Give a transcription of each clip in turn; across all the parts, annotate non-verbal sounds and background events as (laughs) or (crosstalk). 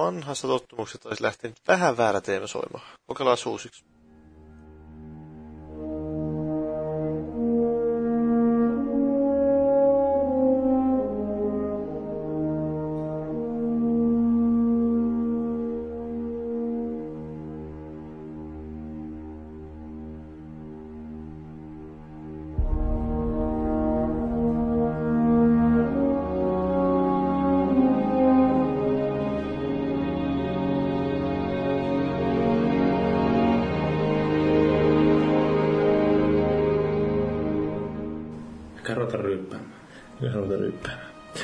vanhassa tottumuksessa olisi lähtenyt vähän väärä teema soimaan. Kokeillaan uusiksi.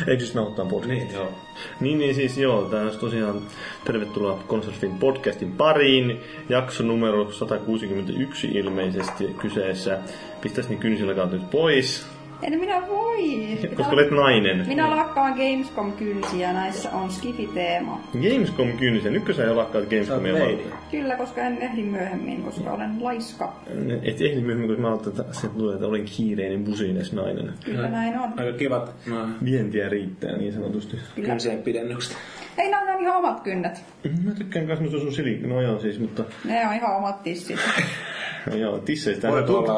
Eikö siis nauhoittaa podcast? Niin, joo. Niin, niin siis joo, tämä olisi tosiaan tervetuloa Consolfin podcastin pariin. Jakso numero 161 ilmeisesti kyseessä. Pistäisi niin kynsillä nyt pois. En minä voi. Koska olet nainen. Minä lakkaan Gamescom kynsiä, näissä on Skifi-teema. Gamescom kynsiä? Nytkö sä jo lakkaat Gamescomia? lady. Kyllä, koska en ehdi myöhemmin, koska olen laiska. Et ehdi myöhemmin, koska mä ajattelin, että sieltä tulee, että olen kiireinen busines nainen. Kyllä näin on. Aika kivat no, Vientiä riittää niin sanotusti. Kyllä. kynsien pidennykset. Ei, nämä on ihan omat kynnet. Mä tykkään kanssa noista sun silik... No joo siis, mutta... Ne on ihan omat tissit. (laughs) No (laughs) joo, tisseistä.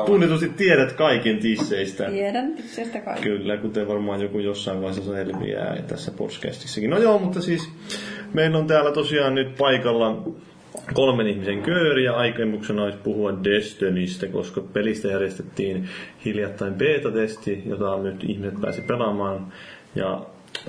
Tunnetusti tiedät kaiken tisseistä. Tiedän tisseistä kaikki. Kyllä, kuten varmaan joku jossain vaiheessa selviää tässä podcastissakin. No joo, mutta siis meillä on täällä tosiaan nyt paikalla kolmen ihmisen kööri ja aikemuksena olisi puhua Destinystä, koska pelistä järjestettiin hiljattain beta-testi, jota nyt ihmiset pääsi pelaamaan. Ja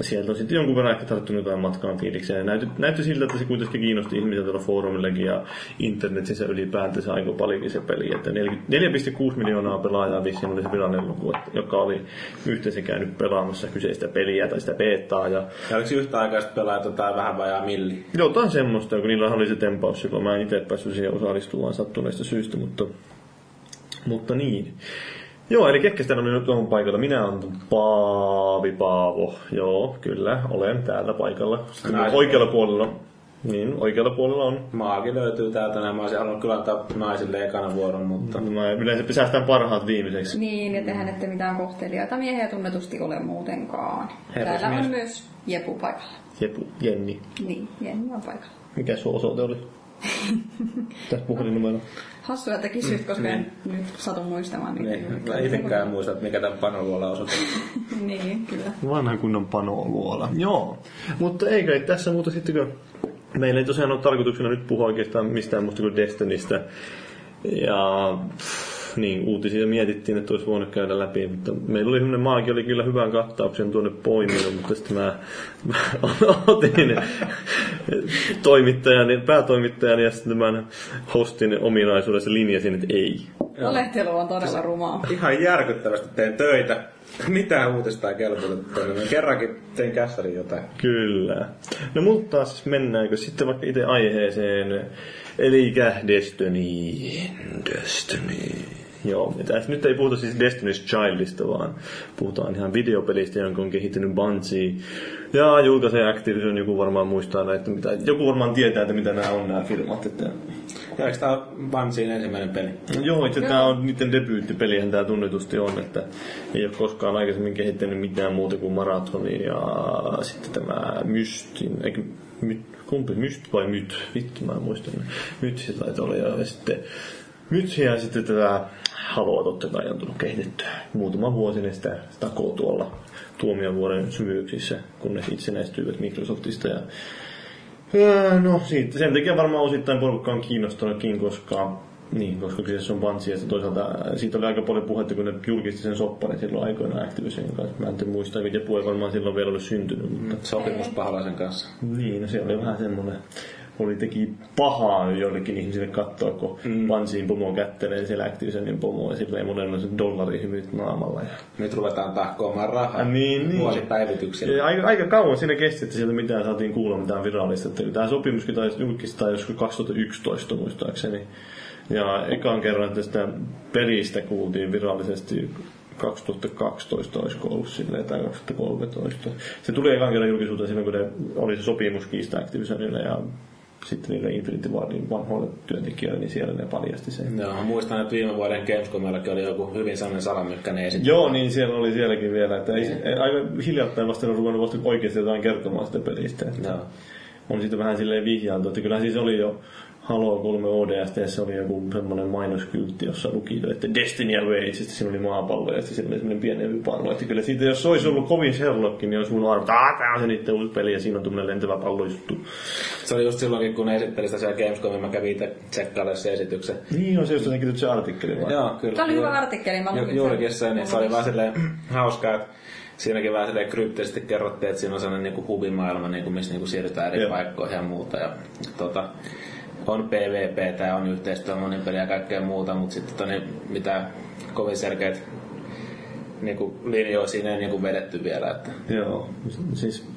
sieltä on sitten jonkun verran ehkä tarttunut jotain matkaan fiilikseen. Näytti, näytti siltä, että se kuitenkin kiinnosti ihmisiä tuolla foorumillakin ja internetissä ylipäätänsä aika paljonkin se peli. Että 40 4,6 miljoonaa pelaajaa vissiin oli se virallinen luku, joka oli yhteensä käynyt pelaamassa kyseistä peliä tai sitä betaa. Ja Ja oliko yhtä aikaa sitten pelaa jotain vähän vajaa milli? jotain semmoista, kun niillä oli se tempaus silloin. Mä en itse päässyt siihen osallistumaan sattuneista syistä, mutta, mutta niin. Joo, eli ketkä on nyt on paikalla? Minä olen Paavi Paavo. Joo, kyllä, olen täällä paikalla. Oikealla puolella. Niin, oikealla puolella on. Maakin löytyy täältä näin. Mä olisin halunnut kyllä antaa naisille ekana vuoron, mutta... Mä yleensä säästän parhaat viimeiseksi. Niin, ja tehän ette mitään kohteliaita miehiä tunnetusti ole muutenkaan. Herrasmies. Täällä on myös Jepu paikalla. Jepu, Jenni. Niin, Jenni on paikalla. Mikä sun osoite oli? (laughs) Tässä puhelinnumero. Hassua, että kysyt, koska en nyt satu muistamaan niitä. Niin, mä itsekään en muista, että mikä tämän panoluolla osoite. (laughs) Niin, kyllä. Vanha kunnon panoluola. Joo. Mutta ei kai tässä muuta sitten, kun meillä ei tosiaan ole tarkoituksena nyt puhua oikeastaan mistään muusta kuin Destinystä. Ja pff, niin, uutisia mietittiin, että olisi voinut käydä läpi, mutta meillä oli semmoinen maakin, oli kyllä hyvän kattauksen tuonne poiminut, mutta sitten mä, mä (laughs) otin (laughs) toimittajan, päätoimittajan ja sitten tämän hostin ominaisuudessa linjasin, että ei. Joo. Lehtelu on todella rumaa. Ihan järkyttävästi teen töitä. (laughs) Mitään uutista ei kelpuutettu. Kerrankin tein kässärin jotain. Kyllä. No mutta taas mennäänkö sitten vaikka itse aiheeseen. Eli Destiny. Destiny. Joo, tässä nyt ei puhuta siis Destiny's Childista, vaan puhutaan ihan videopelistä, jonka on kehittänyt Bungie. Ja julkaisee Activision, joku varmaan muistaa näitä, mitä, joku varmaan tietää, että mitä nämä on nämä firmat. Että, Ja eikö tää Bansiin ensimmäinen peli? Joo, itse tämä on niiden debyyttipelihän tämä tunnetusti on, että ei ole koskaan aikaisemmin kehittänyt mitään muuta kuin Marathonia ja sitten tämä Mystin, eikö myt, kumpi, Myst vai Myt? Vittu, mä en muista. Myt se taitaa olla ja sitten Myt ja sitten tätä Haloa totta kai on tullut kehitettyä. Muutama vuosi ne sitä takoo tuolla tuomiovuoden syvyyksissä, kunnes itsenäistyivät Microsoftista ja No siitä, sen takia varmaan osittain porukka on kiinnostunutkin, koska niin, koska kyseessä on Bungie ja toisaalta siitä oli aika paljon puhetta, kun ne julkisti sen sopparin silloin aikoinaan Activisionin kanssa. Mä en muista, miten puhe varmaan silloin vielä oli syntynyt, mutta Sopimus paholaisen kanssa. niin, no se oli vähän semmoinen oli teki pahaa jollekin ihmisille katsoa, kun mm. Bungien pomo kättelee siellä Activisionin pomoa ja silleen monella on se dollari hyvyyt naamalla. Ja... Nyt ruvetaan tahkoamaan rahaa. Ah, niin, niin. Vuosipäivityksillä. Ja aika, aika kauan siinä kesti, että sieltä mitään saatiin kuulla mitään virallista. Että Tämä sopimuskin taisi julkistaa joskus 2011 muistaakseni. Ja ekan kerran tästä pelistä kuultiin virallisesti 2012 olisiko ollut silleen, tai 2013. Se tuli ekan kerran julkisuuteen silloin, kun ne oli se sopimuskiista Activisionille ja sitten niille Infinity Wardin vanhoille työntekijöille, niin siellä ne paljasti sen. Joo, mä muistan, että viime vuoden Gamescomillakin oli joku hyvin sellainen salamykkäinen esitys. Joo, niin siellä oli sielläkin vielä, että ei, ei, aika hiljattain vasta on ruvennut vasta oikeasti jotain kertomaan sitä pelistä. Että, Joo. on siitä vähän silleen vihjailtu, että kyllä siis oli jo Halo 3 ODST oli joku semmoinen mainoskyltti, jossa luki, että Destiny Away, sitten siinä oli maapallo ja sitten siinä oli semmoinen pieni pallo. Että kyllä siitä, jos olisi ollut kovin Sherlock, niin olisi mun arvo, että tämä on se niiden uusi peli ja siinä on tämmöinen lentävä pallojuttu. Se oli just silloinkin, kun ne esitteli sitä siellä Gamescomin, mä kävin itse tsekkailemaan se esityksen. Niin on se, josta näkyy se artikkeli vai? Joo, kyllä. Se oli hyvä artikkeli, mä lukin Juurikin sen. se, niin se oli vaan silleen (clears throat) hauskaa, että siinäkin vähän silleen kryptisesti kerrottiin, että siinä on sellainen niinku hubimaailma, niinku, missä niinku siirrytään eri Joo. paikkoihin ja muuta. Ja, tota, on PvP, tää on yhteistyö, monin peliä ja kaikkea muuta, mutta sitten niin, mitä kovin selkeät niinku, linjoja siinä ei niinku vedetty vielä. Että, Joo, siis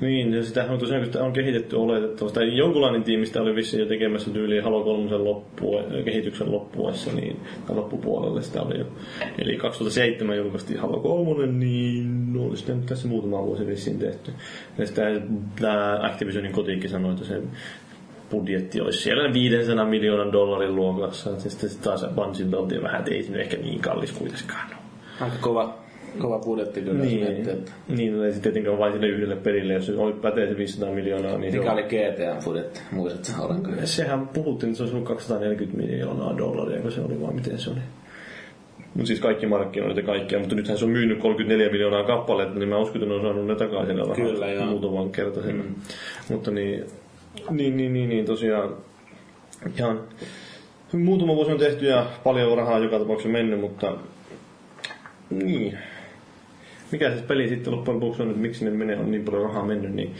niin, ja sitä on tosiaan, kun on kehitetty oletettavasti, tai jonkunlainen tiimi sitä oli vissiin jo tekemässä tyyliin Halo 3 loppu, kehityksen loppuessa, niin, tai loppupuolelle sitä oli jo. Eli 2007 julkaistiin Halo 3, niin no, sitä nyt tässä muutama vuosi vissiin tehty. Ja sitä tämä Activisionin kotiikki sanoi, että se budjetti olisi siellä 500 miljoonan dollarin luokassa. Sitten taas Bunsilta oltiin vähän, että ei se ehkä niin kallis kuitenkaan ole. aika kova, kova budjetti kyllä, miettii, Niin, että niin no ei se tietenkään vain sille yhdelle pelille, jos se oli pätee se 500 miljoonaa, niin se mikä on, oli GTA-budjetti, muistatko ollenkaan? sehän puhuttiin, että se olisi ollut 240 miljoonaa dollaria, kun se oli vaan miten se oli. Mutta siis kaikki markkinoita ja kaikkia, mutta nythän se on myynyt 34 miljoonaa kappaletta, niin mä uskon, että ne on saanut ne takaisin Kyllä, joo. muutaman kertaisen. Mm. Mutta niin, niin, niin, niin, niin, tosiaan ihan muutama vuosi on tehty ja paljon rahaa joka tapauksessa mennyt, mutta niin. Mikä se peli sitten loppujen lopuksi on, että miksi ne menee, on niin paljon rahaa mennyt, niin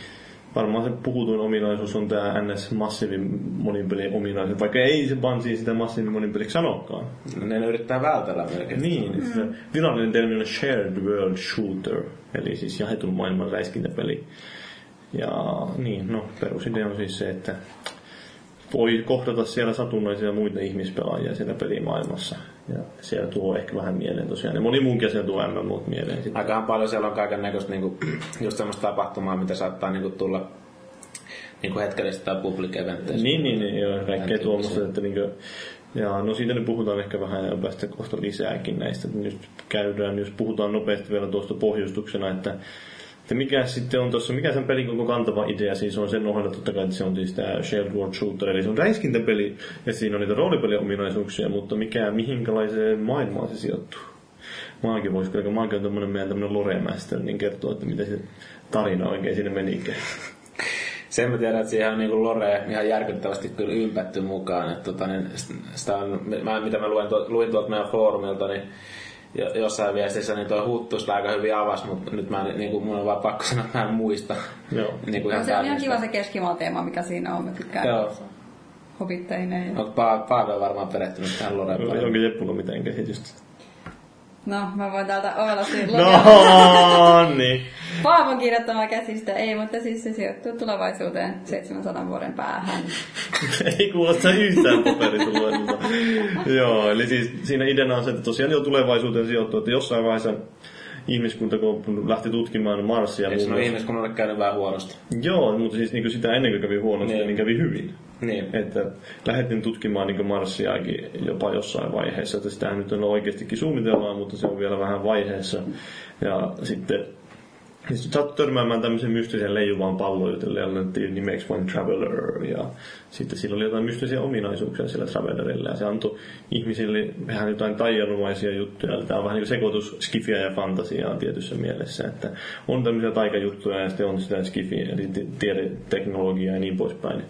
varmaan se puhutuin ominaisuus on tämä NS massiivin monipelin ominaisuus, vaikka ei se Bungie sitä massiivin monipeliksi sanokaan. Ne yrittää vältellä melkein. Niin, mm. se virallinen termi on Shared World Shooter, eli siis jaetun maailman räiskintäpeli. Ja niin, no perusidea on siis se, että voi kohdata siellä satunnaisia muita ihmispelaajia siellä pelimaailmassa. Ja siellä tuo ehkä vähän mieleen tosiaan. Ja moni muunkin asia tuo MMO mieleen. Sitten. Aikahan paljon siellä on kaiken näköistä niinku, just semmoista tapahtumaa, mitä saattaa niinku tulla niinku hetkellistä tai public eventteistä. Niin, niin, niin joo, kaikkea tuommoista, että niinkö, ja no siitä nyt puhutaan ehkä vähän ja päästä kohta lisääkin näistä. Nyt käydään, jos puhutaan nopeasti vielä tuosta pohjustuksena, että että mikä sitten on tuossa, mikä sen pelin koko kantava idea, siis on sen ohella totta kai, että se on siis tämä Shared World Shooter, eli se on räiskintäpeli, ja siinä on niitä roolipeliominaisuuksia, mutta mikä, mihinkälaiseen maailmaan se sijoittuu. Maakin voisi kyllä, kun maakin on tämmöinen meidän tämmöinen lore master, niin kertoo, että mitä se tarina oikein sinne menikään. (laughs) Sen mä tiedän, että siihen on niinku Lore ihan järkyttävästi kyllä ympätty mukaan. Että tota, niin sitä on, mä, mitä mä luin, tuo, luin tuolta meidän foorumilta, niin jo- jossain viestissä niin toi huttu sitä aika hyvin avasi, mutta nyt mä niin kuin, mun on vaan pakko sanoa, että mä en muista. Joo. (laughs) niin kuin No, se on ihan kiva se keskimaa-teema, mikä siinä on. Mä tykkään Joo. hobitteineen. ja- Onko Pa- Paave on varmaan perehtynyt tähän Loreen paljon? Onko Jeppulla mitään kehitystä? No, mä voin täältä ovelasti No (laughs) lukea. niin. Paavon kirjoittama käsistä ei, mutta siis se sijoittuu tulevaisuuteen 700 vuoden päähän. (laughs) Ei kuulosta yhtään paperituloiselta. Joo, eli siis siinä ideana on se, että tosiaan jo tulevaisuuteen sijoittuu, että jossain vaiheessa ihmiskunta kun lähti tutkimaan Marsia Eikö ole muassa. ihmiskunnalle käynyt vähän huonosti? Joo, mutta siis niin sitä ennen kuin kävi huonosti, Niin. niin, kävi hyvin. Niin. Että lähdettiin tutkimaan niin Marsiakin jopa jossain vaiheessa, että sitä nyt on oikeastikin suunnitellaan, mutta se on vielä vähän vaiheessa. Ja sitten sitten saat törmäämään tämmöisen mystisen leijuvaan pallon, jolle annettiin nimeksi One Traveler. Ja sitten sillä oli jotain mystisiä ominaisuuksia sillä Travelerilla. Ja se antoi ihmisille vähän jotain taianomaisia juttuja. Eli tämä on vähän niin sekoitus skifia ja fantasiaa tietyssä mielessä. Että on tämmöisiä taikajuttuja ja sitten on sitä skifia, eli ti- tiedeteknologiaa ja niin poispäin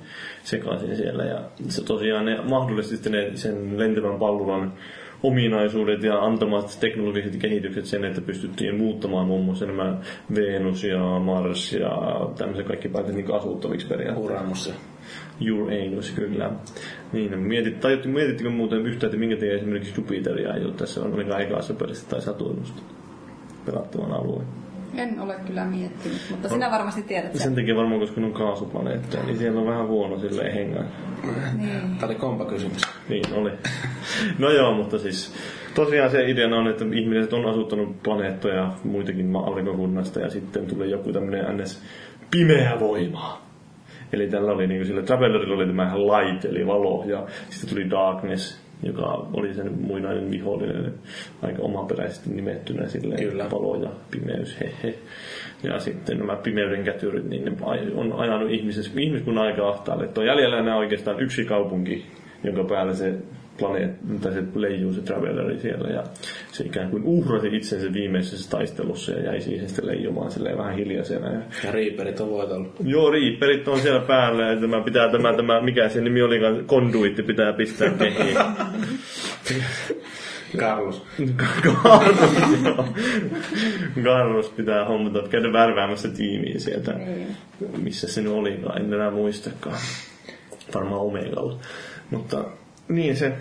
sekaisin siellä. Ja se tosiaan ne mahdollisesti ne, sen lentävän pallulan ominaisuudet ja antamat teknologiset kehitykset sen, että pystyttiin muuttamaan muun muassa nämä Venus ja Mars ja tämmöiset kaikki paikat niin asuttaviksi periaatteessa. Uramus. Uranus, kyllä. Niin, mietit, tai mietittikö muuten yhtään, että minkä takia esimerkiksi Jupiteria ei ole tässä on ainakaan ekassa pelissä tai Saturnusta pelattavan alueen. En ole kyllä miettinyt, mutta sinä varmasti tiedät sen. Sen takia varmaan, koska ne on kaasuplaneetteja, niin siellä on vähän huono silleen hengaa. Niin. Tämä oli kompa kysymys. Niin oli. No joo, mutta siis tosiaan se ideana on, että ihmiset on asuttanut planeettoja muitakin ma- aurinkokunnasta ja sitten tulee joku tämmöinen ns. pimeä voima. Eli tällä oli niin sillä Travelerilla oli tämä light, eli valo, ja sitten tuli darkness, joka oli sen muinainen vihollinen aika omaperäisesti nimettynä silleen Kyllä. palo ja pimeys, hehe. Ja sitten nämä pimeyden kätyrit, niin ne on ajanut ihmises, ihmiskunnan aika ahtaalle. On jäljellä enää oikeastaan yksi kaupunki, jonka päällä se planeet, tai se leijuu se Traveleri siellä ja se ikään kuin uhrasi itsensä viimeisessä taistelussa ja jäi siihen sitten leijumaan silleen vähän hiljaisena. Ja Ja Reaperit on voitellut. Joo, riipperit on siellä päällä ja tämä pitää tämä, tämä mikä se nimi olikaan, konduitti pitää pistää kehiin. (laughs) Carlos. Carlos, joo. Carlos pitää hommata, käydä värväämässä tiimiä sieltä. Niin. Missä se nyt olikaan, en enää muistakaan. Varmaan Omegalla. Mutta niin se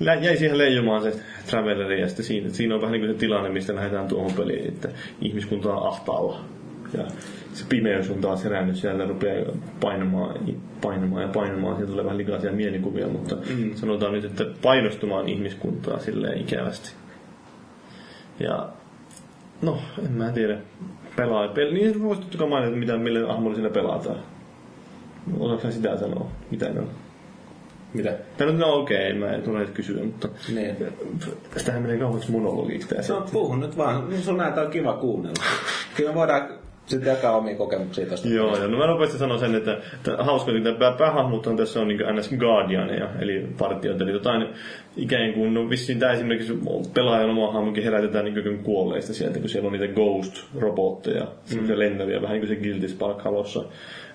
lä- jäi siihen leijumaan se Traveleri ja sitten siinä, siinä on vähän niin kuin se tilanne, mistä lähdetään tuohon peliin, että ihmiskunta on ahtaalla. Ja se pimeys on taas herännyt siellä, rupeaa painamaan, painamaan ja painamaan. Sieltä tulee vähän likaisia mielikuvia, mutta mm. sanotaan nyt, että painostumaan ihmiskuntaa silleen ikävästi. Ja no, en mä tiedä. Pelaa. Pel- niin voisi totta kai mainita, mitä, millä hahmolla siinä pelataan. Osaatko sitä sanoa? Mitä ne on? Mitä? No, no okei, okay, mä en tule kysyä, mutta Niin. tästähän menee kauheasti monologiksi tää No puhu nyt vaan. Niin sun näitä on kiva kuunnella. Kyllä voidaan sitten jakaa omia kokemuksia tosta. Joo, ja no mä nopeasti sanon sen, että, että hauska, että tämä päähahmothan tässä on niin NS Guardianeja, eli partioita, eli jotain ikään kuin, no vissiin tämä esimerkiksi pelaajan oma hahmonkin herätetään niin kuin kuolleista sieltä, kun siellä on niitä ghost-robotteja, mm. lentäviä, vähän niin kuin se Guilty Spark-halossa,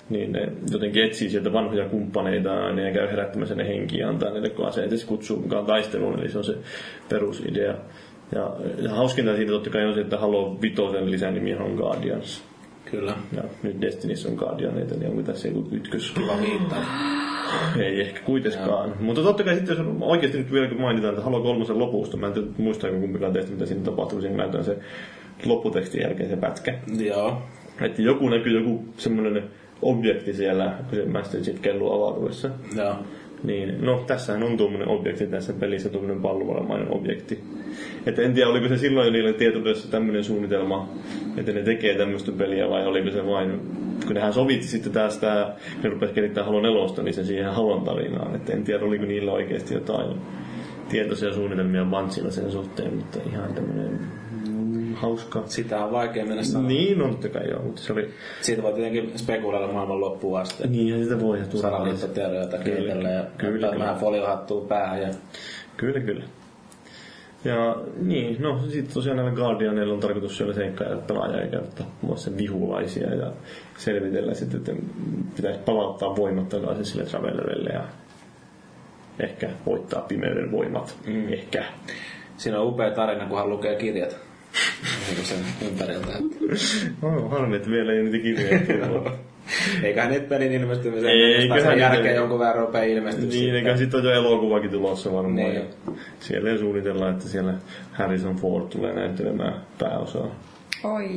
niin ne jotenkin etsii sieltä vanhoja kumppaneitaan ja käy herättämässä ne henkiä ja antaa niille aseita ja se kutsuu mukaan taisteluun, eli se on se perusidea. Ja, ja hauskinta siitä totta kai on se, että Halo Vitosen lisänimi on Guardians. Kyllä. Ja nyt Destinissä on Guardianeita, niin onko tässä joku viittaa. Ei ehkä kuitenkaan. Mutta totta kai sitten, jos oikeasti nyt vielä kun mainitaan, että Halo 3 lopusta, mä en tiedä, muistaako kumpikaan teistä, mitä siinä tapahtuu, kun siinä näytetään se lopputekstin jälkeen se pätkä. Joo. Että joku näkyy joku semmoinen objekti siellä, kun se Master Chief kelluu avaruudessa. Joo. Niin, no tässähän on tuommoinen objekti tässä pelissä, tuommoinen pallovalmainen objekti. Että en tiedä, oliko se silloin jo niille tietotyössä tämmöinen suunnitelma, että ne tekee tämmöistä peliä vai oliko se vain, kun nehän sovitti sitten tästä, ne rupesi kehittämään Halo nelosta, niin se siihen Halon tarinaan. Että en tiedä, oliko niillä oikeasti jotain tietoisia suunnitelmia Bunchilla sen suhteen, mutta ihan tämmöinen hauska. Sitä on vaikea mennä sanoa. Niin on totta kai joo, mutta se oli... Siitä voi tietenkin spekuloida maailman loppuun asti. Niin, ja sitä voi ja turhaa. Salaliittoteorioita Kyllä, kehitellä ja kyllä, kyllä. vähän foliohattua päähän. Ja... Kyllä, kyllä. Ja niin, no sitten tosiaan näillä Guardianeilla on tarkoitus siellä seikkailla pelaaja eikä tappamassa vihulaisia ja selvitellä sitten, että pitäisi palauttaa voimat takaisin sille Travelerille ja ehkä voittaa pimeyden voimat. Mm. Ehkä. Siinä on upea tarina, kunhan lukee kirjat. Niin sen ympäriltä. Oh, harmi, että vielä ei niitä kirjoja tullut. Eiköhän nyt pelin ilmestymisen Eiköhän jälkeen jonkun verran rupeaa ilmestyä. niin, eikä sitten on jo elokuvakin tulossa varmaan. Niin. Ja siellä ei suunnitella, että siellä Harrison Ford tulee näyttelemään pääosaa. Oi.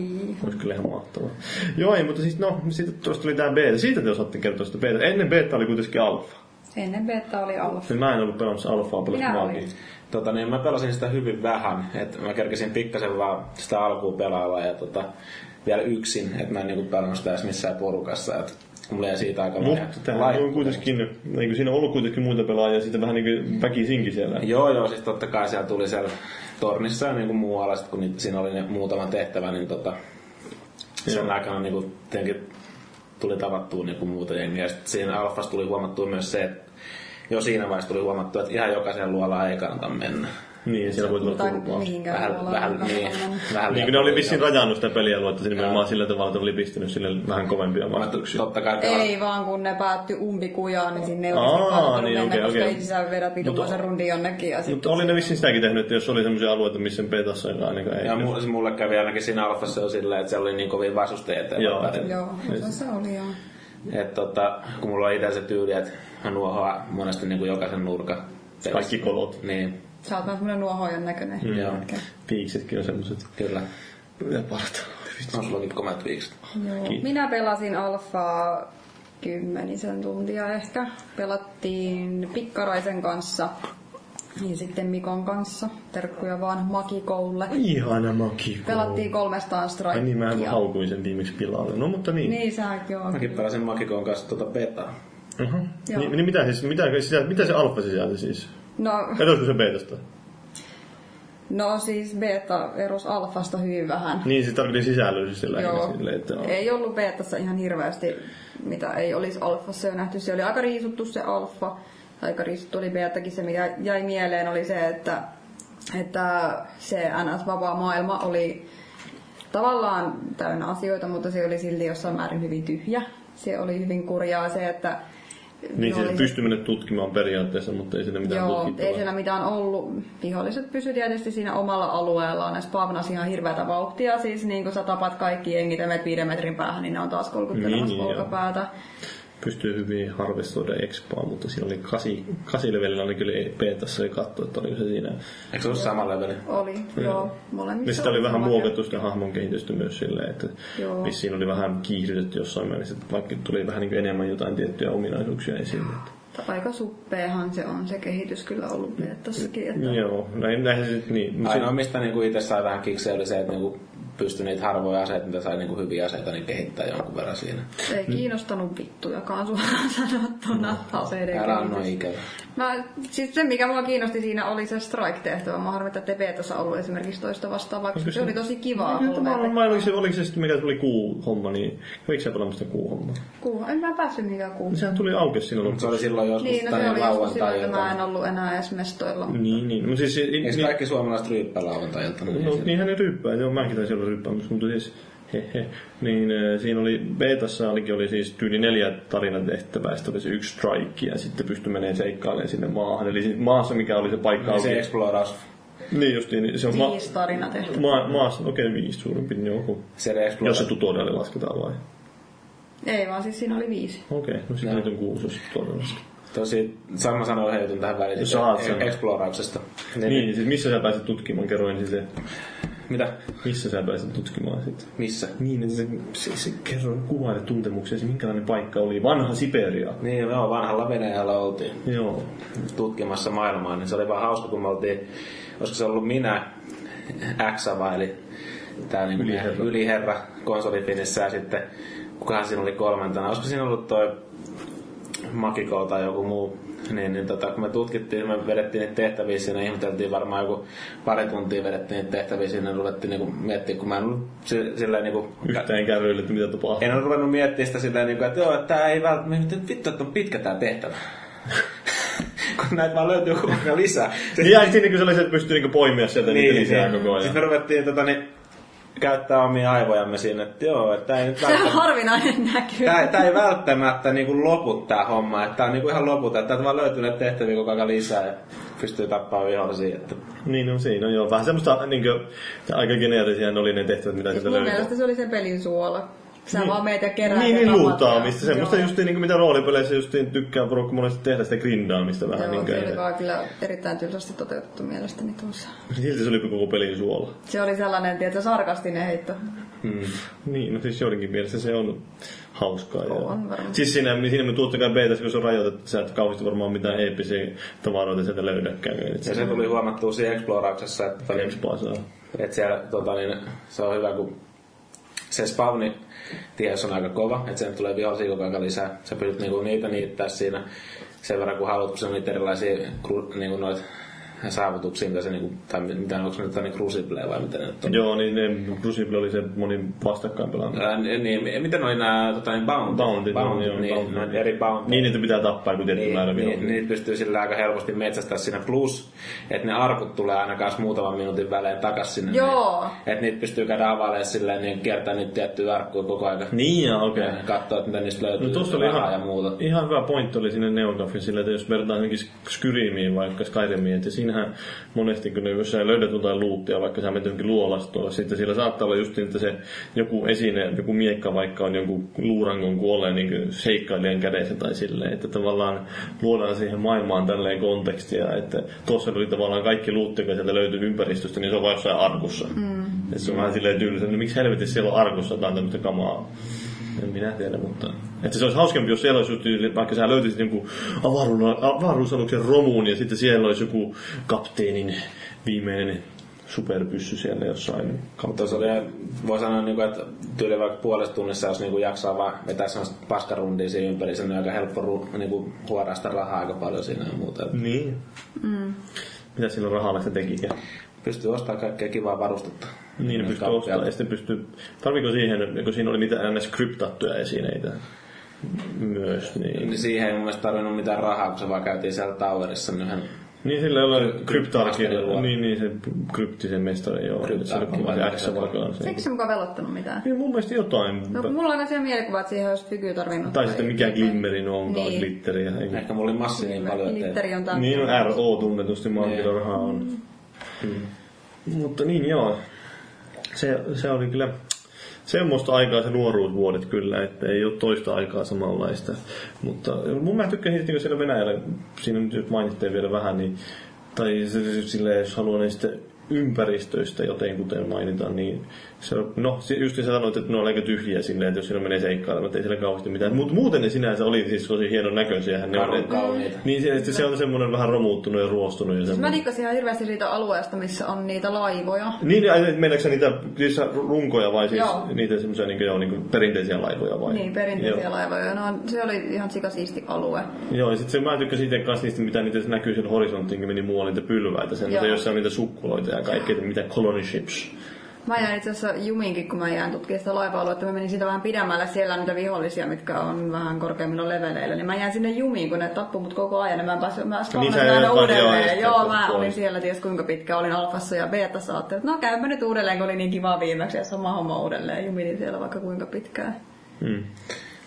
Olisi kyllä ihan mahtavaa. Joo, ei, mutta siis no, sitten tuosta tuli tää beta. Siitä te osaatte kertoa sitä beta. Ennen beta oli kuitenkin alfa. Ennen beta oli alfa. Niin mä en ollut pelannut alfaa, Minä pelasin olin. Tota, niin mä pelasin sitä hyvin vähän. Et mä kerkesin pikkasen vaan sitä alkuun pelailla ja tota, vielä yksin. Että mä en niinku pelannut sitä edes missään porukassa. Et mulla jäi siitä aika Mutta täällä on kuitenkin, niin siinä on ollut kuitenkin muita pelaajia, sitten vähän niin kuin väkisinkin siellä. Joo, joo, siis totta kai siellä tuli siellä tornissa ja niin kuin muualla, sit kun niitä, siinä oli ne muutama tehtävä, niin tota, sen aikana niin kuin, tuli tavattua niin kuin muuta jengiä. Sitten siinä alfassa tuli huomattua myös se, että jo siinä vaiheessa tuli huomattua, että ihan jokaisen luolaan ei kannata mennä. Niin, siellä voi tulla turpaa. Vähän, tuolla vähän, niin, vähän Niin, kun ne oli vissiin rajannut sitä pelialuetta sinne nimenomaan sillä tavalla, että oli pistänyt sille vähän kovempia vastuksia. Totta kai Ei vaan kun ne päättyi umpikujaan, niin sinne ei Aa, olisi kannattanut niin, mennä, okei, koska okei. ei sisään vedät vitumaisen rundin jonnekin. Ja. Mutta oli ne vissiin sitäkin tehnyt, että jos oli semmoisia alueita, missä betassa ei ainakaan ei. Ja mu- se mulle kävi ainakin siinä alfassa jo silleen, että siellä oli niin kovin vastustajia, Joo. se oli joo. Et tota, kun mulla on itse se tyyli, että mä nuohoan monesti niin kuin jokaisen nurkan. Kaikki kolot. Niin, Sä oot vähän semmonen nuohojan näköinen. Mm. Joo. Piiksetkin on semmoset. kyllä. Ja parta. On sullakin komeat viikset. Joo. Kiitos. Minä pelasin alfaa kymmenisen tuntia ehkä. Pelattiin Pikkaraisen kanssa ja sitten Mikon kanssa. Terkkuja vaan Makikoulle. Ihana maki. Pelattiin kolmestaan Ai niin, mä strikea. haukuin sen viimeksi pilalle. No mutta niin. Niin säkin joo. Mäkin pelasin Makikon kanssa tuota betaa. Joo. Niin, niin mitä, siis, mitä, sisältö, mitä se alfa sisältö siis? No, Erosko se betasta? no siis beta eros alfasta hyvin vähän. Niin, siis tarkoitin sisällöllisesti lähinnä että no. Ei ollut betassa ihan hirveästi, mitä ei olisi alfassa jo nähty. Se oli aika riisuttu se alfa. Aika oli betakin. Se, mikä jäi mieleen, oli se, että, että se NS-vapaa maailma oli tavallaan täynnä asioita, mutta se oli silti jossain määrin hyvin tyhjä. Se oli hyvin kurjaa se, että Niin ne siis oli- pystyy mennä tutkimaan periaatteessa, mutta ei siinä mitään Joo, tutkittavaa. ei siellä mitään ollut. Viholliset pysy tietysti siinä omalla alueellaan. Ne spavnasi ihan hirveätä vauhtia. Siis niin kun sä tapat kaikki jengit ja menet viiden metrin päähän, niin ne on taas kolkuttelemassa Niin, joo. Pystyy hyvin harvestoida expaa, mutta siinä oli kasi, kasi levelillä oli betassa ja katsoi, että oliko se siinä. Eikö se ollut sama leveli? Oli, joo. Molemmissa Ja sitä oli oli vähän muokattu sitä hahmon kehitystä myös silleen, että Joo. vissiin oli vähän kiihdytetty jossain määrin, että vaikka tuli vähän niin kuin enemmän jotain tiettyjä ominaisuuksia esille. Että. Aika suppeahan se on se kehitys kyllä ollut betassakin. Että... Joo, näin, näin se sitten niin. Ainoa, mistä niinku itse sai vähän kiksejä, oli se, että niinku pystyi niitä harvoja aseita, mitä sai niinku hyviä aseita, niin kehittää jonkun verran siinä. Ei kiinnostanut vittujakaan suoraan (laughs) sanottuna aseiden Älä kehitys. ikävä. Mä, siis se, mikä mua kiinnosti siinä, oli se strike-tehtävä. Mä harmi, että betassa ollut esimerkiksi toista vastaan, vaikka se se- oli tosi kivaa. Kyllä, mä, oliko, se, oliko se sitten mikä tuli kuu-homma, niin kävikö sä pelaamassa sitä kuu-hommaa? Kuu, en mä päässyt mihinkään kuuhun. Sehän tuli auki siinä Se oli silloin joskus Niin, no se tänne oli joskus silloin, että mä en ollut enää edes mestoilla. Niin, niin. Mutta siis, Eikö niin, kaikki suomalaiset ryyppää lauantai-iltana? no, niinhän ne ryppää, joo, mäkin taisin ryppäämässä, mutta siis he, he. Niin äh, siinä oli, betassa olikin oli siis tyyli neljä tarinatehtävää, sitten oli se yksi strike ja sitten pystyi menemään seikkailemaan sinne maahan. Eli maassa, mikä oli se paikka Niin se auki. exploraus. Niin justiin, niin se on ma- Viisi tarina tehty. ma- maassa, okei okay, viisi suurin piirtein joku. Se Jos se tutoriali lasketaan vai? Ei vaan siis siinä oli viisi. Okei, okay, no sitten niitä on kuusi, jos tutoriali lasketaan. Tosi, sama sanoa jutun tähän väliin. Saat sen. Explorauksesta. Niin, Niin, siis missä sä pääset tutkimaan, kerro ensin se. Mitä? Missä sä pääset tutkimaan sitten? Missä? Niin, että se, se, se kerro kuvaile tuntemuksia, minkälainen paikka oli. Vanha Siberia. Niin, joo, vanhalla Venäjällä oltiin Joo. tutkimassa maailmaa, niin se oli vaan hauska, kun me oltiin, olisiko se ollut minä, Xava, eli tämä niin Yliherra. yliherra, yliherra konsolifinissä ja sitten kukahan siinä oli kolmantena, olisiko siinä ollut toi Makiko tai joku muu, niin, niin tota, kun me tutkittiin, me vedettiin niitä tehtäviä siinä, ihmeteltiin varmaan joku pari tuntia vedettiin niitä tehtäviä siinä, ja ruvettiin niinku miettiä, kun mä en ollut si- silleen niinku... Yhtään kärryille, että mitä tapahtuu. En ole ruvennut miettimään sitä silleen, niinku, että joo, että tää ei välttämättä, vittu, että on pitkä tää tehtävä. (laughs) kun näitä vaan löytyy koko ajan lisää. Niin jäi sinne, kun sellaiset pystyy niinku poimia sieltä niin, niitä lisää niin. koko ajan. Sitten me ruvettiin tota, niin, käyttää omia aivojamme siinä, että joo, että ei nyt Se on välttämättä... harvinainen näky. Tää, tää ei välttämättä niinku lopu tää homma, että tää on niinku ihan loputa, että vaan löytyy näitä tehtäviä koko ajan lisää ja pystyy tappaa vihollisia. Että... Niin, no siinä on joo. Vähän semmoista niin kuin, aika geneerisiä ne oli ne tehtävät, mitä Siis sieltä mun löytyy. mielestä se oli sen pelin suola. Sä vaan meet ja keräät Niin, niin luutaamista. Semmoista just niin kuin mitä roolipeleissä just tykkää porukka monesti tehdä sitä grindaamista vähän. Joo, niin oli vaan kyllä erittäin tylsästi toteutettu mielestäni tuossa. Silti se oli koko pelin suola. Se oli sellainen, tietysti sarkastinen heitto. Hmm. Niin, no siis joidenkin mielestä se on hauskaa. ja- On varmasti. Siis siinä, siinä me totta kai beitäs, kun se on rajoitettu, että sä et kauheasti varmaan mitään eeppisiä tavaroita sieltä löydäkään. Et Ja se, se tuli huomattua siinä Explorauksessa, että, niin, saa. että siellä tota, niin, se on hyvä, kun se spawni ties on aika kova, että sen tulee vihollisia koko ajan lisää. Sä pystyt niinku niitä niittää siinä sen verran, kun haluat, kun on niitä erilaisia niinku noit saavutuksia, mitä se niinku, tai mitä onko ne jotain crucibleja vai mitä ne nyt on? Joo, niin ne Crucible oli se moni vastakkain pelaaminen. Ää, niin, miten oli nämä tota, niin bounty? Bounty, bounty joo, niin, bounty. noita eri bounty. Niin, että pitää tappaa joku tietty määrä Niin, niin, niitä pystyy sillä aika helposti metsästää siinä. Plus, että ne arkut tulee aina kanssa muutaman minuutin välein takas sinne. Joo. Niin, että niitä pystyy käydä availemaan silleen, niin kiertää niitä tiettyjä arkkuja koko ajan. Niin, ja okei. Ja katsoa, että mitä niistä löytyy No tuossa oli ihan, ja muuta. ihan hyvä pointti oli sinne Neogafin sillä, että jos vertaa johonkin Skyrimiin vaikka Skyrimiin, että siinähän monesti kun ne, jos sä löydät jotain luuttia, vaikka sä menet johonkin luolastoon, sitten siellä saattaa olla just niin, että se joku esine, joku miekka vaikka on jonkun luurangon kuolleen niin seikkailijan kädessä tai silleen, että tavallaan luodaan siihen maailmaan tälleen kontekstia, että tuossa oli tavallaan kaikki luutti, joka sieltä löytyy ympäristöstä, niin se on vain jossain arkussa. Mm. Että se on vähän silleen tyylissä, no miksi helvetissä siellä on arkussa jotain tämmöistä kamaa. En minä tiedä, mutta... Että se olisi hauskempi, jos siellä olisi just, tyyli- vaikka sä löytäisit jonkun avaruus- avaruusaluksen romuun ja sitten siellä olisi joku kapteenin viimeinen superpyssy siellä jossain Mutta se oli, voi sanoa, niin kuin, että tyyli vaikka puolesta tunnissa, jos niin kuin jaksaa vaan vetää sellaista paskarundia siinä ympäri, se on aika helppo ru, niin kuin, huoraa sitä rahaa aika paljon siinä ja muuta. Niin. Mm. Mitä sillä rahalla se tekikin? Pystyy ostamaan kaikkea kivaa varustetta. Niin, Myös pystyy ostamaan. Ja sitten pystyy... Tarviko siihen, kun siinä oli niitä ns. kryptattuja esineitä myös, niin... Niin siihen ei mun mielestä tarvinnut mitään rahaa, kun se vaan käytiin siellä towerissa niin yhden Niin sillä ei ole luo. niin, niin se kryptisen mestari, joo. Kryptaarkin Se vai. Eikö se mukaan velottanut mitään? Niin mun mielestä jotain. No, mulla on asia mielikuva, että siihen olisi fyky tarvinnut. Tai sitten mikä glimmeri no onkaan, Niin. glitteriä. Ehkä mulla oli massi niin paljon, että Glitteri on tää. Niin on RO tunnetusti maankilorahaa on. Mm. Mutta niin joo, se, se oli kyllä semmoista aikaa se nuoruusvuodet kyllä, että ei ole toista aikaa samanlaista. Mutta mun mä tykkäsin sitten, kun siellä Venäjällä, siinä nyt mainittiin vielä vähän, niin tai silleen, jos haluaa niistä ympäristöistä jotenkuten mainita, niin se, on- no just sä sanoit, että ne on aika tyhjiä silleen, että jos siinä menee seikkailemaan, että ei siellä kauheasti mitään. Mutta muuten ne sinänsä oli siis tosi hienon näköisiä. Ne on, kauniita. niin se, että se on semmoinen vähän romuuttunut ja ruostunut. Ja Mä semmoinen. dikkasin ihan hirveästi siitä alueesta, missä on niitä laivoja. Niin, sä niitä siis runkoja vai siis Joo. niitä semmoisia niin joo, niin perinteisiä laivoja vai? Niin, perinteisiä joo. laivoja. No, se oli ihan sikasiisti alue. Joo, ja sitten mä tykkäsin itse kanssa niistä, mitä niitä näkyy siellä horisonttiin, kun meni muualle niitä pylväitä, sen, Joo. jossa on niitä sukkuloita ja kaikkea, mitä colony ships. Mä jäin itse asiassa juminkin, kun mä jäin tutkimaan sitä laiva-aluetta. Mä menin siitä vähän pidemmälle. Siellä niitä vihollisia, mitkä on vähän korkeammilla leveleillä. Niin mä jäin sinne jumiin, kun ne tappui mut koko ajan. Niin mä pääsin, mä Niin aina joo, uudelleen. Joo, sieltä mä pois. olin siellä ties kuinka pitkä. Olin alfassa ja betassa. Ajattelin, että no käypä nyt uudelleen, kun oli niin kiva viimeksi. Ja sama homma uudelleen. Jumitin siellä vaikka kuinka pitkään. Hmm.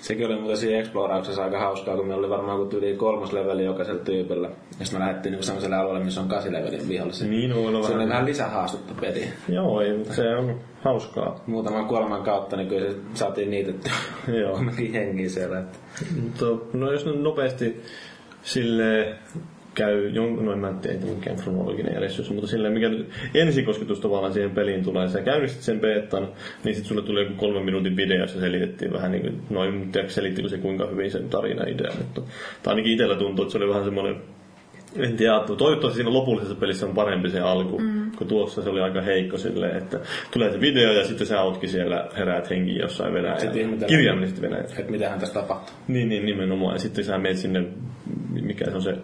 Sekin oli muuten siinä Explorauksessa aika hauskaa, kun meillä oli varmaan kuin yli kolmas leveli jokaisella tyypillä. Ja sitten me lähdettiin niin sellaiselle alueelle, missä on kasi levelin vihollisia. Niin, olla Se oli vähän. vähän lisähaastetta peli. Joo, ei, mutta se on hauskaa. Muutaman kuoleman kautta, niin kyllä se saatiin niitetty Joo. (laughs) kumminkin hengiä siellä. Että. Mutta no jos nyt nopeasti sille käy jonkun, no en mä tiedä, ei mikään kronologinen järjestys, mutta silleen, mikä nyt ensikosketus tavallaan siihen peliin tulee, sä käynnistit sen beettan, niin sitten sulle tuli joku kolmen minuutin video, jossa selitettiin vähän niin kuin, noin, en tiedä selittikö se kuinka hyvin sen tarina idea, mutta tai ainakin itsellä tuntuu, että se oli vähän semmoinen en tiedä, toivottavasti siinä lopullisessa pelissä on parempi se alku, mm. kun tuossa se oli aika heikko silleen, että tulee se video ja sitten sä ootkin siellä heräät henkiin jossain Venäjällä. Kirjaimellisesti Venäjällä. että mitähän tässä tapahtuu. Niin, niin, nimenomaan. Ja sitten sä menet sinne, mikä se on se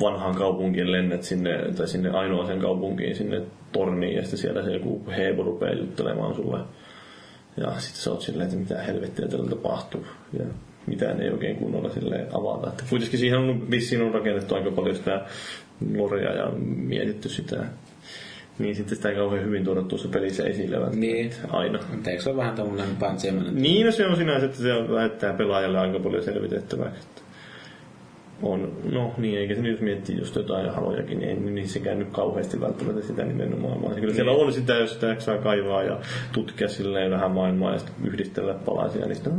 vanhaan kaupunkiin, lennät sinne, tai sinne ainoaseen kaupunkiin, sinne torniin, ja sitten siellä se joku heebo rupeaa juttelemaan sulle. Ja sitten sä oot silleen, että mitä helvettiä tällä tapahtuu. Ja mitään ei oikein kunnolla silleen avata. Että kuitenkin siihen on, vissiin on rakennettu aika paljon sitä lorea ja mietitty sitä. Niin sitten sitä ei kauhean hyvin tuoda tuossa pelissä esille. Niin. Aina. Mutta eikö se ole vähän tommonen pantseemainen? Niin, no se on sinänsä, että se lähettää pelaajalle aika paljon selvitettäväksi. On, no niin, eikä se nyt jos miettii just jotain halojakin, niin ei niin sekään nyt kauheasti välttämättä sitä nimenomaan. Vaan kyllä siellä on sitä, jos sitä jaksaa kaivaa ja tutkia silleen vähän maailmaa ja sitten yhdistellä palasia. Niin, sitä,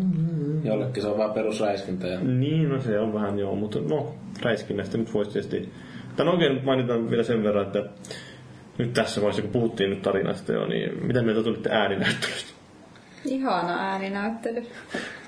Jollekin se on vaan perusräiskintä. Ja... niin, no se on vähän joo, mutta no, räiskinnästä nyt voisi tietysti... Tämän oikein mainitaan vielä sen verran, että nyt tässä vaiheessa, kun puhuttiin nyt tarinasta jo, niin mitä mieltä tulitte ääninäyttelystä? Ihana ääninäyttely.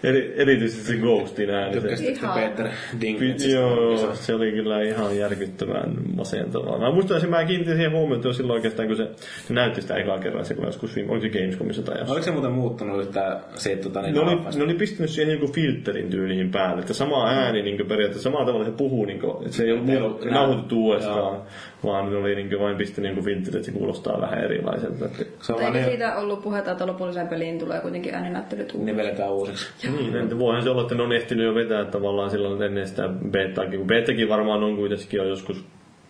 Eri, erityisesti se Ghostin ääni. se- Tykkäsitkö. Peter Dinklage? Joo, se oli kyllä ihan järkyttävän masentavaa. Mä muistan, että mä kiinnitin siihen huomioon, että jo silloin oikeastaan, kun se, se näytti sitä ekaa kerran, se kun joskus viime, oliko se Gamescomissa tai jossain. Oliko se muuten muuttunut yhtään siitä tota, niin Ne oli, ne oli pistänyt siihen joku filterin tyyliin päälle, että sama ääni niin periaatteessa, samalla tavalla se puhuu, niin kuin, että se ei ollut nauhoitettu uudestaan, Joo. vaan ne oli niin kuin, vain pistänyt joku filteri, että se kuulostaa vähän erilaiselta. Että, Se on eikö niin, siitä ollut puhetta, että lopulliseen peliin tulee kuitenkin ääninäyttelyt uudelleen? nivelletään uusiksi. Niin, että voihan se olla, että ne on ehtinyt jo vetää tavallaan silloin ennen sitä betaakin. Kun betakin varmaan on kuitenkin jo joskus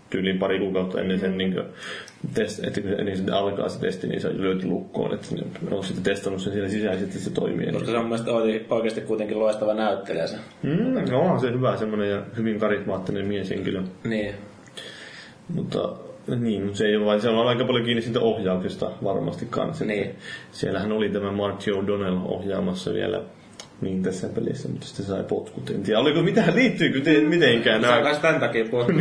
tyyliin pari kuukautta ennen sen niin test, että ennen sitä alkaa se testi, niin se on löyty lukkoon, että ne on sitten testannut sen siellä sisäisesti, että se toimii. Koska se on mun mielestä oikein- oikeasti kuitenkin loistava näyttelijä se. Mm, no, onhan se hyvä semmoinen ja hyvin karismaattinen mieshenkilö. Niin. Mutta niin, mutta se ei ole vain, se on aika paljon kiinni siitä ohjauksesta varmasti kanssa. Niin. Siellähän oli tämä Mark Joe Donnell ohjaamassa vielä niin tässä pelissä, mutta sitten sai potkut. En tiedä, oliko mitään, liittyykö te, mitenkään Se on nämä kai tämän takia puhuttu.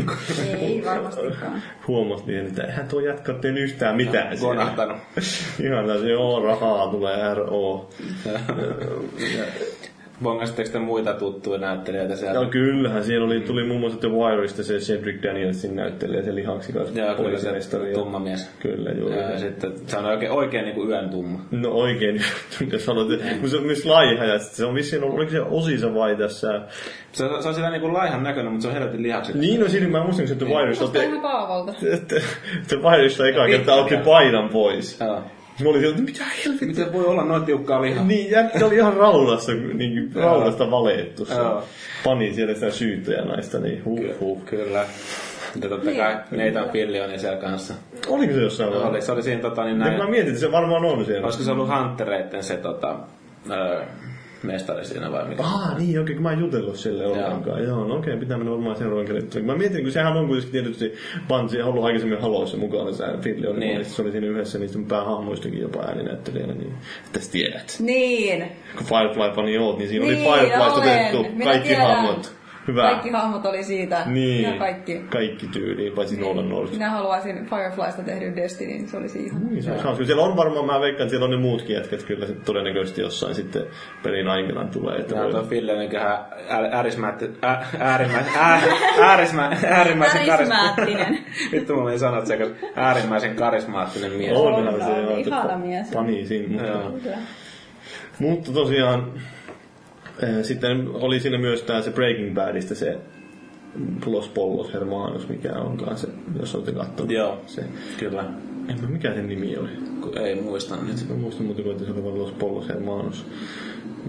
Ei varmastikaan. (laughs) huomasi, että eihän tuo jätkä tehnyt yhtään mitään. siellä. Konahtanut. (laughs) Ihan täysin, joo, rahaa tulee RO. (laughs) Bongasitteko te muita tuttuja näyttelijöitä sieltä? No kyllähän, siellä oli, tuli muun muassa The Wireista se Cedric Danielsin näyttelijä, se lihaksikas Joo, kyllä se tumma mies. Kyllä, joo. Ja, ja sitten se on oikein, oikein niin kuin yön tumma. No oikein, jos sanot, kun se on myös laiha ja sitten se on vissiin ollut, oliko se osissa vai tässä? Se, se on sitä niin kuin laihan näköinen, mutta se on helvetin lihakset. Niin, no siinä mä muistin, että The Wireista Kuulostaa ihan Paavolta. että (laughs) The Wireista eka kertaa otti paidan pois. Joo. Mä olin sieltä, mitä helvettiä? Miten voi olla noin tiukkaa lihaa? Niin, jätkä oli ihan raudasta, niin raudasta valettu. se. Joo. Pani siellä sitä syyttäjänaista, niin huh, huh. Kyllä. Ja totta Niin. kai Nathan Fillioni siellä kanssa. Oliko se jossain Se oli, vaiheessa? se oli siinä tota, niin Mä näin, mietin, että se varmaan on siellä. olisiko se ollut Huntereitten se tota, öö, mestari siinä vai mikä? Ah, niin, okei, kun mä en jutellut sille ollenkaan. Joo, no okei, pitää mennä varmaan seuraavan kerran. Mä mietin, kun sehän on kuitenkin tietysti Bansi ollut aikaisemmin haloissa mukana, se Filli oli, Niin. niin. se oli siinä yhdessä niistä päähahmoistakin jopa ääninäyttelijänä, niin että sä tiedät. Niin. Kun Firefly pani oot, niin siinä niin, oli Fireflysta olen. otettu kaikki hahmot. Hyvä. Kaikki hahmot oli siitä. Niin, Ja kaikki. kaikki tyyliin, paitsi Nolan North. Minä haluaisin Fireflysta tehdyn Destiny, niin se olisi ihan. Niin, se on. Siellä on varmaan, mä veikkaan, että siellä on ne muutkin jätkät kyllä sit todennäköisesti jossain sitten pelin aikana tulee. Että voi- tuo Fillioninköhän äärimmäisen, äärimmäisen, äärimmäisen, äärimmäisen Karismaattinen. (laughs) Vittu sanoa, että se on äärimmäisen karismaattinen mies. Onhan On, se on, joo, ihana että mies. Pani siinä. Mutta, Joo. Kyllä. mutta tosiaan eh, sitten oli siinä myös tää se Breaking Badista se Los Pollos Hermanos, mikä onkaan se, jos olette kattonut. Joo. Se, Kyllä. en mä mikä sen nimi oli. Ei muista nyt. Mä muistan muuten, että se oli vaan Los Pollos Hermanos.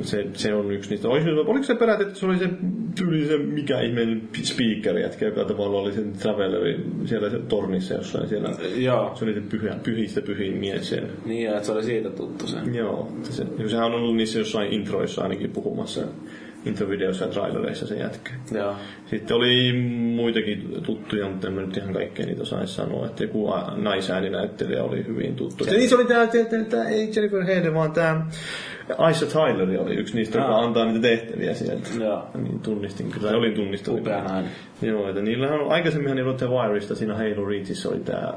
Se, se on yksi niistä. Oliko, oliko se peräti, että se oli se tyyli se mikä ihmeinen speaker jätkä, joka tavallaan oli se traveleri siellä se tornissa jossain siellä. Joo. Se oli se pyhä, pyhistä pyhin mies siellä. Niin, että se oli siitä tuttu se. Joo, että se, sehän on ollut niissä jossain introissa ainakin puhumassa introvideoissa ja trailereissa se jätkä. Joo. Sitten oli muitakin tuttuja, mutta en mä nyt ihan kaikkea niitä osaisi sanoa. Että joku naisääninäyttelijä oli hyvin tuttu. Se, niin se oli tää, tää, tää, tää ei Jennifer Hayden, vaan tää Aisha Tyler oli yksi niistä, joka Aa. antaa niitä tehtäviä sieltä. Joo. Niin tunnistin kyllä, olin tunnistanut. Upea nainen. Joo, että niillähän on, aikaisemminhan niillä oli The Wireista, siinä Halo Reachissä oli tää,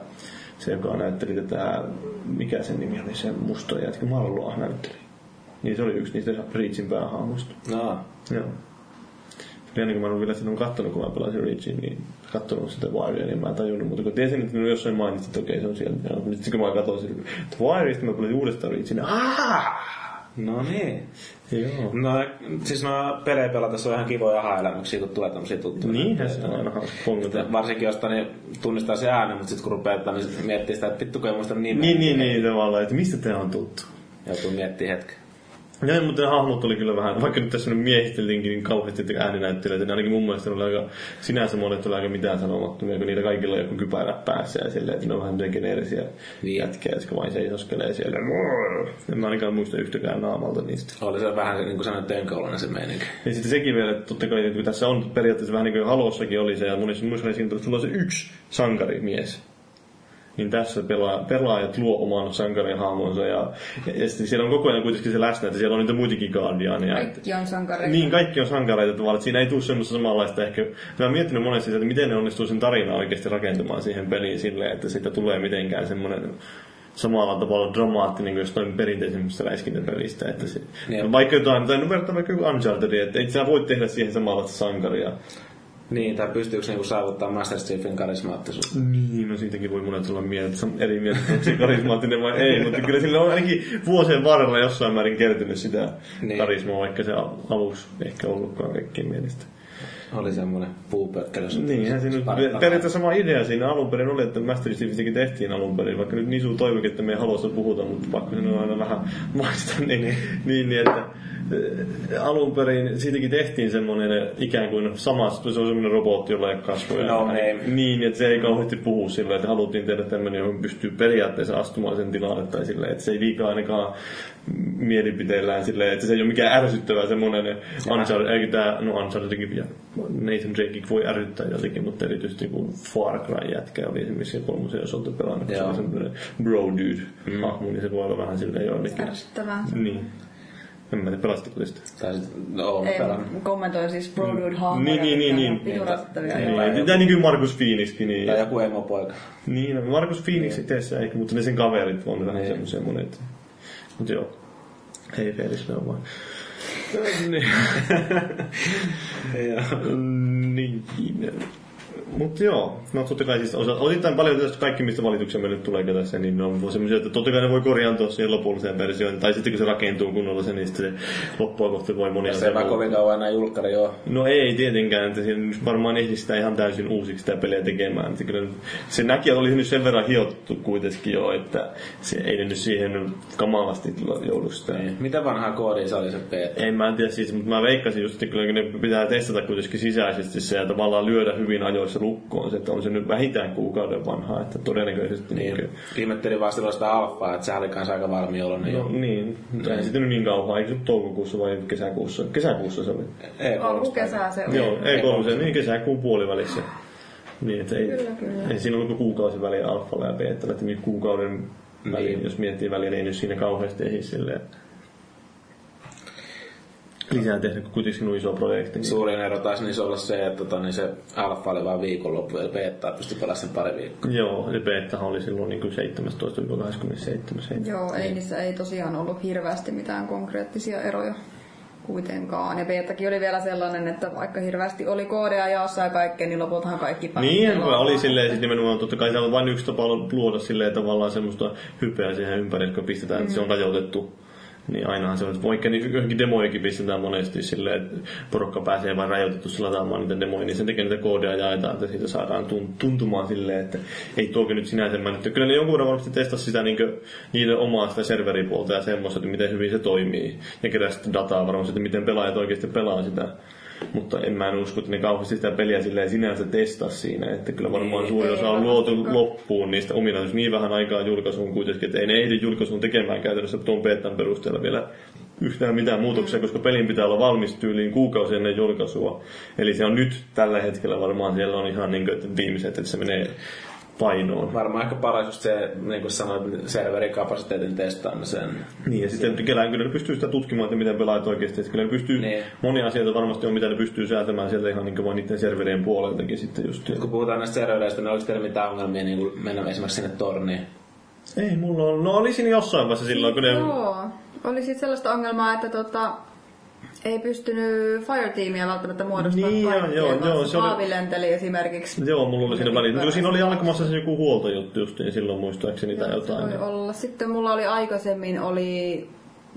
se joka näytteli tätä, mikä sen nimi oli, se musta jätkä, Marloa näytteli. Niin se oli yksi niistä Reachin päähahmoista. No. Joo. Eli ennen kuin mä olin vielä silloin kattonut, kun mä pelasin Reachin, niin kattonut sitä Wirea, niin mä en tajunnut, mutta kun tiesin, että minun jossain mainitsit, että okei, se on siellä. Ja sitten kun mä katsoin sitä Wireista, mä pelasin uudestaan Reachin, niin aah! No niin. Joo. No, siis no pelejä pelatessa on ihan kivoja aha-elämyksiä, kun tulee tämmöisiä tuttuja. Niinhän se on aina hauska. Varsinkin jos niin tunnistaa se äänen, mutta sitten kun rupeaa, niin sit miettii sitä, että vittu kun ei muista nimeä. Niin, niin, niin, tavallaan, että mistä tää on tuttu. Joutuu miettimään hetken. Joo, mutta ne hahmot oli kyllä vähän, vaikka nyt tässä nyt miehisteltiinkin niin kauheasti ääninäyttelijöitä, niin ainakin mun mielestä oli aika, sinänsä monet oli aika mitään sanomattomia, kun niillä kaikilla on joku kypärä päässä ja silleen, että ne on vähän geneerisiä Niin. jätkiä, jotka vain seisoskelee siellä. En mä ainakaan muista yhtäkään naamalta niistä. Oli se vähän niin kuin sanoin tönköoloinen se meininki. Ja sitten sekin vielä, että totta kai, että kun tässä on periaatteessa vähän niin kuin Halossakin oli se, ja monissa muissa reissä, että sulla on se yksi sankarimies. Niin tässä pelaa, pelaajat luo oman sankarin hahmonsa ja, ja, ja sitten siellä on koko ajan kuitenkin se läsnä, että siellä on niitä muitakin guardianeja. Kaikki on sankareita. niin, kaikki on sankareita tavallaan, että siinä ei tule semmoista samanlaista ehkä. Mä oon miettinyt monesti, sitä, että miten ne onnistuu sen tarinaa oikeasti rakentamaan siihen peliin silleen, että siitä tulee mitenkään semmoinen samalla tavalla dramaattinen kuin jostain perinteisemmästä räiskintäpelistä. Että se, Niin. vaikka jotain, tai no verrattuna vaikka Uncharted, että ei sä voi tehdä siihen samanlaista sankaria. Niin, tai pystyykö niinku saavuttaa Master Chiefin karismaattisuutta? Niin, no siitäkin voi monet olla mieltä, eri mieltä, onko se karismaattinen vai ei, mutta kyllä sillä on ainakin vuosien varrella jossain määrin kertynyt sitä Niin. karismaa, vaikka se al- aluksi ehkä ollutkaan kaikkien mielestä. Oli semmoinen puupökkelö. Niin, se nyt periaatteessa sama idea siinä alun perin oli, että Master Chiefistäkin tehtiin alun perin, vaikka nyt Nisu toivokin, että me ei halua puhuta, mutta pakko sen on aina vähän (laughs) maistaa, niin, niin, niin, niin että äh, alun perin siitäkin tehtiin semmoinen ikään kuin sama, se on semmoinen robotti, jolla ei kasvoja. No name. Niin, että se ei kauheasti puhu sillä, että haluttiin tehdä tämmöinen, joka pystyy periaatteessa astumaan sen tilalle tai sillä, että se ei liikaa ainakaan mielipiteillään silleen, että se ei ole mikään ärsyttävä semmoinen Uncharted, eikä tää, no Unchartedkin ja Nathan Drakekin voi ärsyttää jotenkin, mutta erityisesti kun Far Cry jätkä oli esimerkiksi kolmosen osalta pelannut, kun se on semmoinen bro dude hahmo, niin se voi olla vähän silleen joillekin. Ärsyttävää. Niin. En mä tiedä, pelastiko te sitä? Tai sit, no, on Ei, pelannut. kommentoin siis Bro Dude hahmoja. Niin, niin, niin, niin. Vitu rasittavia. Niin, Tämä niin kuin Markus Phoenixkin, niin, Tai joku emo-poika. niin no, Markus Phoenix itse ehkä, mutta ne sen kaverit on vähän Niin. semmoisia monet. Mutta joo, ei Feris, ne on vaan. niin. Mutta joo, no totta kai siis osa, osittain paljon tästä kaikki, mistä valituksia meille tulee tässä, niin ne on semmoisia, että totta kai ne voi korjaantua siihen lopulliseen versioon, tai sitten kun se rakentuu kunnolla se, niin sitten se loppua kohti voi monia... Se ei vaan kovin kauan enää julkkari joo. No ei tietenkään, että siinä varmaan ehdi sitä ihan täysin uusiksi sitä peliä tekemään. Että kyllä se näki, että oli nyt sen verran hiottu kuitenkin jo, että se ei nyt siihen kamalasti joudu sitä. Niin. Mitä vanhaa koodia se oli se beta? En mä en tiedä siis, mutta mä veikkasin just, että kyllä ne pitää testata kuitenkin sisäisesti se ja tavallaan lyödä hyvin ajoissa lukkoon se, että on se nyt vähintään kuukauden vanha, että todennäköisesti... Niin. Niin, Ihmettelin vaan silloin sitä alfaa, että sehän oli kanssa aika valmi oloinen no, jo. niin, mutta ei sitten nyt niin kauan, eikö toukokuussa vai kesäkuussa? Kesäkuussa se oli. Alkukesää se oli. Joo, ei kolme, niin kesäkuun puolivälissä. Niin, että ei, Kyllä, kyllä. ei siinä ollut kuin kuukausi väliä alfalla ja beetalla, että niin kuukauden väliin, Niin. jos miettii väliä, niin ei nyt siinä kauheasti ehdi silleen lisää tehdä, kun kuitenkin on iso projekti. Niin. Suurin ero taisi niissä olla se, että tota, niin se alfa oli vain viikonloppu ja beta pystyi pelaamaan sen pari viikkoa. Joo, ja beettahan oli silloin niin kuin 17-27. Joo, ei niissä ei tosiaan ollut hirveästi mitään konkreettisia eroja kuitenkaan. Ja beetakin oli vielä sellainen, että vaikka hirveästi oli koodeja jaossa ja kaikkea, niin lopultahan kaikki pääsi Niin, oli silleen, siis nimenomaan totta kai se on vain yksi tapa luoda silleen tavallaan semmoista hypeä siihen ympärille, kun pistetään, että se on rajoitettu. Niin ainahan se on, vaikka niin demoihinkin pistetään monesti silleen, että porukka pääsee vain rajoitetusti lataamaan niitä demoja, niin sen takia niitä koodeja jaetaan, että siitä saadaan tun- tuntumaan silleen, että ei tuokin nyt sinänsä mennyt. Kyllä ne jonkun verran varmasti testasi sitä niin niiden omaa sitä serveripuolta ja semmoista, että miten hyvin se toimii. Ja keräsi sitten dataa varmasti, että miten pelaajat oikeasti pelaa sitä. Mutta en mä en usko, että ne kauheasti sitä peliä silleen sinänsä testaa siinä. Että kyllä varmaan Ei, suuri osa on luotu loppuun niistä ominaisuuksista niin vähän aikaa julkaisuun kuitenkin, että ei ne ehdi julkaisuun tekemään käytännössä tuon betan perusteella vielä yhtään mitään muutoksia, koska pelin pitää olla valmis tyyliin kuukausi ennen julkaisua. Eli se on nyt tällä hetkellä varmaan siellä on ihan niin kuin, että viimeiset, että se menee painoon. Varmaan ehkä paras just se, niin kuin sanoit, serverikapasiteetin testaamisen. Niin, ja sitten kyllä, kyllä ne pystyy sitä tutkimaan, että miten pelaajat oikeasti. Että kyllä ne pystyy, Niin. monia asioita varmasti on, mitä ne pystyy säätämään sieltä ihan niin kuin vaan niiden serverien puoleltakin sitten just. Kun puhutaan näistä servereistä, niin oliko teillä mitään ongelmia niin kuin mennä esimerkiksi sinne torniin? Ei, mulla on, no oli siinä jossain vaiheessa silloin, kun ne... Joo, oli sitten sellaista ongelmaa, että tota, ei pystynyt Fireteamia välttämättä muodostamaan Niin, joo, joo, joo, se oli- lenteli esimerkiksi. Joo, mulla oli siinä. Niin, Siinä oli alkamassa se joku huoltojuttu just, niin silloin muistaakseni tai jotain. voi olla. Sitten mulla oli aikaisemmin oli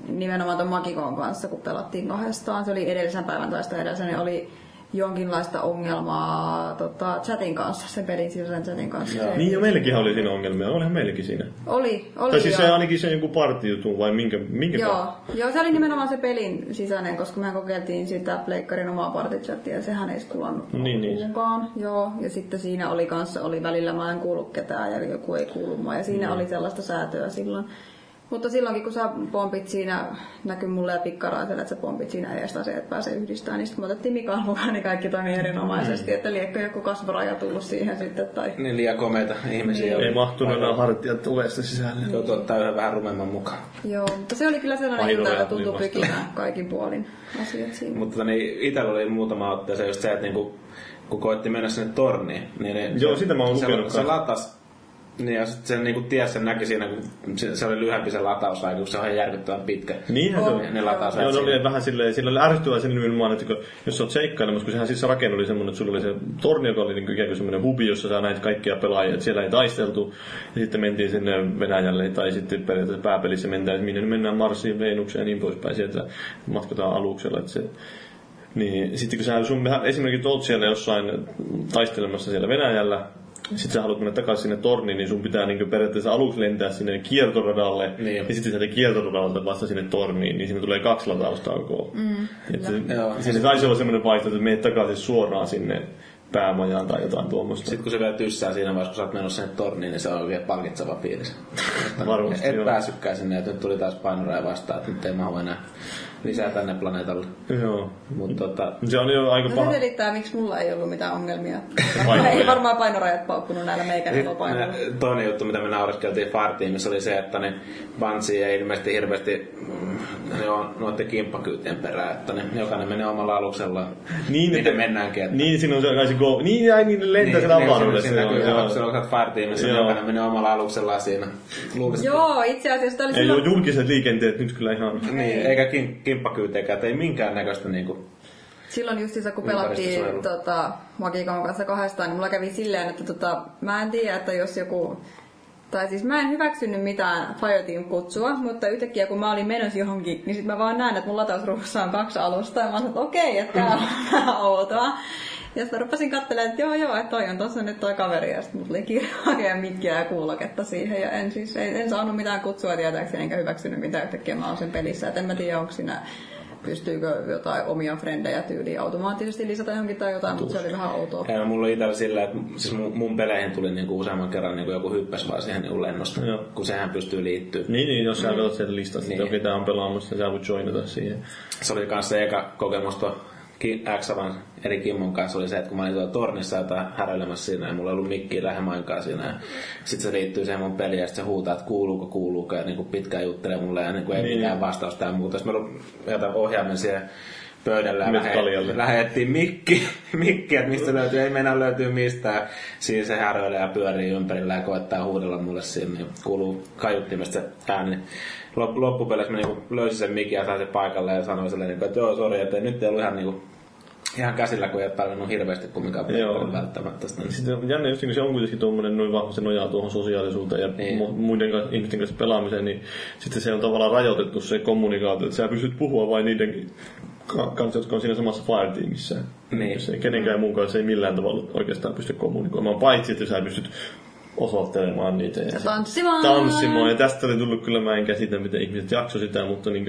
nimenomaan ton Magikon kanssa, kun pelattiin kahdestaan. Se oli edellisen päivän tai sitä edellisen, niin oli jonkinlaista ongelmaa tota, chatin kanssa, sen pelin sisäisen chatin kanssa. Se- Niin, ja meilläkin oli siinä ongelmia. Olihan meilläkin siinä. Oli, oli Tai siis se joo. ainakin se joku partijutun vai minkä, minkä Joo, joo, se oli nimenomaan se pelin sisäinen, koska mehän kokeiltiin sitä pleikkarin omaa partychattia ja sehän ei kulannut Niin, niin. alkuunkaan. Joo, ja sitten siinä oli kanssa, oli välillä mä en kuullut ketään ja joku ei kuulu mua ja siinä oli sellaista säätöä silloin. Mutta silloinkin kun sä pompit siinä, näkyy mulle ja pikkaraiselle, että sä pompit siinä eestä se, että pääsee yhdistämään, niin sitten me otettiin Mikan mukaan, niin kaikki toimii erinomaisesti, että liekö joku kasvaraja tullut siihen sitten tai... Niin liian komeita ihmisiä Ei mahtunut enää hartiat ovesta sisälle. Joutuu ottaa yhden vähän rumemman mukaan. Joo, mutta se oli kyllä sellainen ilta, että tuli tuntui pykimään kaikin puolin asiat siinä. Mutta niin, itsellä oli muutama otteeseen just se, että niinku, kun koitti mennä sinne torniin, niin ne, Joo, sitä mä oon se, lukenut se, kanssa. latas, niin ja sitten sen niinku ties sen näki siinä, kun se, se oli lyhyempi se latausaika, kun se on ihan järkyttävän pitkä. Niinhän se On. Ne lataus Joo, ne oli vähän silleen, sillä oli ärsyttävää sen nimenomaan, että kun, jos sä oot seikkailemassa, kun sehän siis rakenne oli semmoinen, että sulla oli se torni, joka oli niin ikään kuin semmoinen hubi, jossa sä näit kaikkia pelaajia, että siellä ei taisteltu, ja sitten mentiin sinne Venäjälle, tai sitten periaatteessa pääpelissä mennään, että minne mennään Marsiin, Veenukseen ja niin poispäin, sieltä matkataan aluksella, että se, niin sitten kun sä sun, esimerkiksi oot siellä jossain taistelemassa siellä Venäjällä, sitten sä haluat mennä takaisin sinne torniin, niin sun pitää niin periaatteessa aluksi lentää sinne kiertoradalle, Niin. ja sitten sieltä kiertoradalta vasta sinne torniin, niin siinä tulee kaksi lataustaukoa. Mm, että se, Joo. siinä taisi olla semmoinen vaihtoehto, että menet takaisin suoraan sinne päämajaan tai jotain tuommoista. Sitten kun se vielä tyssää siinä vaiheessa, kun sä oot menossa sinne torniin, niin se on vielä palkitseva fiilis. (laughs) Varmasti Et joo. päässytkään sinne, että nyt tuli taas painoraja vastaan, että nyt ei mahu enää lisää tänne planeetalle. Joo. Mutta tota, Se on jo aika No paha. se selittää, miksi mulla ei ollut mitään ongelmia. (laughs) Ei varmaan painorajat paukkunut näillä meikän elopainoilla. Ne- Toinen juttu, mitä me naureskeltiin Fireteamissa, oli se, että ne Bungie ei ilmeisesti hirveästi mm, ne on noiden kimppakyytien perään, että ne, jokainen menee omalla aluksella. Niin, niin mennäänkin. Että, Niin, siinä on se, kai se go. Niin jäi niille lentää siellä avaruudessa. Siinä joo, näkyy, joo. joo, se on Fire-tiimissä, Joo. jokainen menee omalla aluksellaan siinä. Luulisin, Joo, itse asiassa oli Ei ole silloin... julkiset liikenteet nyt kyllä ihan... Niin, eikä kim, että ei minkään näköistä niinku... Silloin justiinsa kun pelattiin tota, Magikon kanssa kahdestaan, niin mulla kävi silleen, että tota, mä en tiedä, että jos joku... Tai siis mä en hyväksynyt mitään Fireteam-kutsua, mutta yhtäkkiä kun mä olin menossa johonkin, niin sit mä vaan näen, että mun latausruudussa on kaksi alusta, ja mä olin, että okei, että tää on vähän (laughs) outoa. (laughs) Ja sitten rupesin katselemaan, että joo joo, että toi on tossa nyt toi kaveri, ja sitten mulla tuli kirjaa (laughs) ja mikkiä ja kuuloketta siihen, ja en siis, en, en saanut mitään kutsua tietääkseni, enkä hyväksynyt mitään yhtäkkiä mä oon sen pelissä, et en mä tiedä, onko siinä pystyykö jotain omia frendejä tyyliin automaattisesti lisätä johonkin tai jotain, mutta se oli vähän outoa. Ja mulla oli itsellä sillä, että siis mun, mun peleihin tuli niinku useamman kerran niinku joku hyppäs vaan siihen niinku lennosta, Joo. kun sehän pystyy liittyä. Niin, niin, jos sä katsot sieltä listasta, Niin. niin. että ketä on pelaamassa, sä voit joinata siihen. Se oli kans se eka kokemus X-Avan eri Kimmon kanssa oli se, että kun mä olin tuolla tornissa jotain häröilemässä siinä ja mulla ei ollut mikkiä lähemainkaan siinä. Ja sit se liittyy siihen mun peliin ja sit se huutaa, että kuuluuko, kuuluuko ja niinku pitkään juttelee mulle ja niinku ei Niin. mitään vastausta ja muuta. Sitten mä jätän ohjaimen siihen pöydälle ja lähe- lähettiin mikki, mikki, että mistä löytyy, ei meinaa löytyy mistään. Siinä se häröilee ja pyörii ympärillä ja koettaa huudella mulle siinä, niin kuuluu kaiuttimesta se ääni. Lop- Loppupeleissä mä niinku löysin sen mikin ja sain sen paikalle ja sanoin silleen, niinku, että joo, sori, että nyt ei ollut ihan niinku ihan käsillä, kun ei ole tarvinnut hirveästi kumminkaan Joo. välttämättä. Sitä. Sitten on jännä, just kun se on kuitenkin tuommoinen noin vahvasti nojaa tuohon sosiaalisuuteen ja Niin. niin. muiden kanssa, ihmisten kanssa pelaamiseen, niin sitten se on tavallaan rajoitettu se kommunikaatio, että sä pystyt puhua vain niiden ka- kanssa, jotka on siinä samassa Fire-tiimissä. Niin. Se, kenenkään muun kanssa ei millään tavalla oikeastaan pysty kommunikoimaan, paitsi että sä pystyt osoittelemaan niitä. Ja, Ja se- tanssimaan! tanssimaan. Ja tästä oli tullut kyllä, mä en käsitä, miten ihmiset jakso sitä, mutta niin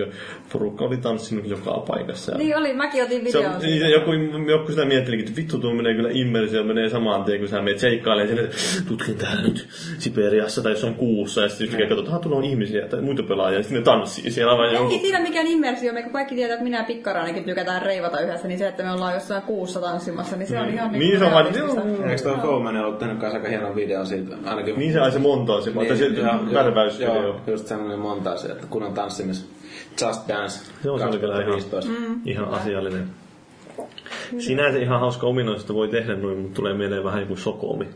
porukka oli tanssinut joka paikassa. Ja Niin oli, mäkin otin se videon on, siitä. niin, joku, joku sitä miettelikin, että vittu tuo menee kyllä immersio, menee samaan tien, kun sä menet seikkailemaan sinne, tutkin täällä nyt Siperiassa tai jossain kuussa, ja sitten yhtäkkiä katsotaan, että tuolla on ihmisiä tai muita pelaajia, ja sitten ne tanssii siellä vaan Ei jonkun... siinä mikään immersio, me kun kaikki tietää, että minä ja Pikkaraanikin tykätään reivata yhdessä, niin se, että me ollaan jossain kuussa tanssimassa, niin se on ihan Niin se on vaan. Eikö toi Bowman ollut tehnyt kanssa aika hienon videon siitä? Ainakin Niin se ai se montaasi, niin, tai se värväysvideo. Joo, just semmoinen montaasi, että kun on tanssimis Just Dance Se on se kyllä ihan, 2015. Mm. ihan asiallinen. Sinänsä ihan hauska ominaisuutta voi tehdä noin, mutta tulee mieleen vähän joku Sokomi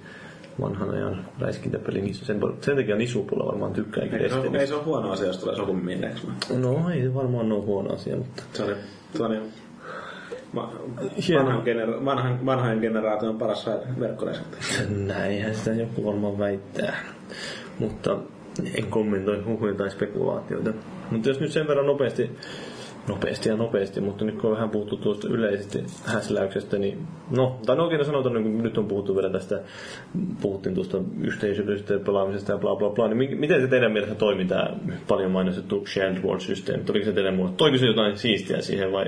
vanhan ajan räiskintäpeli. Niin sen, sen takia Nisupulla varmaan tykkääkin Ei ei se ole huono asia, jos tulee sopun minneksi. No ei se varmaan ole huono asia, mutta Se oli, se oli vanhan, genera- vanhan, vanhan generaation paras verkkoreisuntaja. näinhän sitä joku varmaan väittää. Mutta en kommentoi huhuja tai spekulaatioita. Mutta jos nyt sen verran nopeasti, nopeasti ja nopeasti, mutta nyt kun on vähän puhuttu tuosta yleisesti häsläyksestä, niin no, tai no oikein sanotaan, niin nyt on puhuttu vielä tästä, puhuttiin tuosta yhteisöllisestä pelaamisesta ja bla bla bla, niin mi- miten se teidän mielestä toimi tämä paljon mainostettu shared world systeemi? Oliko se teidän mielestä, toiko se jotain siistiä siihen vai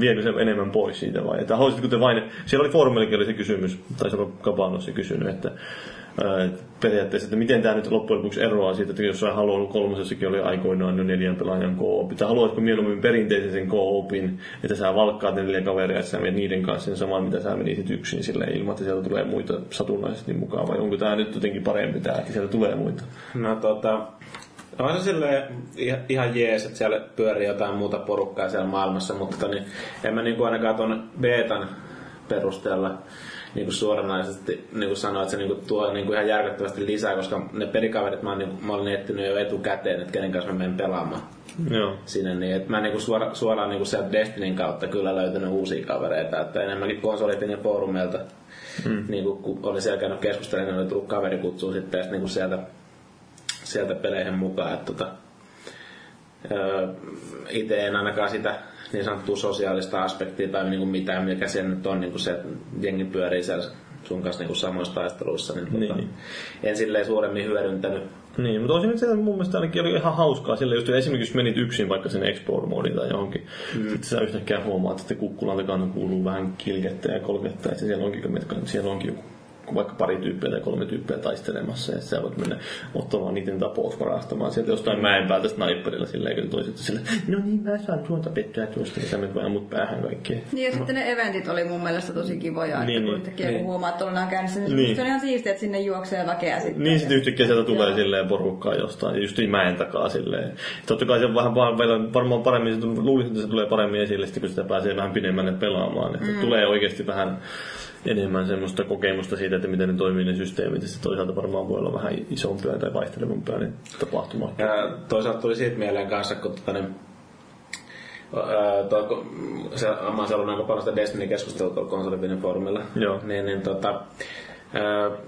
viekö se enemmän pois siitä vai? Että haluaisitko te vain, siellä oli foorumillakin oli se kysymys, taisi olla Kapanos kysynyt, että periaatteessa, että miten tämä nyt loppujen lopuksi eroaa siitä, että jos Halo kolmosessakin oli aikoinaan jo neljän pelaajan co-op, tai haluatko mieluummin perinteisen sen co-opin, että sä valkkaat ne neljä kaveria, että sä menet niiden kanssa sen saman, mitä sä menisit yksin sille ilman, että sieltä tulee muita satunnaisesti mukaan, vai onko tämä nyt jotenkin parempi tämä, että sieltä tulee muita? No tota, on se silleen ihan, ihan jees, että siellä pyörii jotain muuta porukkaa siellä maailmassa, mutta tota, niin, en mä niinku ainakaan tuon beetan perusteella niinku suoranaisesti niinku sanoa, että se niinku tuo niinku ihan järkyttävästi lisää, koska ne pelikaverit mä, niinku, mä olin etsinyt jo etukäteen, että kenen kanssa mä menen pelaamaan Joo. sinne, niin että mä niinku suora, suoraan niinku sieltä Destinin kautta kyllä löytänyt uusia kavereita, että enemmänkin konsolitin ja foorumeilta, mm. niinku, kun oli siellä käynyt keskustelemaan, niin oli tullut kaverikutsua sitten ja niinku sieltä, sieltä peleihin mukaan, että tota, itse en ainakaan sitä niin sanottua sosiaalista aspektia tai niinku mitään, mikä se nyt on, niinku se, että jengi pyörii siellä sun kanssa niinku samoissa taisteluissa, niin, tota, Niin. en silleen suuremmin hyödyntänyt. Niin, mutta olisin nyt se mun mielestä ainakin oli ihan hauskaa sille, just esimerkiksi jos menit yksin vaikka sen Explore-moodin tai johonkin, mm. sitten sä yhtäkkiä huomaat, että kukkulan takana kuuluu vähän kilkettä ja kolketta, että siellä onkin, siellä onkin joku vaikka pari tyyppiä tai kolme tyyppiä taistelemassa ja sä voit mennä ottamaan niiden tapoos varastamaan sieltä jostain mäen päältä sniperilla silleen, kun toiset sille, no niin mä saan tuon tapettua tuosta, niin sä menet vaan mut päähän kaikkeen. Niin ja sitten ne eventit oli mun mielestä tosi kivoja, että Niin, kun niin. yhtäkkiä Niin. kun huomaa, että ollaan käynnissä, niin, Niin. se on ihan siistiä, että sinne juoksee väkeä sitten. Niin sitten yhtäkkiä sieltä tulee silleen porukkaa jostain, ja just mäen takaa silleen. Totta kai se on vähän vaan, varmaan paremmin, se, luulisin, että se tulee paremmin esille, kun sitä pääsee vähän pidemmälle pelaamaan. Että mm. tulee oikeasti vähän enemmän semmoista kokemusta siitä, että miten ne toimii ne systeemit, ja toisaalta varmaan voi olla vähän isompia tai vaihtelevampia ne tapahtumat. Ja toisaalta tuli siitä mieleen kanssa, kun tota, niin, ää, toi, se, mä oon aika paljon sitä Destiny-keskustelua tuolla foorumilla. Joo. Niin, niin tota,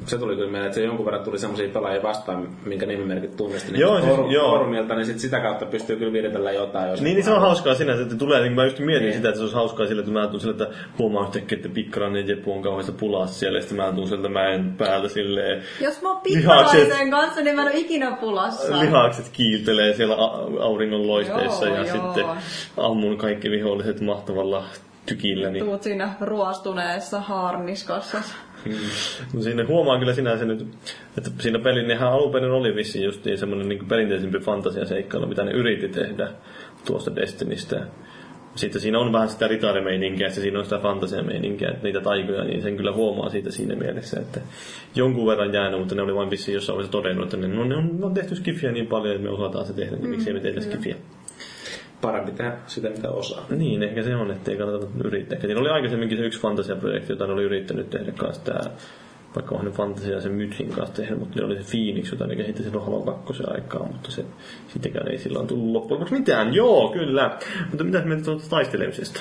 se tuli kyllä mieleen, että se jonkun verran tuli semmoisia pelaajia vastaan, minkä nimimerkit tunnisti niin Joo, siis- forum- joo. foorumilta, niin sit sitä kautta pystyy kyllä viritellä jotain. Jos Niin, niin se on hauskaa sinänsä, että tulee, niin mä just mietin Niin. sitä, että se olisi hauskaa sillä, että mä tuun sille, että huomaan yhtäkkiä, että pikkarainen Jeppu on kauheassa pulassa siellä, ja sitten mä tuun sieltä mäen päältä silleen, Jos mä oon Lihakset. pikkaraisen kanssa, niin mä en ole ikinä pulassa. lihakset kiiltelee siellä auringon loisteissa, Joo, ja joo. sitten ammun kaikki viholliset mahtavalla tykillä. Niin Tuut siinä ruostuneessa haarniskassa. No siinä huomaa kyllä sinänsä nyt, että siinä pelin nehän alun perin oli vissiin justiin semmoinen niin perinteisempi fantasiaseikkailu, mitä ne yritti tehdä tuosta Destinistä. Sitten siinä on vähän sitä ritarimeininkiä, että siinä on sitä fantasiameininkiä, että niitä taikoja, niin sen kyllä huomaa siitä siinä mielessä, että jonkun verran jäänyt, mutta ne oli vain vissiin jossain vaiheessa todennut, että ne, no, ne, on, ne on tehty skifiä niin paljon, että me osataan se tehdä, niin miksi ei me tehdä skifiä. Parempi tehdä sitä, mitä osaa. Niin, ehkä se on, ettei kannata yrittää. Siinä oli aikaisemminkin se yksi fantasiaprojekti, jota ne oli yrittänyt tehdä kanssa tämä vaikka on fantasia sen Mythin kanssa tehnyt, mutta ne oli se Phoenix, jota ne kehitti silloin Halo 2 aikaa, mutta se sitäkään ei silloin tullut lopuksi mitään. Joo, kyllä. Mutta mitä me tuota taistelemisesta?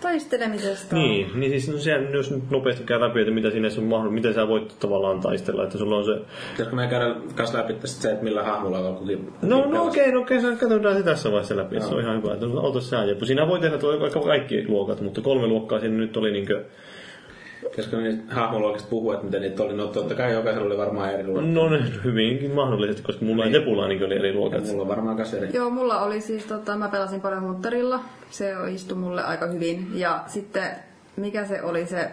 Taistelemisesta. Niin, niin siis no, sehän, jos nyt nopeasti käy läpi, että mitä siinä on mahdollista, miten sä voit tavallaan taistella, että sulla on se... Pitäisikö me käydä kanssa läpi tästä se, että millä hahmolla on kukin No, no okei, no okei, katsotaan se tässä vaiheessa läpi, se on ihan hyvä. Että ota sä Jeppu. Siinä voi tehdä vaikka kaikki luokat, mutta kolme luokkaa siinä nyt oli niinkö... Pitäisikö niistä hahmoluokista puhua, että miten niitä oli? No totta kai jokaisella oli varmaan eri luokka. No ne hyvinkin mahdollisesti, koska mulla ei Jepulla niin oli eri luokat. Mulla on varmaan kanssa eri. Joo, mulla oli siis, tota, mä pelasin paljon Hunterilla. Se istui mulle aika hyvin. Ja sitten, mikä se oli se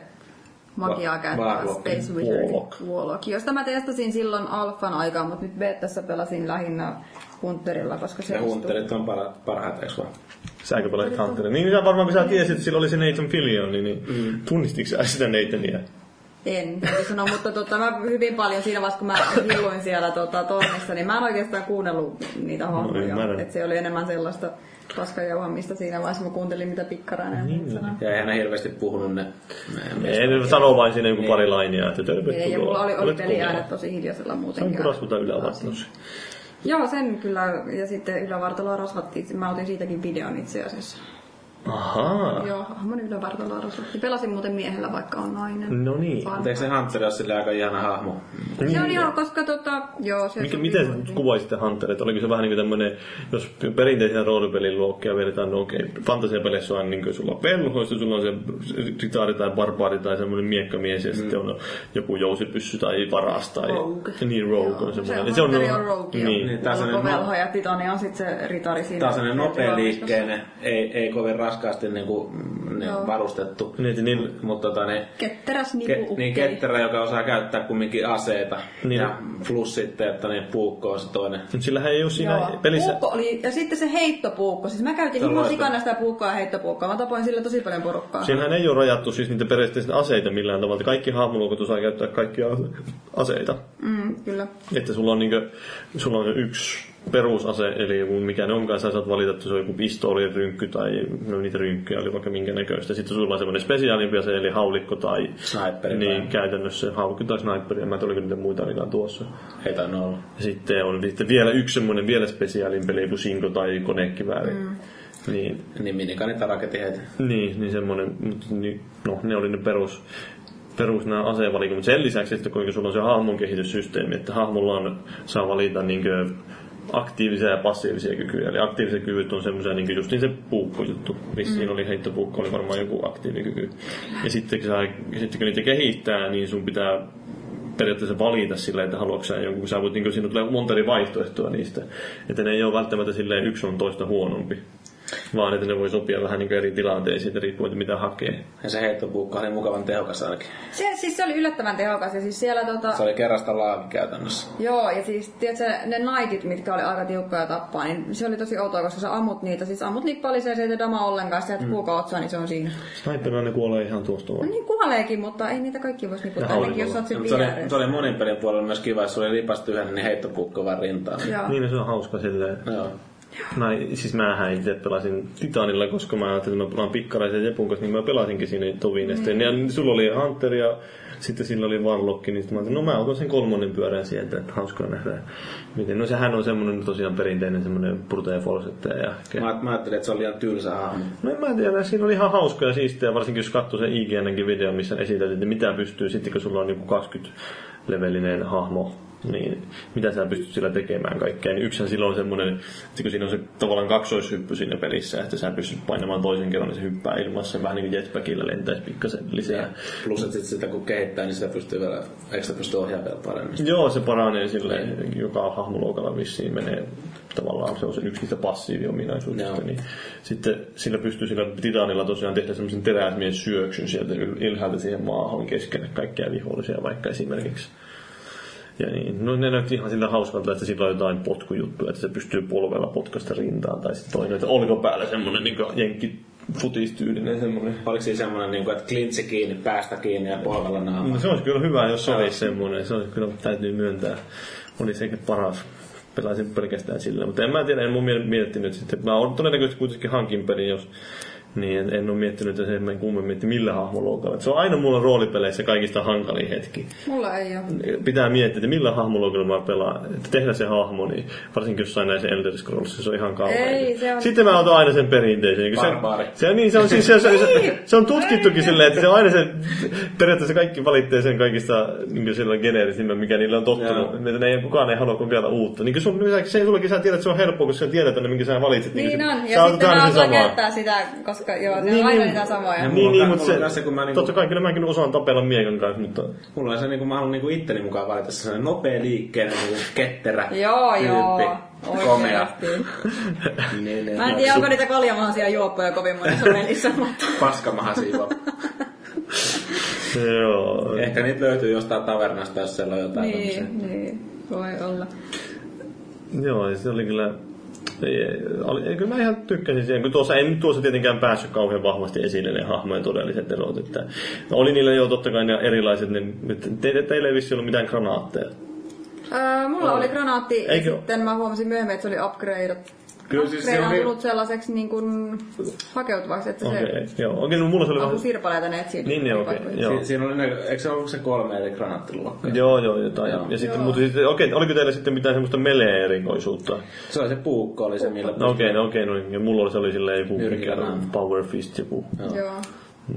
magiaa käyttävä. Space Wizard Warlock. Warlock, josta mä testasin silloin alfan aikaa, mutta nyt betassa pelasin lähinnä Hunterilla, koska se Ja hunterit on para, parhaat, eikö vaan? Säkö pelasit Hunterin? Niin sä varmaan kun sä tiesit, että sillä oli se Nathan Fillion, niin mm. tunnistitko sä sitä Nathania? En, sanoa, mutta tota, mä hyvin paljon siinä vaiheessa, kun mä hilluin siellä tota, tornissa, niin mä en oikeastaan kuunnellut niitä hahmoja. että se oli enemmän sellaista paskajauhamista siinä vaiheessa, mä kuuntelin mitä pikkarainen niin, sanoi. Ja eihän ne hirveästi puhunut ne... ne Ei, ne sanoo vain siinä joku pari lainia, että tervetuloa. Ei, ja mulla oli, oli peliäänet tosi hiljaisella Se on muutenkin. kuraskuta ylävartalossa. Joo, sen kyllä. Ja sitten ylävartaloa rasvattiin. Mä otin siitäkin videon itse asiassa. Ahaa. Joo, hahmon ylävartaloa rasvattiin. Pelasin muuten miehellä, vaikka on nainen. No niin. Mutta eikö se Hunter ole silleen aika ihana hahmo? Se on ihan, koska tota, joo, se Mikä, miten sä kuvaisitte Hunterit? Oliko se vähän niin kuin tämmöinen, jos perinteisiä roolipelin luokkia vedetään, no okei, fantasiapeleissä on niin kuin sulla on velhoista, sulla on se ritaari tai barbaari tai semmoinen miekkamies ja mm. sitten on joku jousipyssy tai varas tai... Rogue. Niin, rogue Joo, on se semmoinen. on, Ja se on, Hunteri on rogue, joo. niin. Niin, tää on on velho ja Titani on sitten se ritari siinä. Tää on sellainen nopea liikkeinen, ei, ei kovin raskaasti niinku, ne Joo. varustettu. Niin, niin, Mutta tota, ne, Ketteräs ke, nipu niin ketterä, joka osaa käyttää kumminkin aseita. Niin. Ja plus sitten, että ne puukko on se toinen. Mutta sillähän ei ole siinä Joo. pelissä... Puukko oli, ja sitten se heittopuukko. Siis mä käytin ihan sikana sitä puukkoa ja heittopuukkoa. Mä tapoin sillä tosi paljon porukkaa. Siinähän ei ole rajattu siis niitä periaatteessa aseita millään tavalla. Kaikki hahmoluokot osaa käyttää kaikkia ase- aseita. Mm, kyllä. Että sulla on, niinkö, sulla on yksi perusase, eli joku mikä ne onkaan, sä saat valita, että se on joku pistooli, rynkky tai no niitä rynkkyjä oli vaikka minkä näköistä. Sitten sulla on semmoinen spesiaalimpi ase, eli haulikko tai Sniperi niin, tai- käytännössä haulikko tai sniperi, en mä tiedä, oliko niitä muita ainakaan tuossa. Ei tainnut olla. Ja sitten on sitten vielä yksi semmoinen vielä spesiaalimpi, eli joku sinko tai konekivääri. Mm. Niin, Niin minikanita raketti heitä. niin, niin semmoinen, mutta niin, no ne oli ne perus, perus nämä asevalikot, mutta sen lisäksi, että kuinka sulla on se hahmon kehityssysteemi, että hahmolla on, saa valita niin aktiivisia ja passiivisia kykyjä. Eli aktiiviset kyvyt on semmoisia niin just niin se puukkojuttu. Vissiin mm. oli heittopuukko, oli varmaan joku aktiivikyky. Ja sitten kun, sä, sitten kun niitä kehittää, niin sun pitää periaatteessa valita sillä, että haluatko sä jonkun, kun sä voit, niin siinä tulee monta eri vaihtoehtoa niistä. Että ne ei ole välttämättä silleen yksi on toista huonompi. Vaan että ne voi sopia vähän niin eri tilanteisiin, että mitä hakee. Ja se heittopuukko oli mukavan tehokas ainakin. Se, siis se oli yllättävän tehokas ja siis siellä tota... Se oli kerrasta laavi käytännössä. Joo, ja siis tiedätkö, ne knightit, mitkä oli aika tiukkoja tappaa, niin se oli tosi outoa, koska sä ammut niitä, siis ammut nippaliseen, se ei tee dama ollenkaan, sä mm. puuka otsaan, niin se on siinä. Sniperilla ne kuolee ihan tuosta No vaan. niin kuoleekin, mutta ei niitä kaikki voisi niputtaa, Ja ainakin jos sä oot sen Mutta se oli, se oli monin pelin puolella myös kiva, jos se oli lipasta yhden, niin heittopuukko vaan rintaan. Joo. Niin, se on hauska silleen. Joo. Näin, siis mähän itse pelasin Titanilla, koska mä ajattelin, että mä pelaan pikkaraisen Jepun kanssa, niin mä pelasinkin siinä Tovin. Mm. Ja sulla oli Hunter ja sitten sillä oli Warlock, niin sitten mä no mä otan sen kolmonen pyörän sieltä, että hauskaa nähdä. Miten, no sehän on semmoinen tosiaan perinteinen semmoinen brute force. Ja... Mä, mä ajattelin, että se oli ihan tylsä hahmo. No en mä tiedä, siinä oli ihan hauska ja siistiä, varsinkin jos katsoo sen IGNkin video, missä esität, että mitä pystyy sitten, kun sulla on niin 20 levelinen hahmo niin mitä sä pystyt sillä tekemään kaikkea. Niin yksihän silloin on semmoinen, että kun siinä on se tavallaan kaksoishyppy siinä pelissä, että sä pystyt painamaan toisen kerran, niin se hyppää ilmassa vähän niin kuin jetpackilla lentäisi pikkasen lisää. Ja plus, että sit sitä kun kehittää, niin sitä pystyy vielä, eikö sitä pysty ohjaamaan vielä paremmin? Joo, se paranee sille joka hahmoluokalla vissiin menee tavallaan se on se yksi niistä passiiviominaisuuksista, niin sitten sillä pystyy sillä titanilla tosiaan tehdä semmoisen teräsmies syöksyn sieltä ylhäältä siihen maahan keskelle kaikkia vihollisia vaikka esimerkiksi. Ja niin, no ne näytti ihan sillä hauskalta, että sillä on jotain potkujuttuja, että se pystyy polvella potkasta rintaan. Tai sitten toinen, että olkapäällä semmoinen niin jenkki futistyylinen semmoinen. Oliko siinä semmoinen, niin kuin, että klintsi kiinni, päästä kiinni ja polvella naama? No, se olisi kyllä hyvä, jos se olisi semmoinen. Se olisi kyllä, täytyy myöntää. Oli sekin paras. Pelasin pelkästään sillä. Mutta en mä tiedä, en mun miettinyt sitten. Mä oon todennäköisesti kuitenkin hankin pelin, jos niin en, en ole miettinyt että sen kummemmin, että millä hahmoluokalla. Se on aina mulla roolipeleissä kaikista hankalin hetki. Mulla ei ole. Pitää miettiä, että millä hahmoluokalla mä pelaan. Että tehdä se hahmo, niin varsinkin jossain näissä Elder Scrolls, se on ihan kauhean. Ei, se on... Sitten mä otan aina sen perinteisen. Se, se, niin, se, on, siis, se, se, se, se, on tutkittukin silleen, että se on aina se, periaatteessa kaikki valitsee sen kaikista niin sillä geneerisimmän, mikä niillä on tottunut. Että ne ei, kukaan ei halua kokeilla uutta. Niin sun, se, sullakin sä tiedät, että se on helppoa, kun sä tiedät, että minkä sä valitset. Niin, niin on. Ja sitten mä sitä, koska koska joo, ne niin, on aina niin, niitä samoja. Niin, niin, mutta se, se, kun mä niinku, totta kai kyllä mäkin osaan tapella miekan kanssa, mutta... Mulla on se, niinku, mä haluan niinku itteni mukaan valita sellainen nopea liikkeinen, niinku ketterä Joo, tyyppi. joo. Komea. (laughs) niin, niin, mä en tiedä, onko niitä kaljamahaisia juoppoja kovin monessa pelissä, (laughs) mutta... Paskamahaisia juoppoja. (laughs) Joo. Ehkä niitä löytyy jostain tavernasta, jos siellä on jotain Niin, tämmöisiä. niin, voi olla. Joo, se oli kyllä kyllä mä ihan tykkäsin siihen, kun tuossa en tuossa tietenkään päässyt kauhean vahvasti esille ne hahmojen todelliset erot. Että oli niillä jo totta kai ne erilaiset, ne, te, teillä ei vissi ollut mitään granaatteja. Öö, mulla oli, oli granaatti Eikö? ja sitten mä huomasin myöhemmin, että se oli upgrade Kyllä siis se on tullut sellaiseksi niin kuin hakeutuvaksi, että okay, se... Joo, okei, no mulla se oli vähän... sirpaleita ne etsii. Niin, niin okei, okay, joo. Si- siinä oli ne, eikö se ollut se kolme eri granaattiluokkaa? Joo, joo, jotain. Joo. Ja sitten, joo. mutta sitten, okei, oliko teillä sitten mitään semmoista melee-erikoisuutta? Se oli se puukko, oli se millä... No okei, no okei, no, ja mulla oli, se oli silleen joku Power Fist joku. Joo. joo.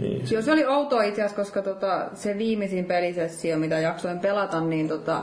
Niin. Joo, se oli outoa itse asiassa, koska tota, se viimeisin pelisessio, mitä jaksoin pelata, niin tota,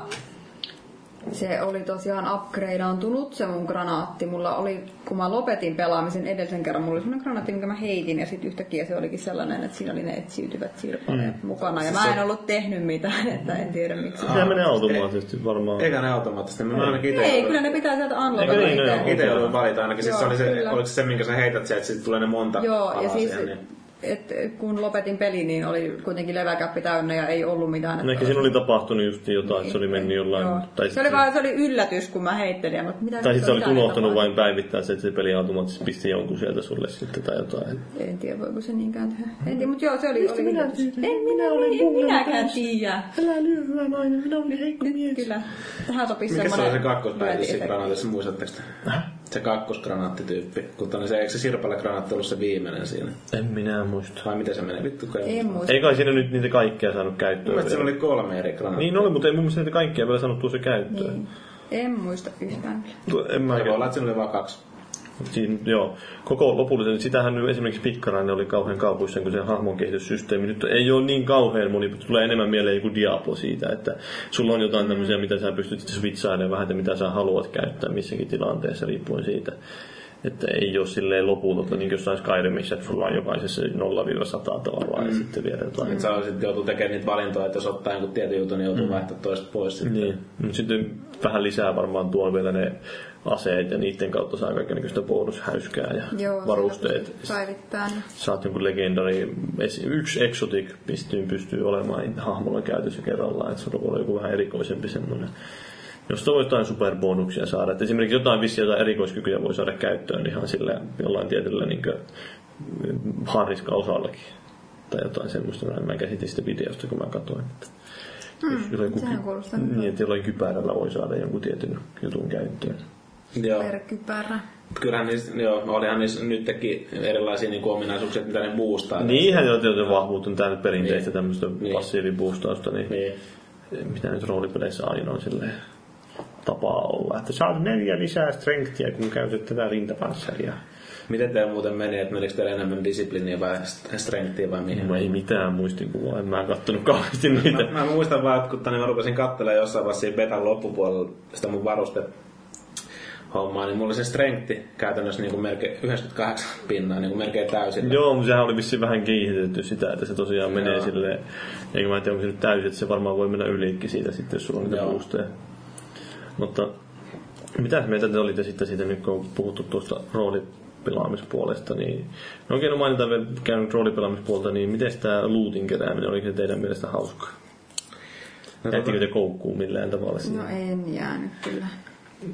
se oli tosiaan upgradeantunut se mun granaatti. Mulla oli, kun mä lopetin pelaamisen edellisen kerran, mulla oli sellainen granaatti, minkä mä heitin ja sitten yhtäkkiä se olikin sellainen, että siinä oli ne etsiytyvät sirpaleet mm. mukana. Ja mä en ollut tehnyt mitään, (laughs) että en tiedä miksi. Se menee automaattisesti varmaan. Eikä ne automaattisesti. Mä ainakin ite Ei, kyllä ne pitää sieltä unlockata itse. Itse joudun valita ainakin. Siis se oli se, oliko se se, minkä sä heität sieltä, että sitten tulee ne monta Joo, ja siis niin et kun lopetin pelin, niin oli kuitenkin leväkäppi täynnä ja ei ollut mitään. No ehkä siinä oli tapahtunut just jotain, niin, että se oli mennyt jollain... Joo. Tai se, oli vaan, se oli yllätys, kun mä heittelin. Mutta mitä tai sitten se oli unohtanut vain päivittää se, että se peli automaattisesti pisti jonkun sieltä sulle sitten tai jotain. En tiedä, voiko se niinkään tehdä. En tiedä, mutta joo, se oli, oli minä yllätys. En minä, olen en minäkään tiedä. Älä lyö, hyvä nainen, minä olen heikko mies. Kyllä, tähän sopisi semmoinen... Mikä se on se kakkospäivitys siinä granaatissa, muistatteko Se kakkosgranaattityyppi, kun se, eikö se sirpale granaatti ollut se viimeinen siinä? En minä muista. Vai miten se menee? Vittu kai En muista. Ei kai siinä nyt niitä kaikkia saanut käyttöön. Mun siellä oli kolme eri granaattia. Niin oli, mutta ei mun mielestä niitä kaikkia vielä sanottu se käyttöön. Niin. En muista yhtään. En mä voi olla, että siinä oli vain kaksi. Siin, joo, koko lopullisen, sitähän nyt esimerkiksi Pikkarainen oli kauhean kaupuissa, kun se hahmon kehityssysteemi nyt ei ole niin kauhean moni, mutta tulee enemmän mieleen joku Diablo siitä, että sulla on jotain tämmöisiä, mitä sä pystyt switchailemaan vähän, että mitä sä haluat käyttää missäkin tilanteessa riippuen siitä. Että ei ole silleen loputonta, niin kuin jossain Skyrimissä, että sulla on jokaisessa 0-100 tavallaan mm. ja sitten vielä jotain. Että sä sitten joutuu tekemään niitä valintoja, että jos ottaa jonkun tietyn jutun, niin joutuu mm. vaihtamaan toista pois. Sitten. Niin. Mutta sitten vähän lisää varmaan tuon vielä ne aseet ja niiden kautta saa kaikenlaista bonushäyskää ja Joo, varusteet. Päivittää. Saat jonkun legendari, yksi exotic pystyy, pystyy olemaan hahmolla käytössä kerrallaan, että sulla voi olla joku vähän erikoisempi semmoinen jos voi jotain superbonuksia saada. Et esimerkiksi jotain vissiä jotain erikoiskykyjä voi saada käyttöön ihan sillä jollain tietyllä niin harniska-osallakin. Tai jotain semmoista. Mä käsitin sitä videosta, kun mä katsoin. Että hmm, jos jollain, ky- niin, että jollain kypärällä voi saada jonkun tietyn jutun käyttöön. Joo. Kypärä. kyllähän niissä, joo, olihan niissä nytkin erilaisia niin ominaisuuksia, mitä ne boostaa. Niinhän jo tietysti vahvuut on tää nyt perinteistä tämmöistä Niin. passiiviboostausta, niin, Niin. mitä nyt roolipeleissä aina on silleen tapaa olla, että saat neljä lisää strengthia, kun käytät tätä rintapanssaria. Miten teillä muuten meni, että menikö teillä enemmän disipliiniä vai strengthia vai mihin? Mulla ei mitään muistikuvaa, en mä kattonut kauheasti niitä. Mä, mä muistan vaan, että kun tänne mä rupesin katselemaan jossain vaiheessa siinä betan loppupuolella sitä mun varuste hommaa, niin mulla oli se strengthi käytännössä niin kuin melkein 98 pinnaa, niin kuin melkein täysin. Joo, mutta sehän oli vissiin vähän kiihdytetty sitä, että se tosiaan menee Joo. silleen, eikä mä en tiedä onko se nyt täysin, että se varmaan voi mennä ylikin siitä sitten, jos sulla on niitä Joo. boosteja. Mutta mitä mieltä te olitte sitten siitä, nyt kun on puhuttu tuosta roolipelaamispuolesta, niin no oikein on mainita vielä käynyt roolipelaamispuolta, niin miten tämä lootin kerääminen, oliko se teidän mielestä hauskaa? No, Jäittikö te koukkuun millään tavalla siinä? No en jäänyt kyllä.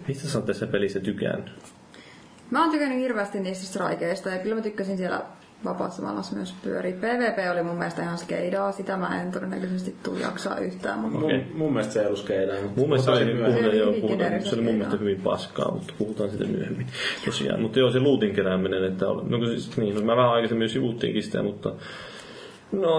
Mistä sä oot tässä pelissä tykännyt? Mä oon tykännyt hirveästi niistä strikeista ja kyllä mä tykkäsin siellä vapaassa maailmassa myös pyörii. PvP oli mun mielestä ihan skeidaa, sitä mä en todennäköisesti tuu jaksaa yhtään, mutta Mun, Okei. mun mielestä se ei ollut skeidää. mutta Mun mielestä se oli, myöhemmin. puhutaan, Se joo, oli generistä se oli mun skeidaa. mielestä hyvin paskaa, mutta puhutaan siitä myöhemmin tosiaan. Mutta joo, se lootin kerääminen, että oli, no, kun siis, niin, no, mä vähän aikaisemmin sivuttiinkin sitä, mutta No,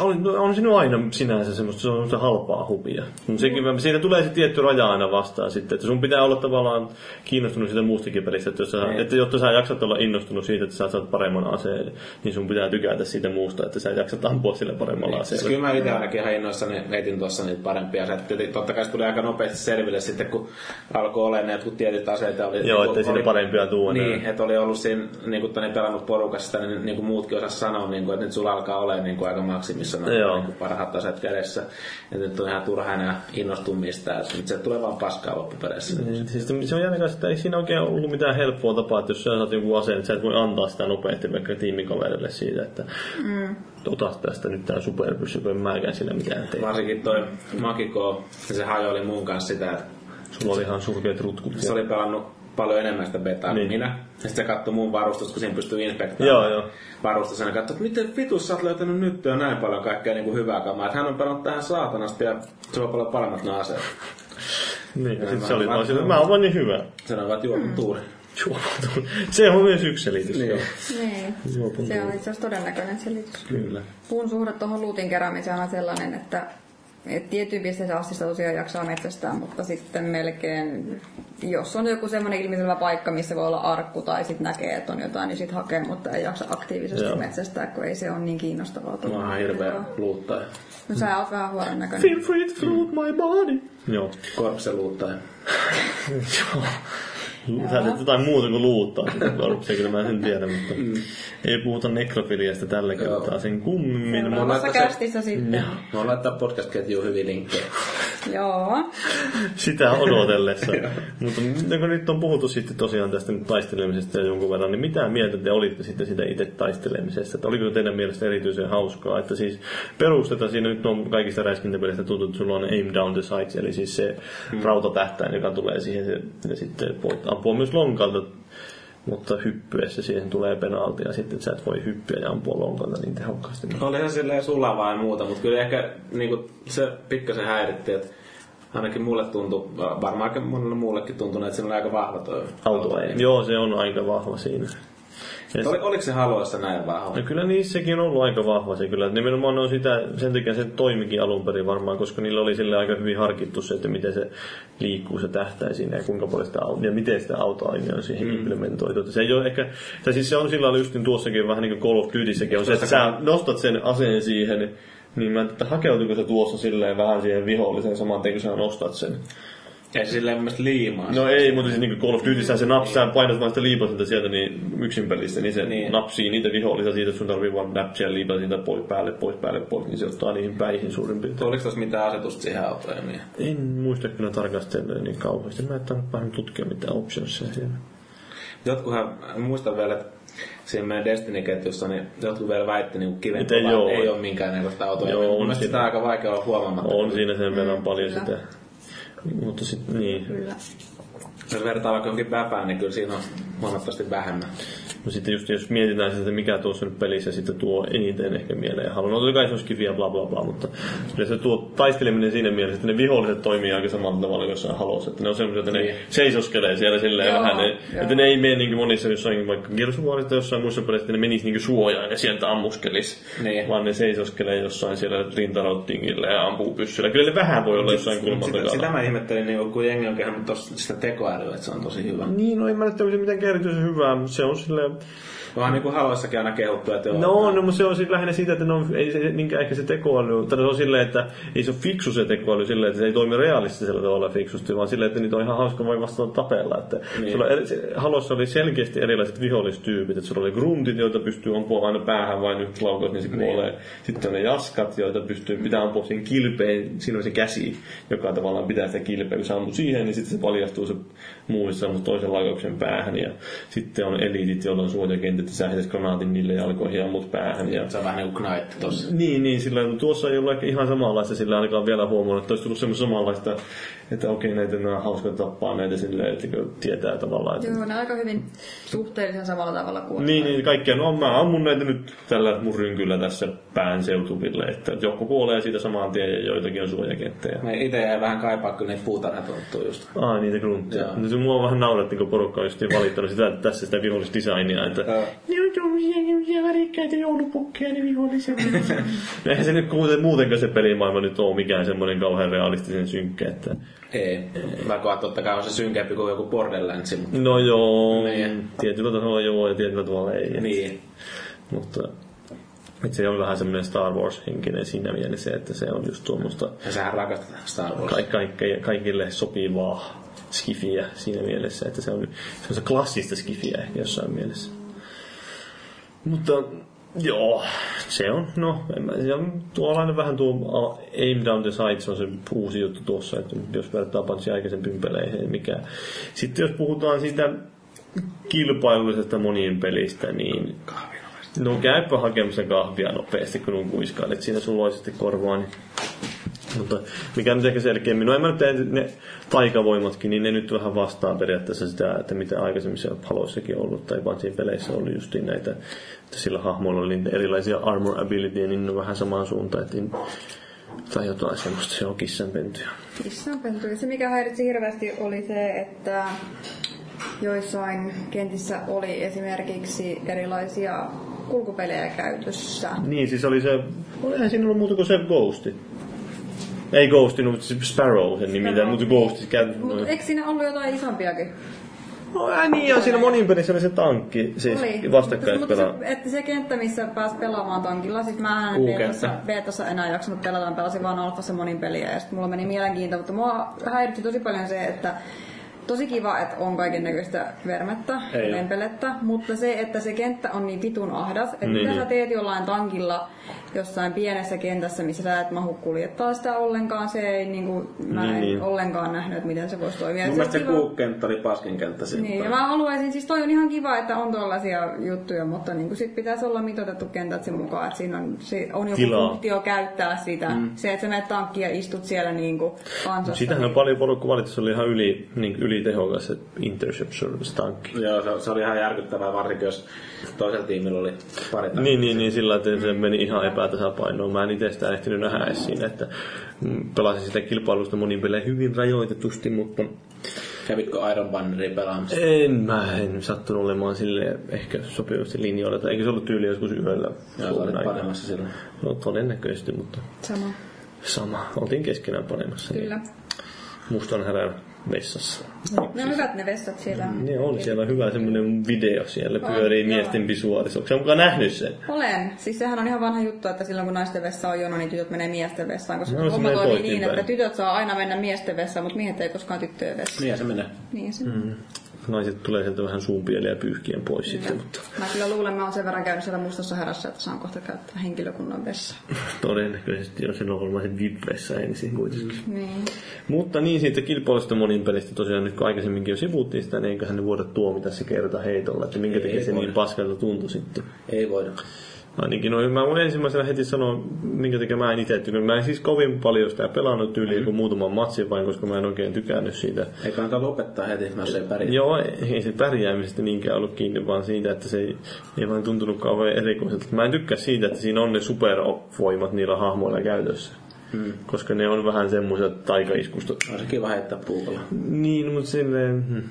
on, no, on siinä aina sinänsä semmoista, se on semmoista halpaa hupia. Sekin, siitä tulee se tietty raja aina vastaan sitten, että sun pitää olla tavallaan kiinnostunut siitä muustakin pelistä, että, jos sä, Niin. että jotta sä jaksat olla innostunut siitä, että sä saat paremman aseen, niin sun pitää tykätä siitä muusta, että sä jaksat ampua sille paremmalla Siis aseella. kyllä mä itse ainakin ihan innoissani heitin tuossa niitä parempia aseita. Totta kai se tuli aika nopeasti selville sitten, kun alkoi olemaan ne jotkut tietyt aseet. ja Oli, Joo, ettei siinä parempia tuu. Niin, että oli ollut siinä, niin kuin tänne pelannut porukassa, niin, niin kuin muutkin osas sanoa, niin kuin, että nyt sulla alkaa olemaan niin kuin aika maksimissa Joo. niin kuin parhaat aseet kädessä. Ja nyt on ihan turha enää innostua mistään. Nyt se tulee vaan paskaa loppupeleissä. Niin, siis se on jännä että ei siinä oikein ollut mitään helppoa tapaa, että jos sä saat jonkun aseen, että sä et voi antaa sitä nopeasti vaikka tiimikaverille siitä, että mm. ota tästä nyt tää superpyssy, kun en mäkään sillä mitään tee. Varsinkin toi Makiko, se hajoili mun kanssa sitä, että Sulla oli ihan surkeat rutkut. se oli pelannut paljon enemmän sitä betaa Niin. kuin minä. Ja sitten se katsoi mun varustusta, kun siinä pystyy inspektoimaan. Joo, joo. Varustusta ja katsoi, että miten vitus sä oot löytänyt nyt jo näin paljon kaikkea niin kuin hyvää kamaa. Että hän on pelannut tähän saatanasti ja se on paljon paremmat ne aseet. Niin, ja sit se oli vaan sillä, mä oon vaan niin hyvä. Sanoi, että juopun tuuri. Juopon Se on myös yksi selitys. Niin. niin. Se on itse asiassa todennäköinen selitys. Kyllä. Puun suhde tuohon luutin keräämiseen on sellainen, että et tiettyyn pisteeseen asti sitä tosiaan jaksaa metsästää, mutta sitten melkein, jos on joku semmoinen ilmiselvä paikka, missä voi olla arkku tai sitten näkee, että on jotain, niin sitten hakee, mutta ei jaksa aktiivisesti Joo. metsästää, kun ei se ole niin kiinnostavaa. Mä oon hirveä luuttaja. No sä oot vähän huonon näköinen. Feel free to float my body. Joo. Korpsen luuttaja. (laughs) Joo. Sä teet jotain muuta kuin luuttaa sitä korpsia, kyllä mä sen tiedän, mutta ei puhuta nekrofiliasta tällä kertaa sen kummin. Se- kästissä sitten. Mä oon laittaa podcast-ketjuun hyviä linkkejä. Joo. Sitä odotellessa. (laughs) Mutta nyt kun nyt on puhuttu sitten tosiaan tästä nyt taistelemisesta ja jonkun verran, niin mitä mieltä te olitte sitten sitä itse taistelemisesta? Että oliko teidän mielestä erityisen hauskaa? Että siis perusteta siinä nyt on kaikista räiskintäpeleistä tuttu, että sulla on aim down the sights, eli siis se hmm. rautatähtäin, joka tulee siihen se, ja sitten voit ampua myös lonkalta, mutta hyppyessä siihen tulee penalti ja sitten sä et voi hyppyä ja ampua lonkalta niin tehokkaasti. Olihan silleen sulavaa ja muuta, mutta kyllä ehkä niinku, se pikkasen häiritti, että ainakin mulle tuntui, varmaan aika monelle muullekin tuntunut, että siinä oli aika vahva toi Auto, Joo, se on aika vahva siinä. Ja Oli, oliko se haloissa näin vahva? No kyllä niissäkin on ollut aika vahva se kyllä. Nimenomaan on sitä, sen takia se toimikin alun perin varmaan, koska niillä oli sille aika hyvin harkittu se, että miten se liikkuu se tähtäin siinä ja kuinka paljon sitä ja miten sitä autoaineja on siihen mm. implementoitu. Että Se ei ole ehkä, tai siis se on sillä lailla just tuossakin vähän niin kuin Call of Dutyssäkin on se, että sä nostat sen aseen siihen, niin mä en tiedä, hakeutuuko se tuossa silleen vähän siihen viholliseen saman tien, kun sä nostat sen. Ei se silleen mun mielestä liimaa. No ei, mutta siis niin kuin Call of Dutyssä se naps, sä painat vaan sitä liipasinta sieltä niin yksin pelissä, niin se niin. Napsii niitä vihollisia siitä, että sun tarvii vaan näpsiä ja liipasinta pois päälle, pois päälle, pois, niin se ottaa niihin päihin suurin piirtein. Oliko tuossa mitään asetusta siihen autoimiin? En muista kyllä tarkastella niin kauheasti. Mä en tarvitse vähän tutkia mitään optionsia siellä. Jotkuhan, muistan vielä, että siinä meidän Destiny-ketjussa, niin jotkut vielä väitti niin kiven ei että ei ole minkäännäköistä autoa. Joo, on mielestä siinä. sitä on aika vaikea olla huomaamatta. On siinä sen verran paljon kyllä. sitä. Mutta sitten niin. Kyllä. Jos vertaa vaikka johonkin väpään, niin kyllä siinä on huomattavasti vähemmän. No sitten just jos mietitään sitä, että mikä tuossa nyt pelissä sitten tuo eniten ehkä mieleen haluan. No totta kai se on skifiä bla bla bla, mutta se tuo taisteleminen siinä mielessä, että ne viholliset toimii aika samalla tavalla kuin jossain halossa. Että ne on semmoisia, että ne seisoskelee siellä silleen Joo, vähän. Ne, joo. että ne ei mene niin monissa jossain vaikka tai jossain muissa peleissä, että ne menisi niin suojaan ja sieltä ammuskelis. Niin. Vaan ne seisoskelee jossain siellä rintarottingilla ja ampuu pyssyllä. Kyllä ne vähän voi olla jossain kulman Sitä, takana. sitä mä ihmettelin, niin kun jengi on kehannut sitä tekoälyä, että se on tosi hyvä. Niin, no en mä nyt olisi mitenkään erityisen hyvää, mutta se on silleen... them. Onhan niin kuin haloissakin aina kehuttu, että joo. No, no, mutta se on siis lähinnä siitä, että ne on, ei se, niin ehkä se tekoäly, tai se on silleen, että ei se ole fiksu se tekoäly silleen, että se ei toimi realistisella tavalla fiksusti, vaan silleen, että niitä on ihan hauska vain vastaan tapella. Että Niin. sulla eri, se, Halossa oli selkeästi erilaiset vihollistyypit, että sulla oli gruntit, joita pystyy ampumaan aina päähän vain yhtä laukaus, niin se kuolee. Sitten on ne jaskat, joita pystyy, pitää ampua siihen kilpeen, siinä on se käsi, joka tavallaan pitää sitä kilpeä, kun sä amput siihen, niin sitten se paljastuu se niin sä ammut toisen laukauksen päähän. Ja sitten on eliitit, joilla on että sä heität granaatin niille jalkoihin ja ammut päähän. Ja Se on vähän niin kuin Knight tossa. niin, niin sillä tuossa ei ehkä ihan samanlaista, sillä ainakaan vielä huomannut, että olisi tullut semmoista samanlaista, että okei, näitä on hauska tappaa näitä silleen, että kun tietää tavallaan, että... Joo, ne aika hyvin suhteellisen samalla tavalla kuin... Niin, niin, kaikkia, no mä ammun näitä nyt tällä mun rynkyllä tässä pään seutuville, että joku kuolee siitä samaan tien ja joitakin on suojakenttejä. Me itse jäi vähän kaipaa, kun niitä puutarhatonttuu just. Aa, niitä gruntteja. Se mua vähän nauratti, kun porukka on just valittanut sitä, että tässä sitä vihollisdesignia, että Joo. Värikkäitä joulupukkeja, ne viholliset. No Eihän se nyt kuuten- muutenkaan se pelimaailma nyt ole mikään semmoinen kauhean realistisen synkkä, että Ei. Että totta kai on se synkempi kuin joku Borderlands, mutta... no joo, Niin. tietyllä tavalla joo ja tietyllä tavalla ei. Niin. Mutta että se on vähän semmoinen Star Wars-henkinen siinä mielessä, että se on just tuommoista Ja sähän rakastat Star Wars. ka- kaikke, kaikille sopivaa skifiä siinä mielessä, että se on, se on se klassista skifiä ehkä jossain mielessä. Mutta joo, se on, no, en mä, on tuolla aina vähän tuo Aim Down the Sights on se uusi juttu tuossa, että jos vertaa paitsi aikaisempiin peleihin, mikä. Sitten jos puhutaan siitä kilpailullisesta monien pelistä, niin No käypä hakemassa kahvia nopeasti, kun on kuiskailet siinä suloisesti korvaan. Niin. Mutta mikä nyt ehkä selkeämmin, no en mä nyt tee ne taikavoimatkin, niin ne nyt vähän vastaa periaatteessa sitä, että mitä aikaisemmissa haloissakin on ollut, tai paitsi peleissä oli just näitä, että sillä hahmoilla oli niitä erilaisia armor abilityjä, niin ne on vähän samaan suuntaan, että niin- tai jotain semmoista, se on kissanpentyä. Kissanpentu. Ja se mikä häiritsi hirveästi oli se, että joissain kentissä oli esimerkiksi erilaisia kulkupelejä käytössä. Niin, siis oli se, eihän siinä ollut muuta kuin se Ghosti. Ei Ghosti, no, mutta Sparrow sen nimi, mutta Ghosti käy... Mutta eikö siinä ollut jotain isompiakin? No, ää, niin, ja siinä monin pelissä oli se tankki, siis Oli. vastakkain Mutta pelaa. se, että se kenttä, missä pääsi pelaamaan tankilla, siis mä en beetassa enää jaksanut pelata, mä pelasin vaan alfassa monin peliä ja sitten mulla meni mielenkiinto, mutta mua häiritsi tosi paljon se, että tosi kiva, että on kaiken näköistä vermettä, oo. lempelettä, mutta se, että se kenttä on niin vitun ahdas, että Niin, mitä sä teet jollain tankilla jossain pienessä kentässä, missä sä et mahu kuljettaa sitä ollenkaan, se ei niinku, mä Niin, en niin. ollenkaan nähnyt, että miten se voisi toimia. Mun mielestä se on kiva- kuukkenttä oli paskin kenttä niin, ja mä haluaisin, siis toi on ihan kiva, että on tuollaisia juttuja, mutta niin sit pitäisi olla mitoitettu kentät sen mukaan, että siinä on, se on joku Tilaa. funktio käyttää sitä. Mm. Se, että sä menet tankkiin ja istut siellä niin kuin ansassa. Sitähän on paljon porukka valittu, se oli ihan yli, niin, ylitehokas se Interception tankki. Joo, se, se, oli ihan järkyttävää, varsinkin jos toisella tiimillä oli pari. Niin, niin, niin sillä että se meni ihan epätasapainoon. Mä en itse sitä ehtinyt nähdä edes siinä, että mm, pelasin sitä kilpailusta monin pelejä hyvin rajoitetusti, mutta Kävitkö Iron Banneria pelaamassa? en mä en sattunut olemaan sille ehkä sopivasti linjoilla. Tai Eikä se ollut tyyli joskus yöllä Joo, sä olit panemassa silloin. No todennäköisesti, mutta Sama, sama. Oltiin keskenään panemassa. niin kyllä. Mustan härän vessassa. Ne on hyvät ne vessat siellä. Ne on siellä hyvä semmoinen video siellä pyörii joo. miesten visuaalissa. Onko mukaan nähnyt sen? Olen. Siis sehän on ihan vanha juttu, että silloin kun naisten vessa on jono, niin tytöt menee miesten vessaan. Koska No, no, se homma toimii niin, toisinpäin. että tytöt saa aina mennä miesten vessaan, mutta miehet ei koskaan tyttöjen vessaan. Niin se menee. Niin se. Mm. Naiset tulee sieltä vähän suunpieliä pyyhkien pois sitten, mutta Mä kyllä luulen, mä oon sen verran käynyt siellä mustassa härässä, että saan kohta käyttää henkilökunnan vessaa. (laughs) todennäköisesti on sen varmaan se VIP-vessa ensin kuitenkin. Niin. Mutta niin siitä kilpailusta monin pelistä tosiaan nyt kun aikaisemminkin jo sivuttiin sitä, niin eiköhän ne voida tuomita se kerta heitolla, että minkä Ei takia se voida. niin paskalta tuntui sitten. Ei voida. Ainakin no, mä voin ensimmäisenä heti sanoa, minkä takia mä en itse tykännyt. Mä en siis kovin paljon sitä pelannut yli mm. kuin muutaman matsin vain, koska mä en oikein tykännyt siitä. Ei kannata lopettaa heti, jos ei pärjää. Joo, ei se pärjäämisestä niinkään ollut kiinni, vaan siitä, että se ei, ei vain tuntunut kauhean erikoiselta. Mä en tykkää siitä, että siinä on ne supervoimat niillä hahmoilla käytössä. Hmm. Koska ne on vähän semmoiset taikaiskusta. On se kiva heittää puukolla. Niin, mutta silleen... Hmm.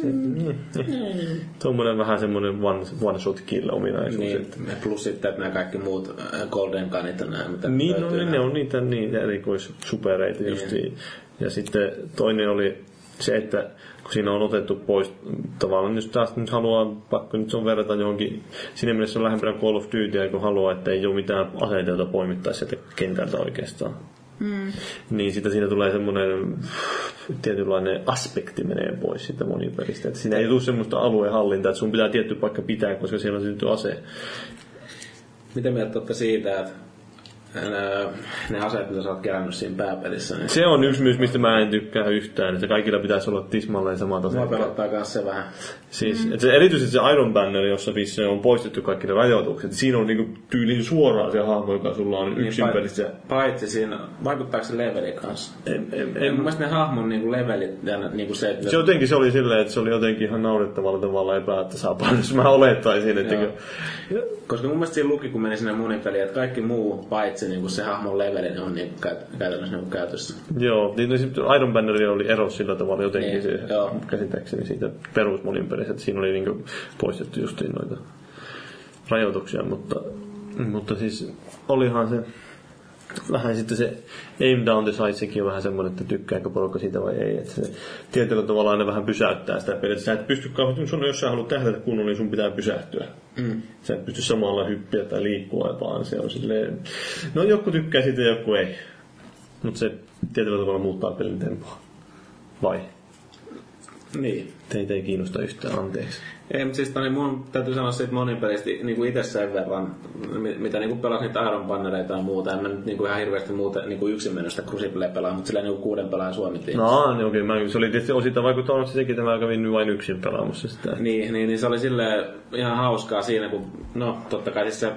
Se, mm. (laughs) Tuommoinen vähän semmoinen one, one shot kill ominaisuus. Niin, että- plus sitten, että nämä kaikki muut äh, Golden Gunit ja nämä, mitä Niin, no, löytyy, ne, on niitä, niitä erikoissupereita Niin. justiin. Ja sitten toinen oli se, että kun siinä on otettu pois, tavallaan jos taas nyt haluaa, pakko nyt se on verrata johonkin, siinä mielessä on lähempänä Call of Dutyä, kun haluaa, että ei ole mitään aseita, joita poimittaisi sieltä kentältä oikeastaan. Mm. Niin sitä siinä tulee semmoinen tietynlainen aspekti menee pois siitä monipelistä. Että siinä ei tule semmoista aluehallintaa, että sun pitää tietty paikka pitää, koska siellä on tietty ase. Mitä mieltä olette siitä, että ne aseet, mitä sä oot kerännyt siinä pääpelissä, niin Se on yksi myös, mistä mä en tykkää yhtään, että kaikilla pitäisi olla tismalleen samat mua aseet. pelottaa myös se vähän. Siis, että se, erityisesti se Iron Banner, jossa missä on poistettu kaikki ne rajoitukset. Siinä on niinku tyyliin suoraan se hahmo, joka sulla on yksin Niin, pelissä. Paitsi siinä, vaikuttaako se leveli kanssa? En, en, En, en, mun mielestä ne hahmon niinku levelit ja niinku se, että se jotenkin se oli silleen, että se oli jotenkin ihan naurettavalla tavalla epätasapainos. jos mä olettaisin, että Joo. Koska mun mielestä siinä luki, kun meni sinne monipeliin, että kaikki muu paitsi niinku se hahmon leveli on niinku käyt- käytännössä niinku käytössä. Joo, niin no Iron Banner oli ero sillä tavalla jotenkin Niin, se, joo. käsittääkseni siitä perusmonin pelissä, että siinä oli niinku poistettu justiin noita rajoituksia, mutta, mutta siis olihan se vähän sitten se aim down the sight, sekin on vähän semmoinen, että tykkääkö porukka siitä vai ei. Että se tietyllä tavalla aina vähän pysäyttää sitä peliä. Sä et pysty kauheasti, sun, jos sä haluat tähdätä kunnolla, niin sun pitää pysähtyä. Mm. Sä et pysty samalla hyppiä tai liikkua, vaan se on silleen... No joku tykkää siitä ja joku ei. Mutta se tietyllä tavalla muuttaa pelin tempoa. Vai? Niin. Teitä ei kiinnosta yhtään, anteeksi. Ei, mutta siis niin mun täytyy sanoa siitä monipelistä niin kuin itse sen verran, mi- mitä niin kuin pelasin niitä Iron Bannereita ja muuta. En mä nyt niin kuin ihan hirveästi muuta niin kuin yksin mennyt sitä Cruciblea pelaa, mutta sillä niin kuin kuuden pelaajan suomi No, niin okei. Mä, se oli tietysti osittain vaikuttanut sekin, että mä kävin vain yksin pelaamassa sitä. Niin, niin, niin se oli sille ihan hauskaa siinä, kun, no totta kai siis se,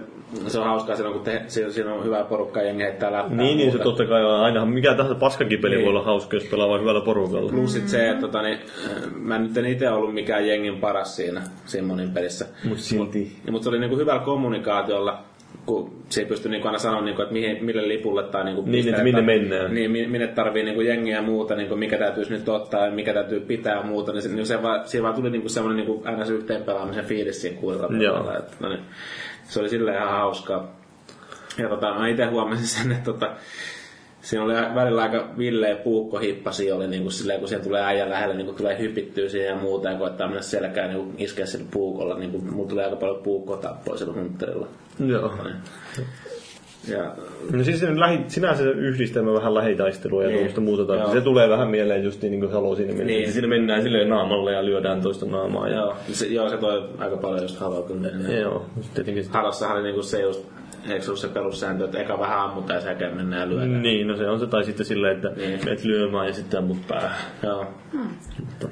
se on hauskaa silloin, kun te, siinä, siinä on hyvä porukka ja jengi heittää läppää. Niin, niin se totta kai on. Ainahan mikä tahansa paskakin peli Niin. voi olla hauska, jos pelaa vain hyvällä porukalla. Plus sit se, että tota, niin, mä nyt en itse ollut mikään jengin paras siinä Simonin pelissä. Mut silti. Ja, mutta se oli niinku hyvällä kommunikaatiolla, kun se pystyi niinku aina sanoa, niinku, että mihin, mille lipulle tai niinku, Niin, mistä- että minne mennään. Niin, mi- minne tarvii niinku jengiä ja muuta, niinku, mikä täytyisi nyt ottaa ja mikä täytyy pitää ja muuta. Niin se, niin se vaan, siinä vaan tuli niinku semmoinen niinku, aina se yhteen pelaamisen fiilis siinä kuudella. Että, no niin, se oli silleen ihan hauskaa. Ja tota, mä itse huomasin sen, että tota, Siinä oli välillä aika villeä puukkohippasi oli niin kuin silleen, kun siihen tulee äijän lähelle, niin kuin tulee hypittyä siihen ja muuta ja koettaa mennä selkään niin kuin iskeä sillä puukolla. Niin kuin, mulla tulee aika paljon puukkotappoa sillä huntterilla. Joo. Ja No siis se lähi, sinänsä se yhdistelmä vähän lähitaistelua ja Niin. muuta. Tai se tulee vähän mieleen just niin kuin Halo siinä mielessä. Niin. Niin. Siinä mennään silleen naamalle ja lyödään toista naamaa. Ja, joo, se, joo, se toi aika paljon just Halo kyllä. Joo, Sitten tietenkin Halossahan oli niinku se just, eikö se ollut se perussääntö, että eka vähän ammutaan ja sen mennään ja lyödään. Niin, no se on se, tai sitten silleen, että Niin. menet lyömään ja sitten ammut päähän. Joo. Mutta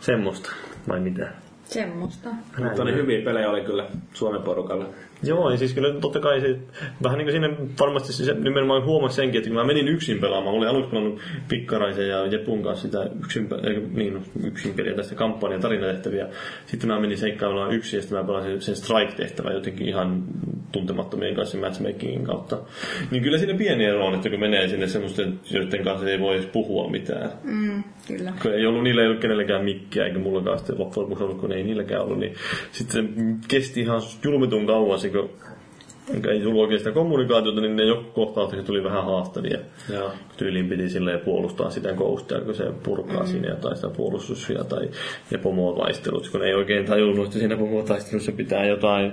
semmoista, vai mitä? Semmoista. Mutta niin hyviä pelejä oli kyllä Suomen porukalla. Joo, ja siis kyllä totta kai se, vähän niin kuin siinä varmasti se nimenomaan huomasi senkin, että kun mä menin yksin pelaamaan, olin aluksi pelannut Pikkaraisen ja Jepun kanssa sitä yksin, niin, no, yksin peliä tästä kampanjan tarinatehtäviä. Sitten mä menin seikkailemaan yksin ja sitten mä pelasin sen Strike-tehtävän jotenkin ihan tuntemattomien kanssa matchmakingin kautta. Niin kyllä siinä pieni ero on, että kun menee sinne semmoisten, joiden kanssa ei voi edes puhua mitään. Mm, kyllä. kun ei ollut, niillä ei ollut kenelläkään mikkiä, eikä mullakaan sitten loppujen lopuksi ollut, kun ei niilläkään ollut, niin sitten se kesti ihan julmetun kauan, se, kun ei tullut oikein sitä kommunikaatiota, niin ne joku kohtaukset tuli vähän haastavia. Joo. Tyyliin piti silleen puolustaa sitä koustia, kun se purkaa mm. siinä tai sitä puolustussia tai ja pomotaistelut, kun ei oikein tajunnut, että siinä pomotaistelussa pitää jotain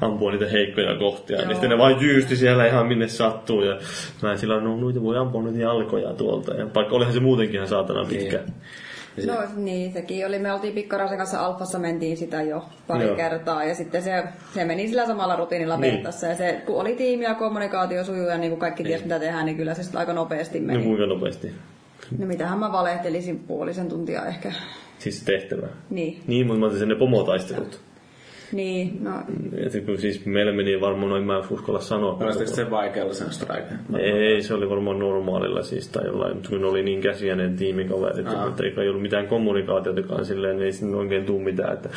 ampua niitä heikkoja kohtia. Joo. Niin sitten ne vain jyysti siellä ihan minne sattuu ja mä sillä no noita voi ampua nyt jalkoja tuolta. Ja vaikka olihan se muutenkin ihan saatana pitkä. Niin. No niin, sekin oli. Me oltiin Pikkarasen kanssa Alfassa, mentiin sitä jo pari Joo. kertaa. Ja sitten se, se meni sillä samalla rutiinilla Niin. niin. Ja se, kun oli tiimi ja kommunikaatio sujuu ja niin kuin kaikki tiesi mitä tehdään, niin kyllä se sitten aika nopeasti No meni. kuinka nopeasti? No mitähän mä valehtelisin puolisen tuntia ehkä. Siis se tehtävä. Niin. Niin, mutta mä sen ne pomotaistelut. Niin, no Et kun siis meillä meni varmaan noin, mä en uskalla sanoa. Olisiko se vaikealla sen strike? Ei, se oli varmaan normaalilla siis tai jollain, mutta kun oli niin käsiäinen tiimikaverit, Aa. että eikä ollut mitään kommunikaatiotakaan silleen, niin ei sinne oikein tuu mitään, että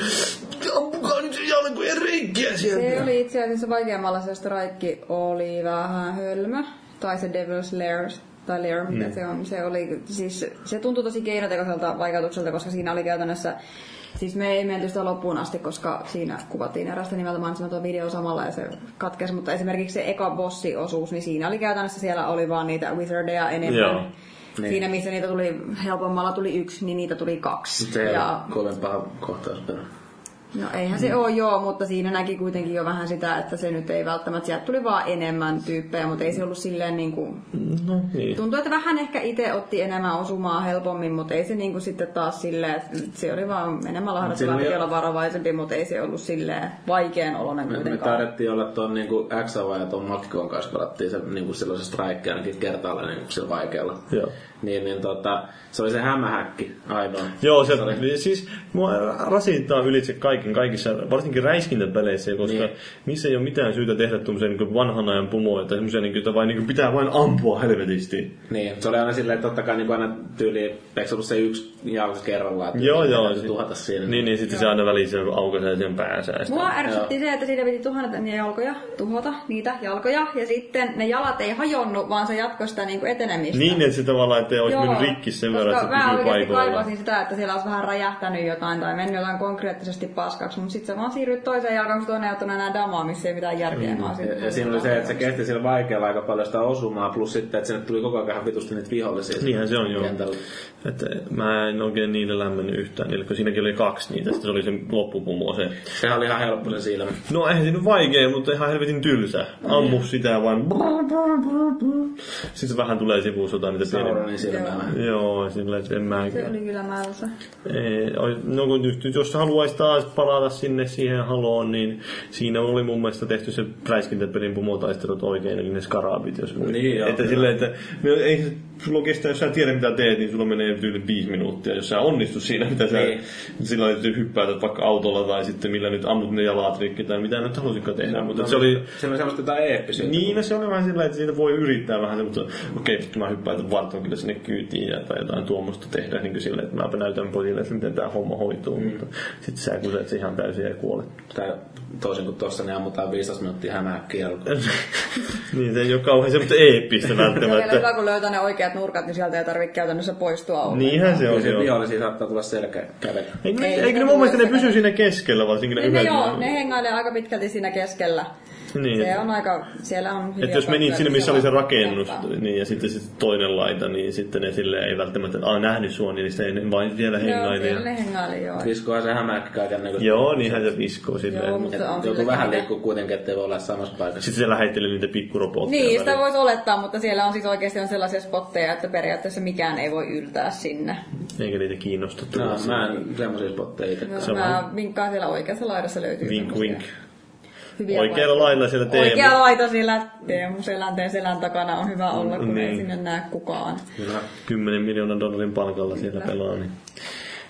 ampukaa nyt se jalkojen reikkiä se sieltä. oli itse asiassa vaikeammalla se strike oli vähän hölmö. Tai se Devil's Lair, tai Lair, mitä se on. Se, oli, siis, se tuntui tosi keinotekoiselta vaikeutukselta, koska siinä oli käytännössä Siis me ei menty sitä loppuun asti, koska siinä kuvattiin erästä nimeltä mainitsematon video samalla ja se katkesi, mutta esimerkiksi se eka bossi-osuus, niin siinä oli käytännössä siellä oli vaan niitä wizardeja enemmän. Joo. Niin. Siinä missä niitä tuli helpommalla tuli yksi, niin niitä tuli kaksi. Se ja, ole kovin paha kohtaus perä. No eihän se ole joo, mutta siinä näki kuitenkin jo vähän sitä, että se nyt ei välttämättä, sieltä tuli vaan enemmän tyyppejä, mutta ei se ollut silleen niin kuin, No niin. Tuntuu, että vähän ehkä itse otti enemmän osumaa helpommin, mutta ei se niinku sitten taas silleen, että se oli vaan enemmän Siinä oli- olla varovaisempi, mutta ei se ollut silleen vaikean oloinen Me, me kuitenkaan. taidettiin olla tuon niinku XAV ja tuon Matkon kanssa pelattiin se niinku silloin se strike ainakin kertaalleen niinku sillä vaikealla. Joo. Niin, niin tota, se oli se hämähäkki ainoa. Joo, se, oli- siis mua rasittaa ylitse kaiken kaikissa, varsinkin räiskintäpeleissä, koska Niin. niissä ei ole mitään syytä tehdä tuommoisia niin vanhan ajan pomoja tai semmoisia, niin, että vain, niin pitää vain ampua helvetisti. Niin, se oli aina silleen, että totta kai niin aina tyyli, eikö se ollut se yksi jalka kerrallaan, että Joo, joo. täytyy tuhata siinä. Niin, niin sitten se aina välissä aukaisee sen päänsä. Mua ärsytti se, että siitä piti tuhota niitä jalkoja, tuhota niitä jalkoja, ja sitten ne jalat ei hajonnut, vaan se jatkoi sitä niinku etenemistä. Niin, että se tavallaan, että ei olisi Joo, mennyt rikki sen verran, koska että mä se pysyy oikeasti paikoillaan. kaipasin sitä, että siellä olisi vähän räjähtänyt jotain tai mennyt jotain konkreettisesti paskaksi, mutta sitten sä vaan siirryt toiseen jalkaan, kun toinen ei ottanut enää damaa, missä ei mitään järkeä. Mm. Ja, ja siinä oli se, että se kesti sillä vaikealla aika paljon sitä osumaa, plus sitten, että sinne tuli koko ajan vitusti niitä vihollisia. Niinhän se on, joo. Että mä en oikein niille lämmennyt yhtään niille, kun siinäkin oli kaksi niitä, sitten se oli se loppupumu se. Sehän oli ihan helppo se silmä. No eihän siinä vaikea, mutta ihan helvetin tylsä. Ammu sitä vaan. Sitten se vähän tulee sivuusota niitä pieniä. Vähän. Joo, sillä että en mä... Se oli kyllä mälsä. No kun nyt, jos haluaisi taas palata sinne siihen haloon, niin siinä oli mun mielestä tehty se räiskintäpelin pomotaistelut oikein, eli ne skarabit, jos. Niin, joo, että kyllä. silleen, että no, ei sulla kestää, jos sä tiedät mitä teet, niin sulla menee yli viisi minuuttia, jos sä onnistut siinä, mitä sä Niin. sillä että hyppäät vaikka autolla tai sitten millä nyt ammut ne jalat rikki tai mitä nyt halusikaan tehdä, mutta se oli, Se oli semmoista jotain eeppisyyttä. niin, no se oli vähän sillä että siitä voi yrittää vähän semmoista, okei, vittu mä hyppään varton kyllä sinne kyytiin ja, tai jotain tuommoista tehdä niin kuin silleen, että mäpä näytän pojille, että miten tämä homma hoituu, mm. mutta sitten sä kuset se ihan täysin ja kuolet. Tai toisin kuin tossa, niin ammutaan 15 minuuttia hämähäkkiä. (laughs) niin se ei ole kauhean semmoista eeppistä (laughs) on välttämättä. hyvä, kun löytää ne oikeat nurkat, niin sieltä ei tarvitse käytännössä poistua ollenkaan. Niinhän se Kyllä on, siinä joo. vihollisia saattaa tulla selkä kävellä. Eikö, Ei, eikö ne ne mun mielestä ne pysy siinä keskellä, varsinkin ne Ne, ne, joo, ne hengailee aika pitkälti siinä keskellä. (laughs) Niin. Se on aika, siellä on hyviä Että jos menit paikkoja, sinne, missä oli se rakennus, niin, ja sitten, sitten toinen laita, niin sitten ne sille ei välttämättä, että nähnyt sua, niin sitten ei vain siellä Joo, hengaili. siellä Ja... ne hengaili, joo. Viskohan se hämähäkki kaiken näköistä. Joo, niinhän se viskoo silleen. Joo, mutta on silläkin vähän liikkuu kuitenkin, ettei voi olla samassa paikassa. Sitten se lähetteli niitä pikkurobotteja. Niin, sitä voisi olettaa, mutta siellä on siis oikeasti on sellaisia spotteja, että periaatteessa mikään ei voi yltää sinne. Eikä niitä kiinnosta No, mä en semmosia spotteja itse. No, Se on mä vinkkaan siellä oikeassa laidassa löytyy Vink vink. Hyviä Oikealla lailla siellä Teemu. Oikea laita siellä Teemu Selänteen selän takana on hyvä olla, kun ei Niin. sinne näe kukaan. Kyllä. 10 miljoonan dollarin palkalla siellä pelaa, niin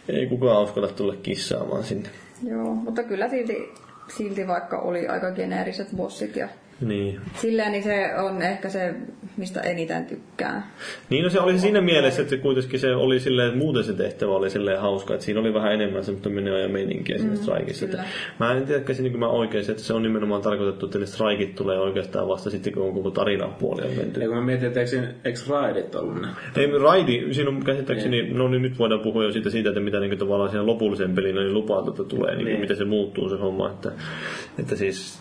ei kukaan uskalla tulla kissaamaan sinne. Joo, mutta kyllä silti, silti vaikka oli aika geneeriset bossit ja Niin. silleen, niin se on ehkä se, mistä eniten tykkään. Niin no se oli siinä mielessä, että kuitenkin se oli silleen, että muuten se tehtävä oli silleen hauska, että siinä oli vähän enemmän semmoista menoa ja meininkiä siinä strikeissa. Että mä en tiedä käsinkö mä oikein, että se on nimenomaan tarkoitettu, että ne strikit tulee oikeastaan vasta sitten, kun on koko tarinan puoli on menty. Ja kun mä mietin, että eikö, siinä- eikö raidit ollut ne? Ei, Raidi, siinä on käsittääkseni, no niin nyt voidaan puhua jo siitä, siitä että mitä niin tavallaan siihen lopulliseen peliin niin lupaatu, että tulee, niin, Niin. miten se muuttuu se homma. Että, että siis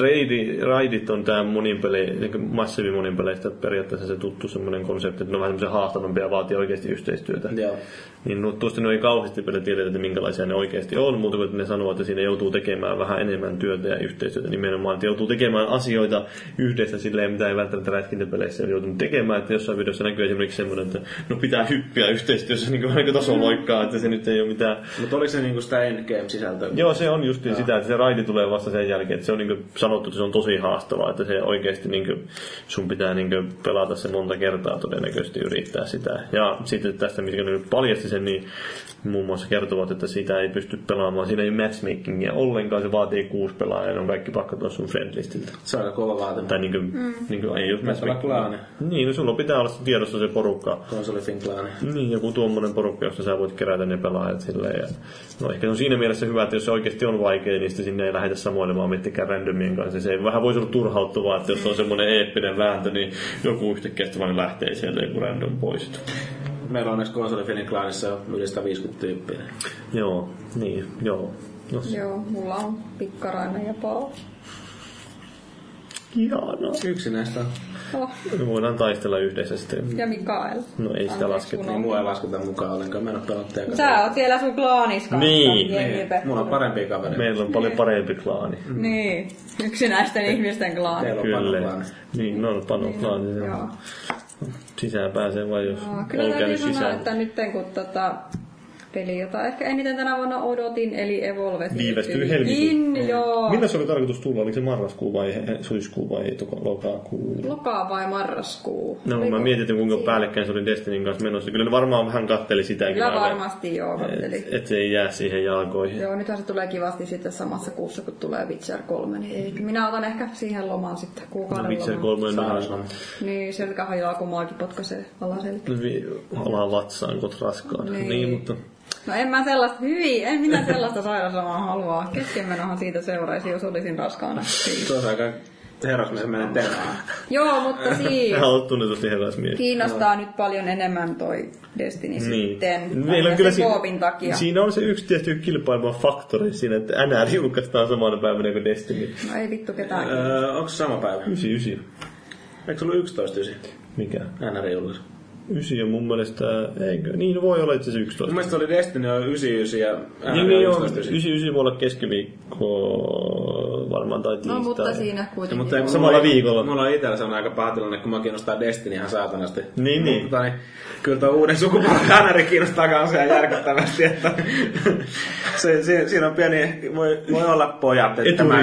raidi, raidit on tämä monipeli, niin massiivi monipeleistä periaatteessa se tuttu semmoinen konsepti, että ne on vähän semmoisia haastavampia ja vaatii oikeasti yhteistyötä. Joo. Niin no, tuosta ne ei kauheasti vielä tiedetä, että minkälaisia ne oikeasti on, mutta kun ne sanoo, että siinä joutuu tekemään vähän enemmän työtä ja yhteistyötä nimenomaan, että joutuu tekemään asioita yhdessä silleen, mitä ei välttämättä räiskintäpeleissä ole joutunut tekemään, että jossain videossa näkyy esimerkiksi semmoinen, että no pitää hyppiä yhteistyössä niin kuin aika tasoloikkaa, että se nyt ei ole mitään Mutta oliko se niinku sitä endgame-sisältöä? Joo, se on just sitä, että se raidi tulee vasta sen jälkeen, että se on niin sanottu, että se on tosi haastavaa, että se oikeasti niin kuin, sun pitää niin kuin, pelata se monta kertaa todennäköisesti yrittää sitä. Ja sitten tästä, mikä nyt paljasti sen, niin muun muassa kertovat, että sitä ei pysty pelaamaan. Siinä ei ole matchmakingia ollenkaan, se vaatii kuusi pelaajaa ja ne on kaikki pakko tuossa sun friendlistiltä. Se on aika kova vaatimus. Tai niin kuin, mm. niin kuin, ei olla klaani. Niin, no sulla pitää olla tiedossa se porukka. Konsolifin klaani. Niin, joku tuommoinen porukka, josta sä voit kerätä ne pelaajat silleen. Ja, no ehkä se on siinä mielessä hyvä, että jos se oikeasti on vaikea, niin sitten sinne ei lähdetä samoilemaan mittikään randomien kanssa. Se ei, vähän voisi olla turhauttavaa, että jos on semmoinen eeppinen vääntö, niin joku yhtäkkiä sitten vaan lähtee sieltä joku random poistuu. Meillä on onneksi konsolifinin klaanissa yli 150 tyyppiä. Joo, niin, joo. No, Joo, mulla on pikkarainen ja Paul. Ihanaa. Yksi näistä on. Oh, Me voidaan taistella yhdessä sitten. ja Mikael. No ei sitä lasketa. Niin mua ei lasketa mukaan ollenkaan. Mä en pelannut teidän kanssa. Sä oot siellä sun klaanis kanssa. Niin. Niin, mulla on parempia kavereita. Meillä on paljon parempi klaani. Niin, yksinäisten ihmisten klaani. Teillä on Kyllä. panoklaani. Niin, no pano klaani. Joo. Joo. Sisään pääsee vain, jos Kyllä on täytyy käynyt sanoa, sisään. että nyt kun tota, peli, jota ehkä eniten tänä vuonna odotin, eli Evolve. Viivästyy helmikuun. In, joo. Milloin se oli tarkoitus tulla? Oliko se marraskuu vai syyskuu vai lokakuu? Lokaa vai marraskuu? No Oliko- mä mietin, että kuinka päällekkäin se oli Destinin kanssa menossa. Kyllä ne varmaan vähän katteli sitäkin. Kyllä varmasti joo, katteli. Et, et se ei jää siihen jalkoihin. Joo, nythän se tulee kivasti sitten samassa kuussa, kun tulee Witcher 3, niin ei. minä otan ehkä siihen lomaan sitten kuukauden No, Witcher lomaan. 3 on. Niin, selkä hajaa, kun maakin potkaisee alaselkä. Vi- alaa vatsaan, kun raskaan. Niin. Niin. mutta No en mä sellaista, hyvin, en minä sellaista sairauslomaa halua. Keskenmenohan siitä seuraisi, jos olisin raskaana. Se on aika herrasmiesmäinen termi. Joo, mutta (laughs) siis hän on tunnetusti herrasmies. kiinnostaa nyt paljon enemmän toi Destiny Niin. sitten. Meillä on kyllä siinä, koopin takia. siinä on se yksi tietty kilpaileva faktori siinä, että NR julkaistaan samana päivänä kuin Destiny. No ei vittu ketään. Öö, onko se sama päivä? 99. Eikö se ollut 11 ysi? Mikä? NR julkaisu. 9 on mun mielestä, eikö? Niin voi olla itse asiassa 11. Mun mielestä oli Destiny on 99 ja Niin, niin on on. 11 ysi. 99 voi olla keskiviikko varmaan tai tiistai. No mutta siinä Ja, kuitenkin. mutta ei, Samalla mulla, viikolla. Mulla on itsellä sellainen aika paha tilanne, kun mä kiinnostaa Destiny ihan saatanasti. Niin, niin. Mutta niin, kyllä tuo uuden sukupolven NR kiinnostaa kanssa ihan järkyttävästi, että (laughs) se, se, siinä on pieni, voi, voi olla pojat, että mä,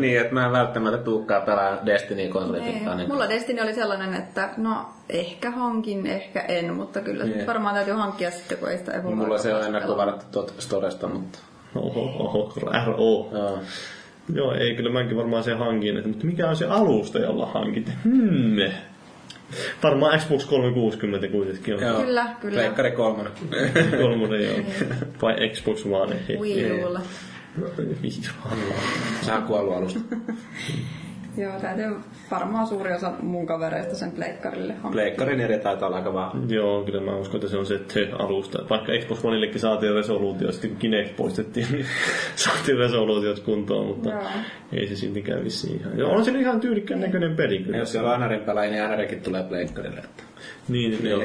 niin, että mä en välttämättä tuukkaan pelaa Destiny konsolifittaa. Niin, Mulla Destiny oli sellainen, että no ehkä hankin, ehkä en, mutta kyllä Niin. varmaan täytyy hankkia sitten, kun ei sitä mulla se on ennakkovarattu tuot Storesta, mutta Oho, oho, RO. joo. Joo, ei kyllä mäkin varmaan se hankin. että- Mutta mikä on se alusta, jolla hankit? Hmm. Varmaan Xbox 360 kuitenkin on. Joo. Kyllä, kyllä. Pleikkari kolmonen. Kolmonen joo. Vai Xbox One. Wii Ulla. Sä on kuollut alusta. (laughs) Joo, täytyy varmaan suuri osa mun kavereista sen pleikkarille hankkia. Pleikkarin eri taitaa olla aika vaan. Joo, kyllä mä uskon, että se on se te-alusta. Vaikka Xbox Oneillekin saatiin resoluutio, sitten kun Kinect poistettiin, niin (laughs) saatiin resoluutiot kuntoon, mutta Joo. ei se siltikään vissiin ihan. Joo, on se ihan tyylikkään näköinen peli kyllä. Jos siellä on NRin pelaajia, niin NRkin tulee pleikkarille. Että. Niin, joo.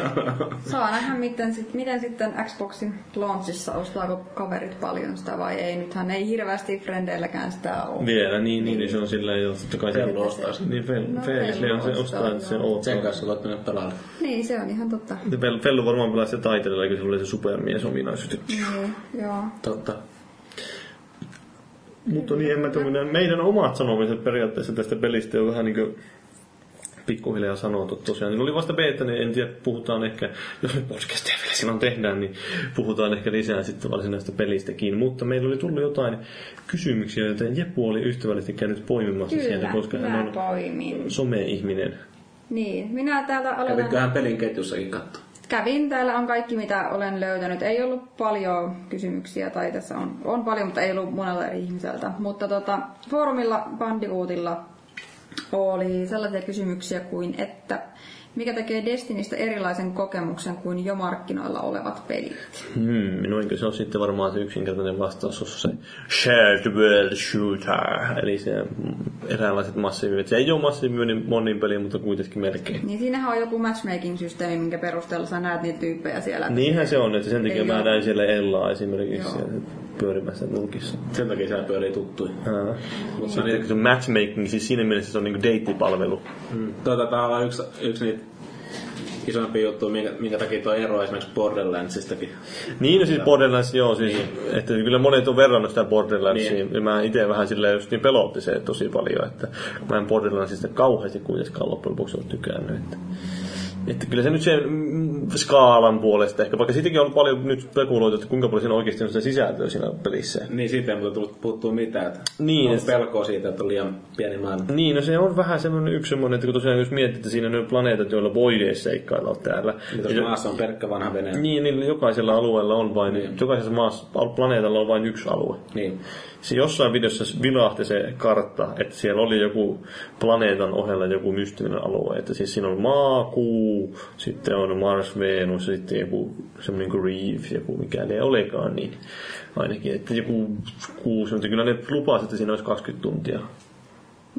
(laughs) Saa nähdä, miten, sit, miten sitten Xboxin launchissa ostaako kaverit paljon sitä vai ei. Nythän ei hirveästi frendeilläkään sitä ole. Vielä, niin, niin, niin se on silleen, jo totta kai se... Fellu ostaa sen. Niin, Fel, No, on se Fellu ostaa, ostaa, että se oottaa. Sen kanssa voit mennä pelaamaan. Niin, se on ihan totta. Se Fel- Fellu varmaan pelaa se taiteella, kun se oli se supermies ominaisuus. Niin, joo. Totta. Mutta niin, en mä tiedä, meidän omat sanomiset periaatteessa tästä pelistä on vähän niin kuin pikkuhiljaa sanottu tosiaan. Niin oli vasta beta, niin en tiedä, puhutaan ehkä, jos me podcastia vielä silloin tehdään, niin puhutaan ehkä lisää sitten varsinaista pelistäkin. Mutta meillä oli tullut jotain kysymyksiä, joten Jeppu oli ystävällisesti käynyt poimimassa sieltä, Kyllä, koska mä hän on poimin. some-ihminen. Niin, minä täältä aloitan. Käviköhän pelin ketjussakin katsoa. Kävin, täällä on kaikki mitä olen löytänyt. Ei ollut paljon kysymyksiä, tai tässä on, on paljon, mutta ei ollut monelta ihmiseltä. Mutta tota, foorumilla Bandicootilla oli sellaisia kysymyksiä kuin, että mikä tekee Destinistä erilaisen kokemuksen kuin jo markkinoilla olevat pelit? Hmm, eikö se ole sitten varmaan se yksinkertainen vastaus, on se shared world shooter, eli se mm, eräänlaiset massiiviset. Se ei ole massiivinen monin peli, mutta kuitenkin melkein. Niin siinähän on joku matchmaking-systeemi, minkä perusteella sä näet niitä tyyppejä siellä. Niinhän se on, että sen takia mä näin siellä Ellaa esimerkiksi Joo. siellä pyörimässä nurkissa. Sen takia siellä pyörii tuttuja. Mutta se, on- se on matchmaking, siis siinä mielessä se on niinku deittipalvelu. Mm. Tuota, tää on yksi, yksi niitä isompia juttuja, minkä, minkä takia tuo ero esimerkiksi Borderlandsistakin. Niin, no siis Borderlands, joo, siis, että kyllä monet on verrannut sitä Borderlandsiin. Niin. Mä itse vähän silleen just niin pelotti se tosi paljon, että mä en Borderlandsista kauheasti kuitenkaan loppujen lopuksi ole tykännyt. Että, että kyllä se nyt sen mm, skaalan puolesta ehkä, vaikka siitäkin on paljon nyt spekuloitu, että kuinka paljon siinä oikeasti on sitä sisältöä siinä pelissä. Niin, siitä ei muuta tullut puuttuu mitään. Että Niin, on pelkoa siitä, että on liian pieni maailma. Niin, no se on vähän semmoinen yksi semmoinen, että kun tosiaan jos miettii, että siinä on ne planeetat, joilla voi edes seikkailla täällä. Ja- maassa on pelkkä vanha vene. Niin, niin jokaisella alueella on vain, niin. jokaisessa maassa, planeetalla on vain yksi alue. Niin. Se jossain videossa vilahti se kartta, että siellä oli joku planeetan ohella joku mystinen alue. Että siis siinä on maa, kuu, sitten on Mars, Venus, sitten joku semmoinen kuin Reef, joku mikä ei olekaan niin. Ainakin, että joku kuusi, mutta kyllä ne lupasivat, että siinä olisi 20 tuntia.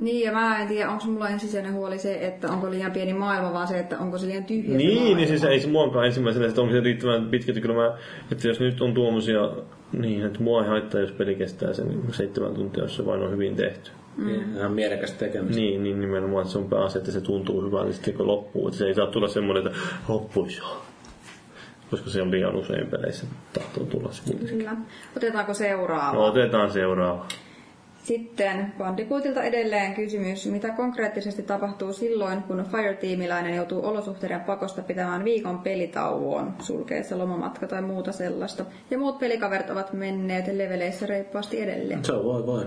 Niin, ja mä en tiedä, onko mulla ensisijainen huoli se, että onko liian pieni maailma, vaan se, että onko se liian tyhjä Niin, maailma. niin siis ei se muakaan ensimmäisenä, että onko se riittävän pitkä, että kyllä mä, että jos nyt on tuommoisia, niin että mua ei haittaa, jos peli kestää sen seitsemän tuntia, jos se vain on hyvin tehty. Mm. Ihan mielekästä tekemistä. Niin, niin nimenomaan, että se on pääasia, että se tuntuu hyvältä sitten kun loppuu. Että se ei saa tulla semmoinen, että loppuisi jo. Koska se on liian usein peleissä tahtoo tulla se. Kyllä. Otetaanko seuraava? No, otetaan seuraava. Sitten Bandicootilta edelleen kysymys, mitä konkreettisesti tapahtuu silloin, kun Fire-tiimiläinen joutuu olosuhteiden pakosta pitämään viikon pelitauoon, sulkeessa lomamatka tai muuta sellaista, ja muut pelikaverit ovat menneet leveleissä reippaasti edelleen. Se on voi voi.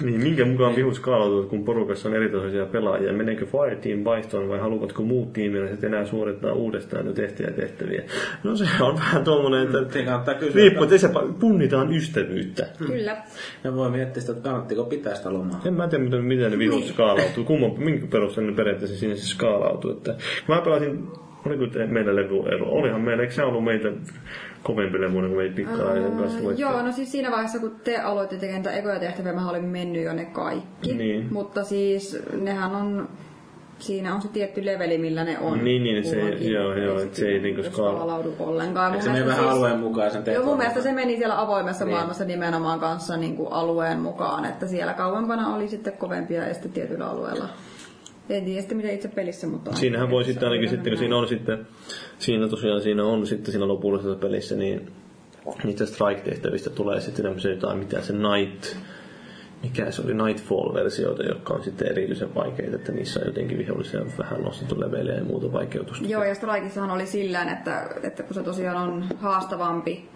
Niin, minkä mukaan vihut skaalautuvat, kun porukassa on eritasoisia pelaajia? Meneekö Fire Team vaihtoon vai haluavatko muut tiimiläiset enää suorittaa uudestaan jo tehtyjä tehtäviä? No se on vähän tuommoinen, että riippuu, että se punnitaan ystävyyttä. Kyllä. Ja voi miettiä sitä, että kannattiko pitää sitä lomaa. En mä tiedä, miten, miten ne vihut skaalautuu. Kumman, minkä perusteella ne periaatteessa siinä se skaalautuu. Että, mä pelasin, oliko te- meillä levyero? Olihan meillä, eikö se ollut meitä kovempi levuinen kuin meitä pikkainen kanssa? Äh, joo, no siis siinä vaiheessa, kun te aloitte tekemään niitä ekoja tehtäviä, mä olin mennyt jo ne kaikki. Niin. Mutta siis nehän on, siinä on se tietty leveli, millä ne on. Niin, niin, se- joo, joo, et se ei niinku skaalaudu ollenkaan. Eikö se mielestä vähän alueen mukaan sen Joo, mun mielestä se meni siellä avoimessa Niin. maailmassa nimenomaan kanssa niin kuin alueen mukaan, että siellä kauempana oli sitten kovempia ja sitten tietyllä alueella. En tiedä sitten miten itse pelissä, mutta... Siinähän voi sitten ainakin sitten, kun siinä on sitten, siinä tosiaan siinä on sitten siinä lopullisessa pelissä, niin niistä strike-tehtävistä tulee sitten tämmöisiä jotain, mitä se Night, mikä se oli, Nightfall-versioita, jotka on sitten erityisen vaikeita, että niissä on jotenkin vihollisia vähän nostettu levelejä ja muuta vaikeutusta. Joo, ja Strikissahan oli sillään, että, että kun se tosiaan on haastavampi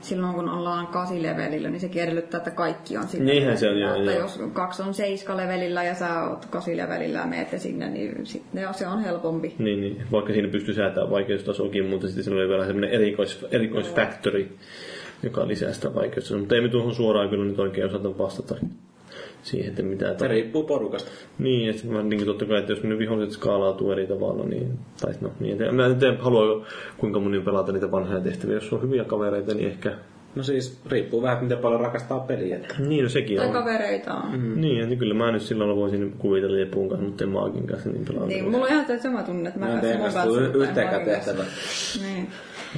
silloin kun ollaan kasilevelillä, niin sekin edellyttää, että kaikki on sillä Niinhän se on, joo, että joo. jos kaksi on seiska-levelillä ja sä oot kasilevelillä ja meette sinne, niin sitten se on helpompi. Niin, niin, vaikka siinä pystyy säätämään vaikeustasoakin, mutta sitten siinä oli vielä semmoinen erikois, erikoisfactory, joka lisää sitä vaikeustasoa. Mutta ei me tuohon suoraan kyllä nyt oikein osata vastata siihen, että mitä Se riippuu porukasta. Niin, että mä niin totta kai, että jos ne viholliset skaalautuu eri tavalla, niin, tai no, niin, että mä en tiedä, haluaa kuinka moni pelata niitä vanhoja tehtäviä. Jos on hyviä kavereita, niin ehkä... No siis riippuu vähän, miten paljon rakastaa peliä. Niin, no sekin Tai on. kavereita on. Mm. Niin, että kyllä mä nyt silloin voisin kuvitella Jepun kanssa, mutta en Maakin kanssa niin pelaa. Niin, mulla on ihan se sama tunne, että mä, Mä en tee mun kanssa kanssa. y- mutta en yhteenkään Markin kanssa. tehtävää. Niin.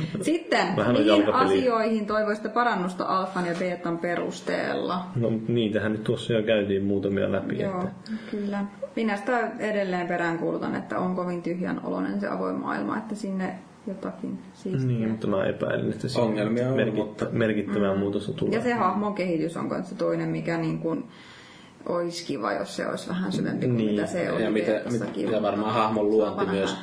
(laughs) Sitten, Vähän on mihin asioihin toivoisitte parannusta alfan ja beetan perusteella? No niitähän nyt tuossa jo käytiin muutamia läpi. Joo, Että, kyllä. Minä sitä edelleen peräänkuulutan, että on kovin tyhjän oloinen se avoin maailma, että sinne jotakin siistiä. niin, mutta mä epäilen, että se Ongelmia on, merkittä, mutta- merkittävää muutosta tulee. Ja se hahmon kehitys on kanssa toinen, mikä niin kuin olisi kiva, jos se olisi vähän syvempi kuin Niin. mitä se oli Ja mitä, beetassakin. mitä varmaan hahmon luonti myös.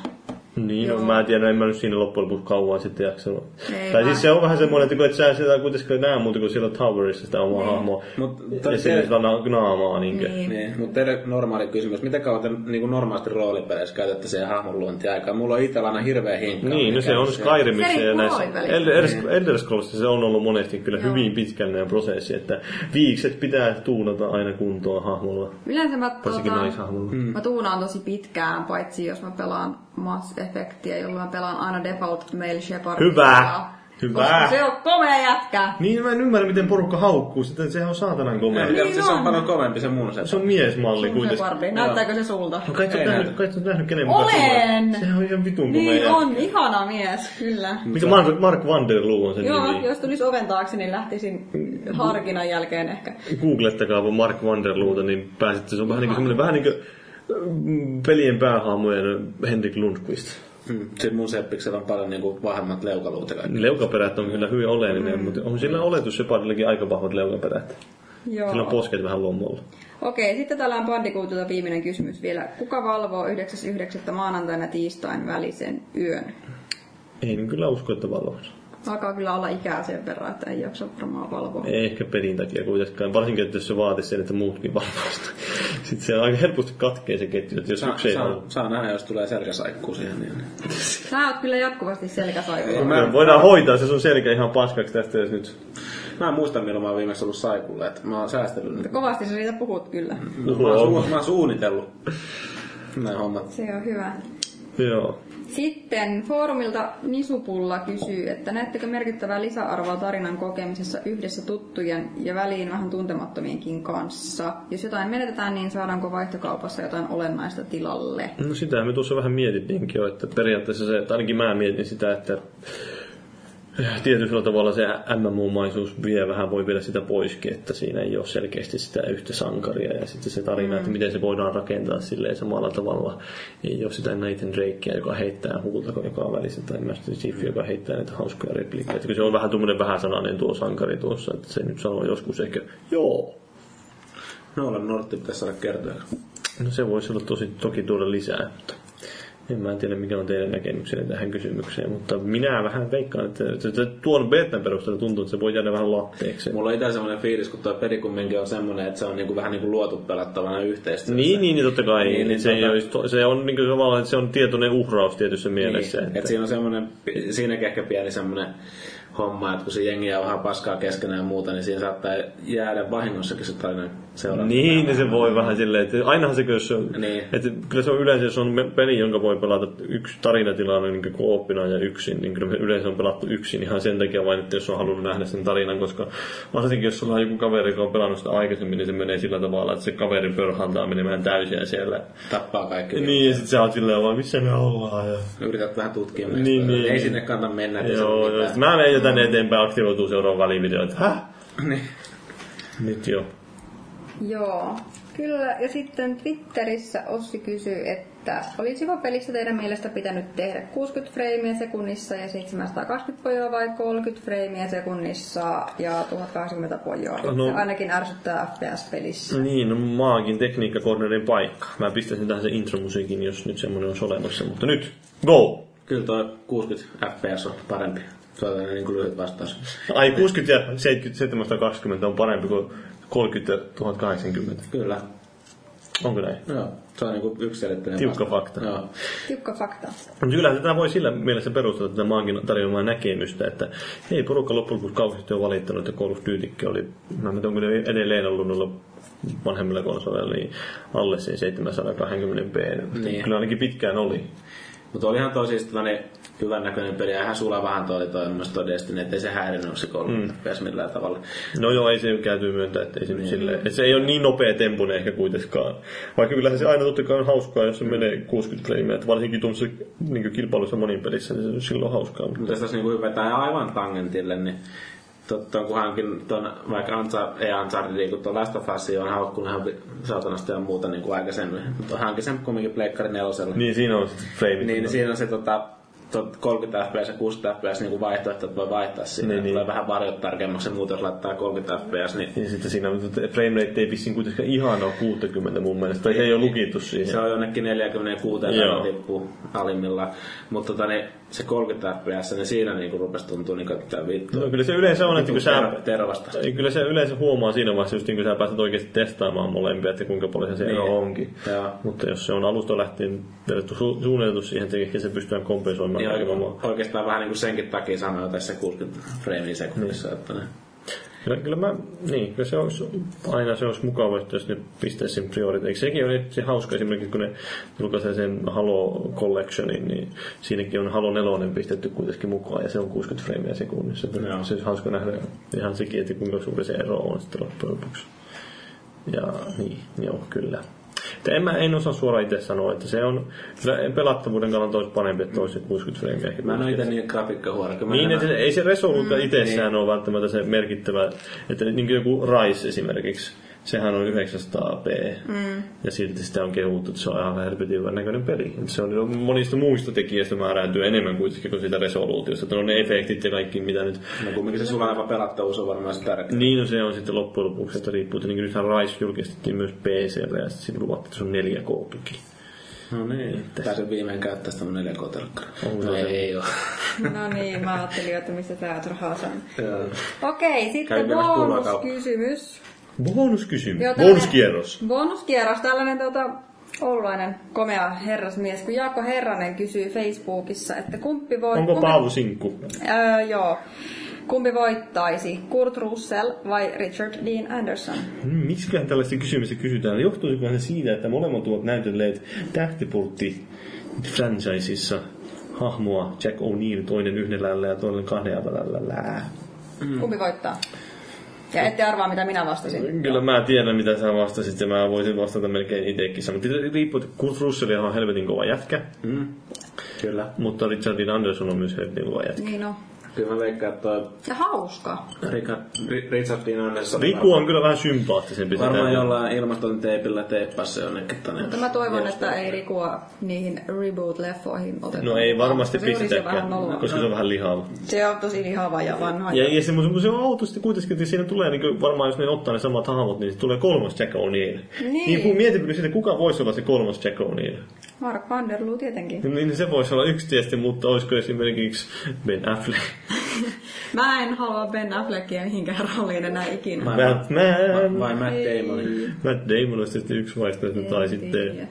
(laughs) Niin, no, Joo. mä en tiedä, en mä nyt siinä loppujen lopuksi kauan sitten jaksanut. Ei tai mä- siis se on vähän semmoinen, että kun et sä sitä kuitenkaan näe muuta kuin siellä Towerissa sitä omaa hahmoa. Mut ja sillä sitä na- naamaa niinkö. Niin. Niin, mutta teille normaali kysymys. Miten kauan te niin normaalisti roolipeleissä käytätte siihen hahmon luontiaikaa? Mulla on itsellä aina hirveä hinkka. Niin, no se on Skyrimissa Se ja näissä. Elder, Elder Scrollsissa se on ollut monesti kyllä hyvin pitkällinen prosessi, että viikset pitää tuunata aina kuntoon hahmolla. Yleensä mä, tota. Mm. mä tuunaan tosi pitkään, paitsi jos mä pelaan Mass Effectia, jolloin pelaan aina default Male Shepardia. Hyvä! Hyvä! Koska se on komea jätkä. Niin, mä en ymmärrä, miten porukka haukkuu sitä, sehän on saatanan komea. Niin siis se on on. paljon kovempi se mun se. Se on miesmalli kuitenkin. Shepardi. Näyttääkö se sulta? No kai et nähnyt, kai et nähnyt kenen mukaan Olen! Sehän on ihan vitun Niin komea. on, ihana mies, kyllä. Mikä Mark, Mark Vanderloo on sen Joo, nimi? jos tulisi oven taakse, niin lähtisin harkinnan jälkeen ehkä. Googlettakaa vaan Mark Vanderloota, niin pääsette. Se on vähän niin kuin semmoinen vähän niin kuin pelien päähahmojen Henrik Lundqvist. Mm. Sitten mun seppiksellä on paljon niinku vahvemmat leukaluut ja kaikki. Leukaperät on kyllä hyvin oleellinen, mm. mutta on sillä oletus Shepardillekin aika vahvat leukaperät. Joo. Sillä on posket vähän lommolla. Okei, sitten täällä on Bandicootilta viimeinen kysymys vielä. Kuka valvoo 9.9. maanantaina tiistain välisen yön? Ei niin kyllä usko, että valvoisi. Alkaa kyllä olla ikää sen verran, että ei jaksa varmaan valvoa. Ei ehkä pelin takia kuitenkaan. Varsinkin, että jos se vaatisi sen, että muutkin valvoista. (laughs) Sitten se aika helposti katkee se ketju, että jos Saa, yksi ei saa, halua. saa nähdä, jos tulee selkäsaikkuu siihen. Niin. (laughs) Sä oot kyllä jatkuvasti selkäsaikulla. Me voidaan hoitaa se sun selkä ihan paskaksi tästä, jos nyt Mä en muista, milloin mä oon viimeksi ollut saikulla, että mä oon säästellyt. nyt. Kovasti sä siitä puhut kyllä. Mä oon, su- mä oon suunnitellut nämä hommat. Se on hyvä. Joo. Sitten foorumilta Nisupulla kysyy, että näettekö merkittävää lisäarvoa tarinan kokemisessa yhdessä tuttujen ja väliin vähän tuntemattomienkin kanssa? Jos jotain menetetään, niin saadaanko vaihtokaupassa jotain olennaista tilalle? No sitä me tuossa vähän mietittiinkin jo, että periaatteessa se, että ainakin mä mietin sitä, että tietyllä tavalla se MMO-maisuus vie vähän, voi viedä sitä poiskin, että siinä ei ole selkeästi sitä yhtä sankaria ja sitten se tarina, mm. että miten se voidaan rakentaa silleen samalla tavalla. Ei ole sitä Nathan Drakea, joka heittää huulta joka on välissä, tai Master Chief, joka heittää näitä hauskoja repliikkejä. Että se on vähän tuommoinen vähäsanainen tuo sankari tuossa, että se nyt sanoo joskus ehkä, joo, Nolan Nortti pitäisi saada kertoa. No se voisi olla tosi, toki tuoda lisää, mutta en mä tiedä mikä on teidän näkemyksenne tähän kysymykseen, mutta minä vähän veikkaan, että, että tuon betan perusteella tuntuu, että se voi jäädä vähän latteeksi. Mulla on itse semmoinen fiilis, kun tuo peli kumminkin on semmoinen, että se on niinku vähän niinku luotu pelattavana yhteistyössä. Niin, niin, niin totta kai. Niin, Niin, niin se, ei tota- olisi, to- se on niin kuin tavallaan, että se on tietoinen uhraus tietyssä mielessä. Niin, että siinä on semmoinen, siinäkin ehkä pieni semmoinen homma, että kun se jengi jauhaa paskaa keskenään ja muuta, niin siinä saattaa jäädä vahingossakin se tarina seuraava. Niin, niin se voi vähän silleen, että ainahan se, jos on, Niin. että kyllä se on yleensä, jos on peli, jonka voi pelata yksi tarinatilanne niin kooppina ja yksin, niin kyllä yleensä on pelattu yksin ihan sen takia vain, että jos on halunnut nähdä sen tarinan, koska varsinkin jos sulla on joku kaveri, joka on pelannut sitä aikaisemmin, niin se menee sillä tavalla, että se kaveri pörhantaa menemään täysin ja siellä. Tappaa kaikki. Niin, ja sitten sä oot silleen vaan, missä me ollaan. Ja... Yrität vähän tutkia Niin, niin, niin. Ei sinne kannata mennä. Joo, joo. mä menen jo tänne eteenpäin aktivoituu seuraava välivideo, että häh? Niin. Nyt jo. Joo, kyllä. Ja sitten Twitterissä Ossi kysyy, että olisiko pelissä teidän mielestä pitänyt tehdä 60 freimiä sekunnissa ja 720 pojoa vai 30 freimiä sekunnissa ja 1080 pojoa? No. Se ainakin ärsyttää FPS-pelissä. Niin, no maakin tekniikkakornerin paikka. Mä pistäisin tähän sen intromusiikin, jos nyt semmonen on olemassa. Mutta nyt, go! Kyllä tuo 60 fps on parempi. Se on niin kuin lyhyt vastaus. Ai 60 ja 70, 720 on parempi kuin 30 ja 1080. Kyllä. Onko näin? Joo. Se on niin kuin yksiselitteinen Tiukka fakta. Joo. Tiukka fakta. Mutta kyllähän tätä voi sillä mielessä perustella tätä maankin tarjoamaa näkemystä, että ei porukka loppujen lopuksi kauheasti ole valittanut, että Call of Dutykin oli, mä en onko ne edelleen ollut noilla vanhemmilla konsoleilla, niin alle siinä 720p. Niin. Kyllä ainakin pitkään oli. Mutta olihan toi siis tällainen hyvän näköinen peli, ihan sulla vähän toi toi, myös toi Destiny, ettei se häirinyt se 30 FPS millään tavalla. No joo, ei se käyty myöntää, että se, nyt silleen, että se ei ole niin nopea tempune ehkä kuitenkaan. Vaikka kyllähän se aina totta kai on hauskaa, jos se menee 60 frameja, että varsinkin tuollaisessa niin kilpailussa monin pelissä, niin se on silloin hauskaa. Mutta jos tässä niinku hypätään aivan tangentille, niin Totta, kun hankin tuon, vaikka Ansa, ei Uncharted, kun tuon Last of Us on haukkunut ihan saatanasti ja muuta niin kuin aikaisemmin. Mutta hankin sen kumminkin Pleikkari nelosella. niin siinä on frameit. Niin, niin siinä on se tota, tot 30 fps ja 60 fps niin vaihtoehto, että voi vaihtaa siinä. Niin, Niin, niin. Tulee vähän varjot tarkemmaksi ja muuta, jos laittaa 30 fps, niin Ja sitten siinä frame rate ei vissiin kuitenkaan ihan ole 60 mun mielestä, tai se ei ole lukittu siihen. se on jonnekin 46 Joo. tai tippuu alimmillaan. Mutta tota, niin, se 30 fps, niin siinä niin rupesi tuntua niin kuin vittu. No, kyllä se yleensä on, että kun sä, Ter- tervasta. Kyllä se yleensä huomaa siinä vaiheessa, just niin kun sä pääset oikeasti testaamaan molempia, että kuinka paljon se ero Niin. onkin. Joo. Mutta jos se on alusta lähtien su- suunniteltu siihen, että se pystytään kompensoimaan. Niin oikein, omaa. oikeastaan vähän niin kuin senkin takia sanoin tässä 60 framea sekunnissa, Niin. että ne, Kyllä, kyllä mä, niin, kyllä se olisi, aina se olisi mukava, että jos ne pistäisi sen prioriteeksi. Sekin on se hauska esimerkiksi, kun ne julkaisee sen Halo Collectionin, niin siinäkin on Halo 4 pistetty kuitenkin mukaan, ja se on 60 frameja sekunnissa. Joo. Se olisi hauska nähdä ihan sekin, että kuinka suuri se ero on sitten loppujen lopuksi. Ja niin, joo, kyllä. Että en, mä, en osaa suoraan itse sanoa, että se on, pelattavuuden kannalta olisi parempi, että olisi se 60 frameja. ehkä Mä en ole itse niin mä Niin, että se- ei se resoluutio itsessään ole välttämättä se merkittävä, että niin kuin joku Rise esimerkiksi, sehän on 900p. Mm. Ja silti sitä on kehuttu, että se on ihan helvetin hyvän näköinen peli. Et Se on monista muista tekijöistä määräytyy enemmän kuitenkin kuin siitä resoluutiosta. Että on ne efektit ja kaikki, mitä nyt No kumminkin se sulava pelattavuus on varmaan se tärkeä. niin no se on sitten loppujen lopuksi, että riippuu. Että niin nythän Rise julkistettiin myös PClle ja sitten luvattiin, että se on 4K-tuki. No niin. Pääsen viimein käyttää sitä mun 4K-telkkari. Onko No se? ei oo. (laughs) No niin, mä ajattelin, että mistä tää rahaa saa. Joo. Okei, sitten bonuskysymys. Bonuskysymys. Joo, Bonuskierros. Bonuskierros, tällainen tota, oululainen komea herrasmies, kun Jaakko Herranen kysyy Facebookissa, että kumpi voi... Onko kumpi, Paavo Sinkku? Öö, joo. Kumpi voittaisi, Kurt Russell vai Richard Dean Anderson? Hmm, Miksiköhän tällaista kysymystä kysytään? Johtuisikohan se siitä, että molemmat ovat näytelleet tähtipurtti franchiseissa hahmoa Jack O'Neill, toinen yhdellä ja toinen kahdella Mm. Kumpi voittaa? Ja ette arvaa, mitä minä vastasin. Kyllä mä tiedän, mitä sä vastasit, ja mä voisin vastata melkein itsekin. Mutta riippuu, että Kurt Russell on helvetin kova jätkä, Mm. Kyllä. mutta Richard Dean Anderson on myös helvetin kova jätkä. Niin no. Kyllä mä veikkaan, että Ja hauska. Richard, Ri- Richard Dean Anderson Riku on kyllä vähän sympaattisempi. varmaan jollain ilmaston teipillä teippasi se jonnekin tänne. Mutta mä toivon, että ei Rikua niihin reboot-leffoihin oteta. No ei varmasti Se pistetäkään, koska se on vähän lihava. Se on tosi lihava ja vanha. Ja, ja semmoisen se on auto sitten kuitenkin, että siinä tulee niin varmaan, jos ne ottaa ne samat hahmot, niin tulee kolmas Jack O'Neill. Niin. niin kun sitten, kuka voisi olla se kolmas Jack O'Neill. Mark Vanderloo tietenkin. (laughs) Niin se voisi olla yksi tietysti, mutta olisiko esimerkiksi Ben Affleck. (laughs) Mä en halua Ben Affleckia mihinkään rooliin enää ikinä. Vai- Batman. Vai Matt Damon. Matt Damon olisi tietysti yksi vaihtoehto, tai sitten...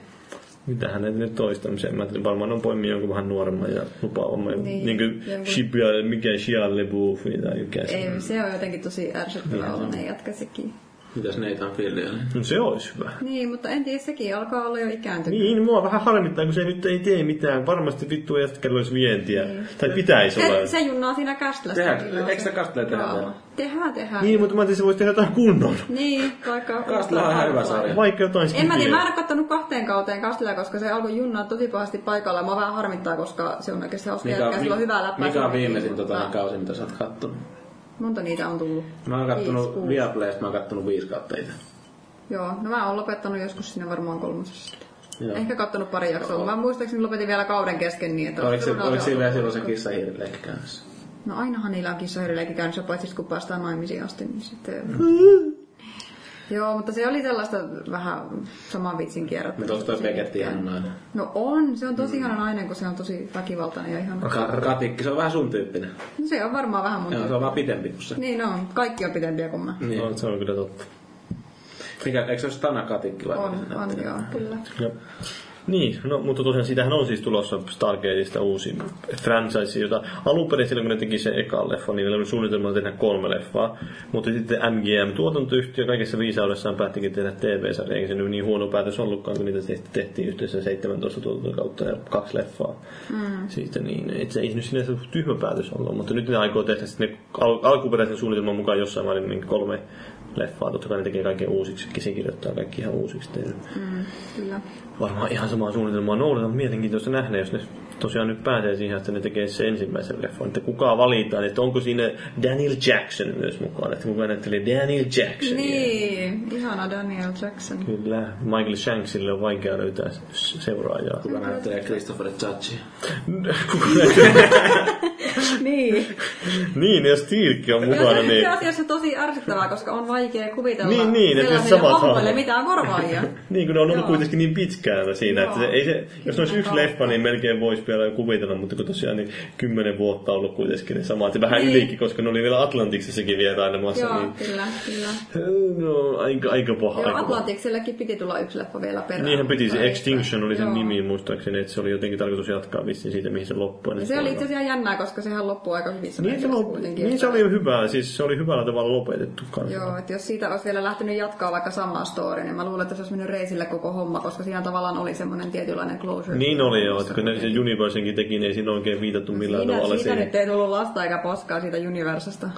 Mitä hänet nyt toista, sen mä ajattelin, varmaan on poimia jonkun vähän nuoremman ja lupaavamman. Niin, Niin, niin kuin Shibia, mikä Shia LeBouf tai mikä se Ei, se on jotenkin tosi ärsyttävää olla ne jatka sekin. Mitäs Nathan Fillion? No se olisi hyvä. Niin, mutta en tiedä, sekin alkaa olla jo ikääntynyt. Niin, mua vähän harmittaa, kun se nyt ei tee mitään. Varmasti vittu jätkällä olisi vientiä. Tai pitäisi olla. Se, se junnaa siinä kyllä on eikö se sitä Castlea tehdä vielä? Tehdään, tehdään. Niin, mutta mä ajattelin, että se voisi tehdä jotain kunnon. Niin, vaikka... Castle on ihan hyvä sarja. Vaikka jotain En mä tiedä, mä en ole kattonut kahteen kauteen Kastelua, koska se alkoi junnaa tosi pahasti paikalla. Mä vähän harmittaa, koska se on oikeasti hauska jätkä, sillä on hyvää läppää. mikä on se viimeisin tota, kausi, mitä sä oot kattonut? Monta niitä on tullut? Mä oon kattonut. Viaplaysta, mä oon kattonut viisi kautta itse. Joo, no mä oon lopettanut joskus siinä varmaan kolmosessa. Joo. Ehkä kattonut pari jaksoa. Mä muistaakseni lopetin vielä kauden kesken niin, että... Oliko, se, oliko siinä vielä silloin se kissahiirileikki käynnissä? No ainahan niillä on kissahyrileikin käynnissä, paitsi kun päästään naimisiin asti, niin sitten... Joo, mutta se oli sellaista vähän saman vitsin kierrättämistä. Mutta onko toi Begetti ihan nainen? No on, se on tosi ihana nainen, kun se on tosi väkivaltainen ja ihana. Ka- Katikki, se on vähän sun tyyppinen. No se on varmaan vähän mun Joo, se on vaan pitempi kuin se. Niin on, kaikki on pitempiä kuin mä. Niin. No, se on kyllä totta. Mikä, eikö se ole Stana Katikki vai? On, on joo, kyllä. Joo. Niin, no, mutta tosiaan siitähän on siis tulossa Stargateista uusi franchise, jota alun perin silloin kun ne teki sen ekan leffan, niin oli suunnitelma tehdä kolme leffaa. Mutta sitten MGM-tuotantoyhtiö kaikessa viisaudessaan päättikin tehdä TV-sarja, eikä se nyt niin huono päätös ollutkaan, kun niitä tehti- tehtiin yhteensä 17 tuotantokautta ja kaksi leffaa. Mm. Siitä niin, et se ei nyt sinänsä tyhmä päätös ollut, mutta nyt ne aikoo tehdä sitten al- alkuperäisen suunnitelman mukaan jossain määrin niin kolme leffaa. Totta kai ne tekee kaiken uusiksi, käsikirjoittaa kaikki ihan uusiksi. Teille Mm, kyllä. Varmaan ihan samaa suunnitelmaa noudata. Mielenkiintoista nähdä, jos ne tosiaan nyt pääsee siihen, että ne tekee se ensimmäisen leffan. Että kuka valitaan, että onko siinä Daniel Jackson myös mukaan, että kuka näyttelee Daniel Jackson. Niin, ihana Daniel Jackson. Kyllä, Michael Shanksille on vaikea löytää seuraajaa. Kuka näyttelee Christopher Judgea? (laughs) Kuka näyttelee? (laughs) niin. niin, jos Tiilkki on Joo, se mukana, on niin... asiassa tosi ärsyttävää, koska on vaikea kuvitella Niin, niin, että samat hahmot. mitään korvaajia. (laughs) Niin, kun ne on ollut Joo. kuitenkin niin pitkään siinä, että se, ei se, jos olisi yksi leffa, niin melkein voisi vielä kuvitella, mutta kun tosiaan niin kymmenen vuotta ollut kuitenkin ne samat, ja vähän Niin. ylikin, koska ne oli vielä Atlantiksessakin vierailemassa, Joo, niin kyllä, kyllä. no, aika, aika paha. Joo. Atlantiksellekin piti tulla yksi leffa vielä perään. Niinhän piti, se Extinction oli sen Joo. nimi muistaakseni, että se oli jotenkin tarkoitus jatkaa vissiin siitä, mihin se loppui. Ja se oli itse asiassa jännää, koska sehän loppui aika hyvissä niin, se, kuitenkin, niin se oli hyvä, siis se oli hyvällä tavalla lopetettu kanssa. Joo, että jos siitä olisi vielä lähtenyt jatkaa vaikka samaa story, niin mä luulen, että se olisi mennyt reisille koko homma, koska siinä tavallaan oli semmoinen tietynlainen closure. Niin oli joo, että kun ne sen Universenkin teki, niin ei siinä oikein viitattu millään Siinä, tavalla siitä siihen. nyt ei tullut lasta eikä poskaa siitä Universasta.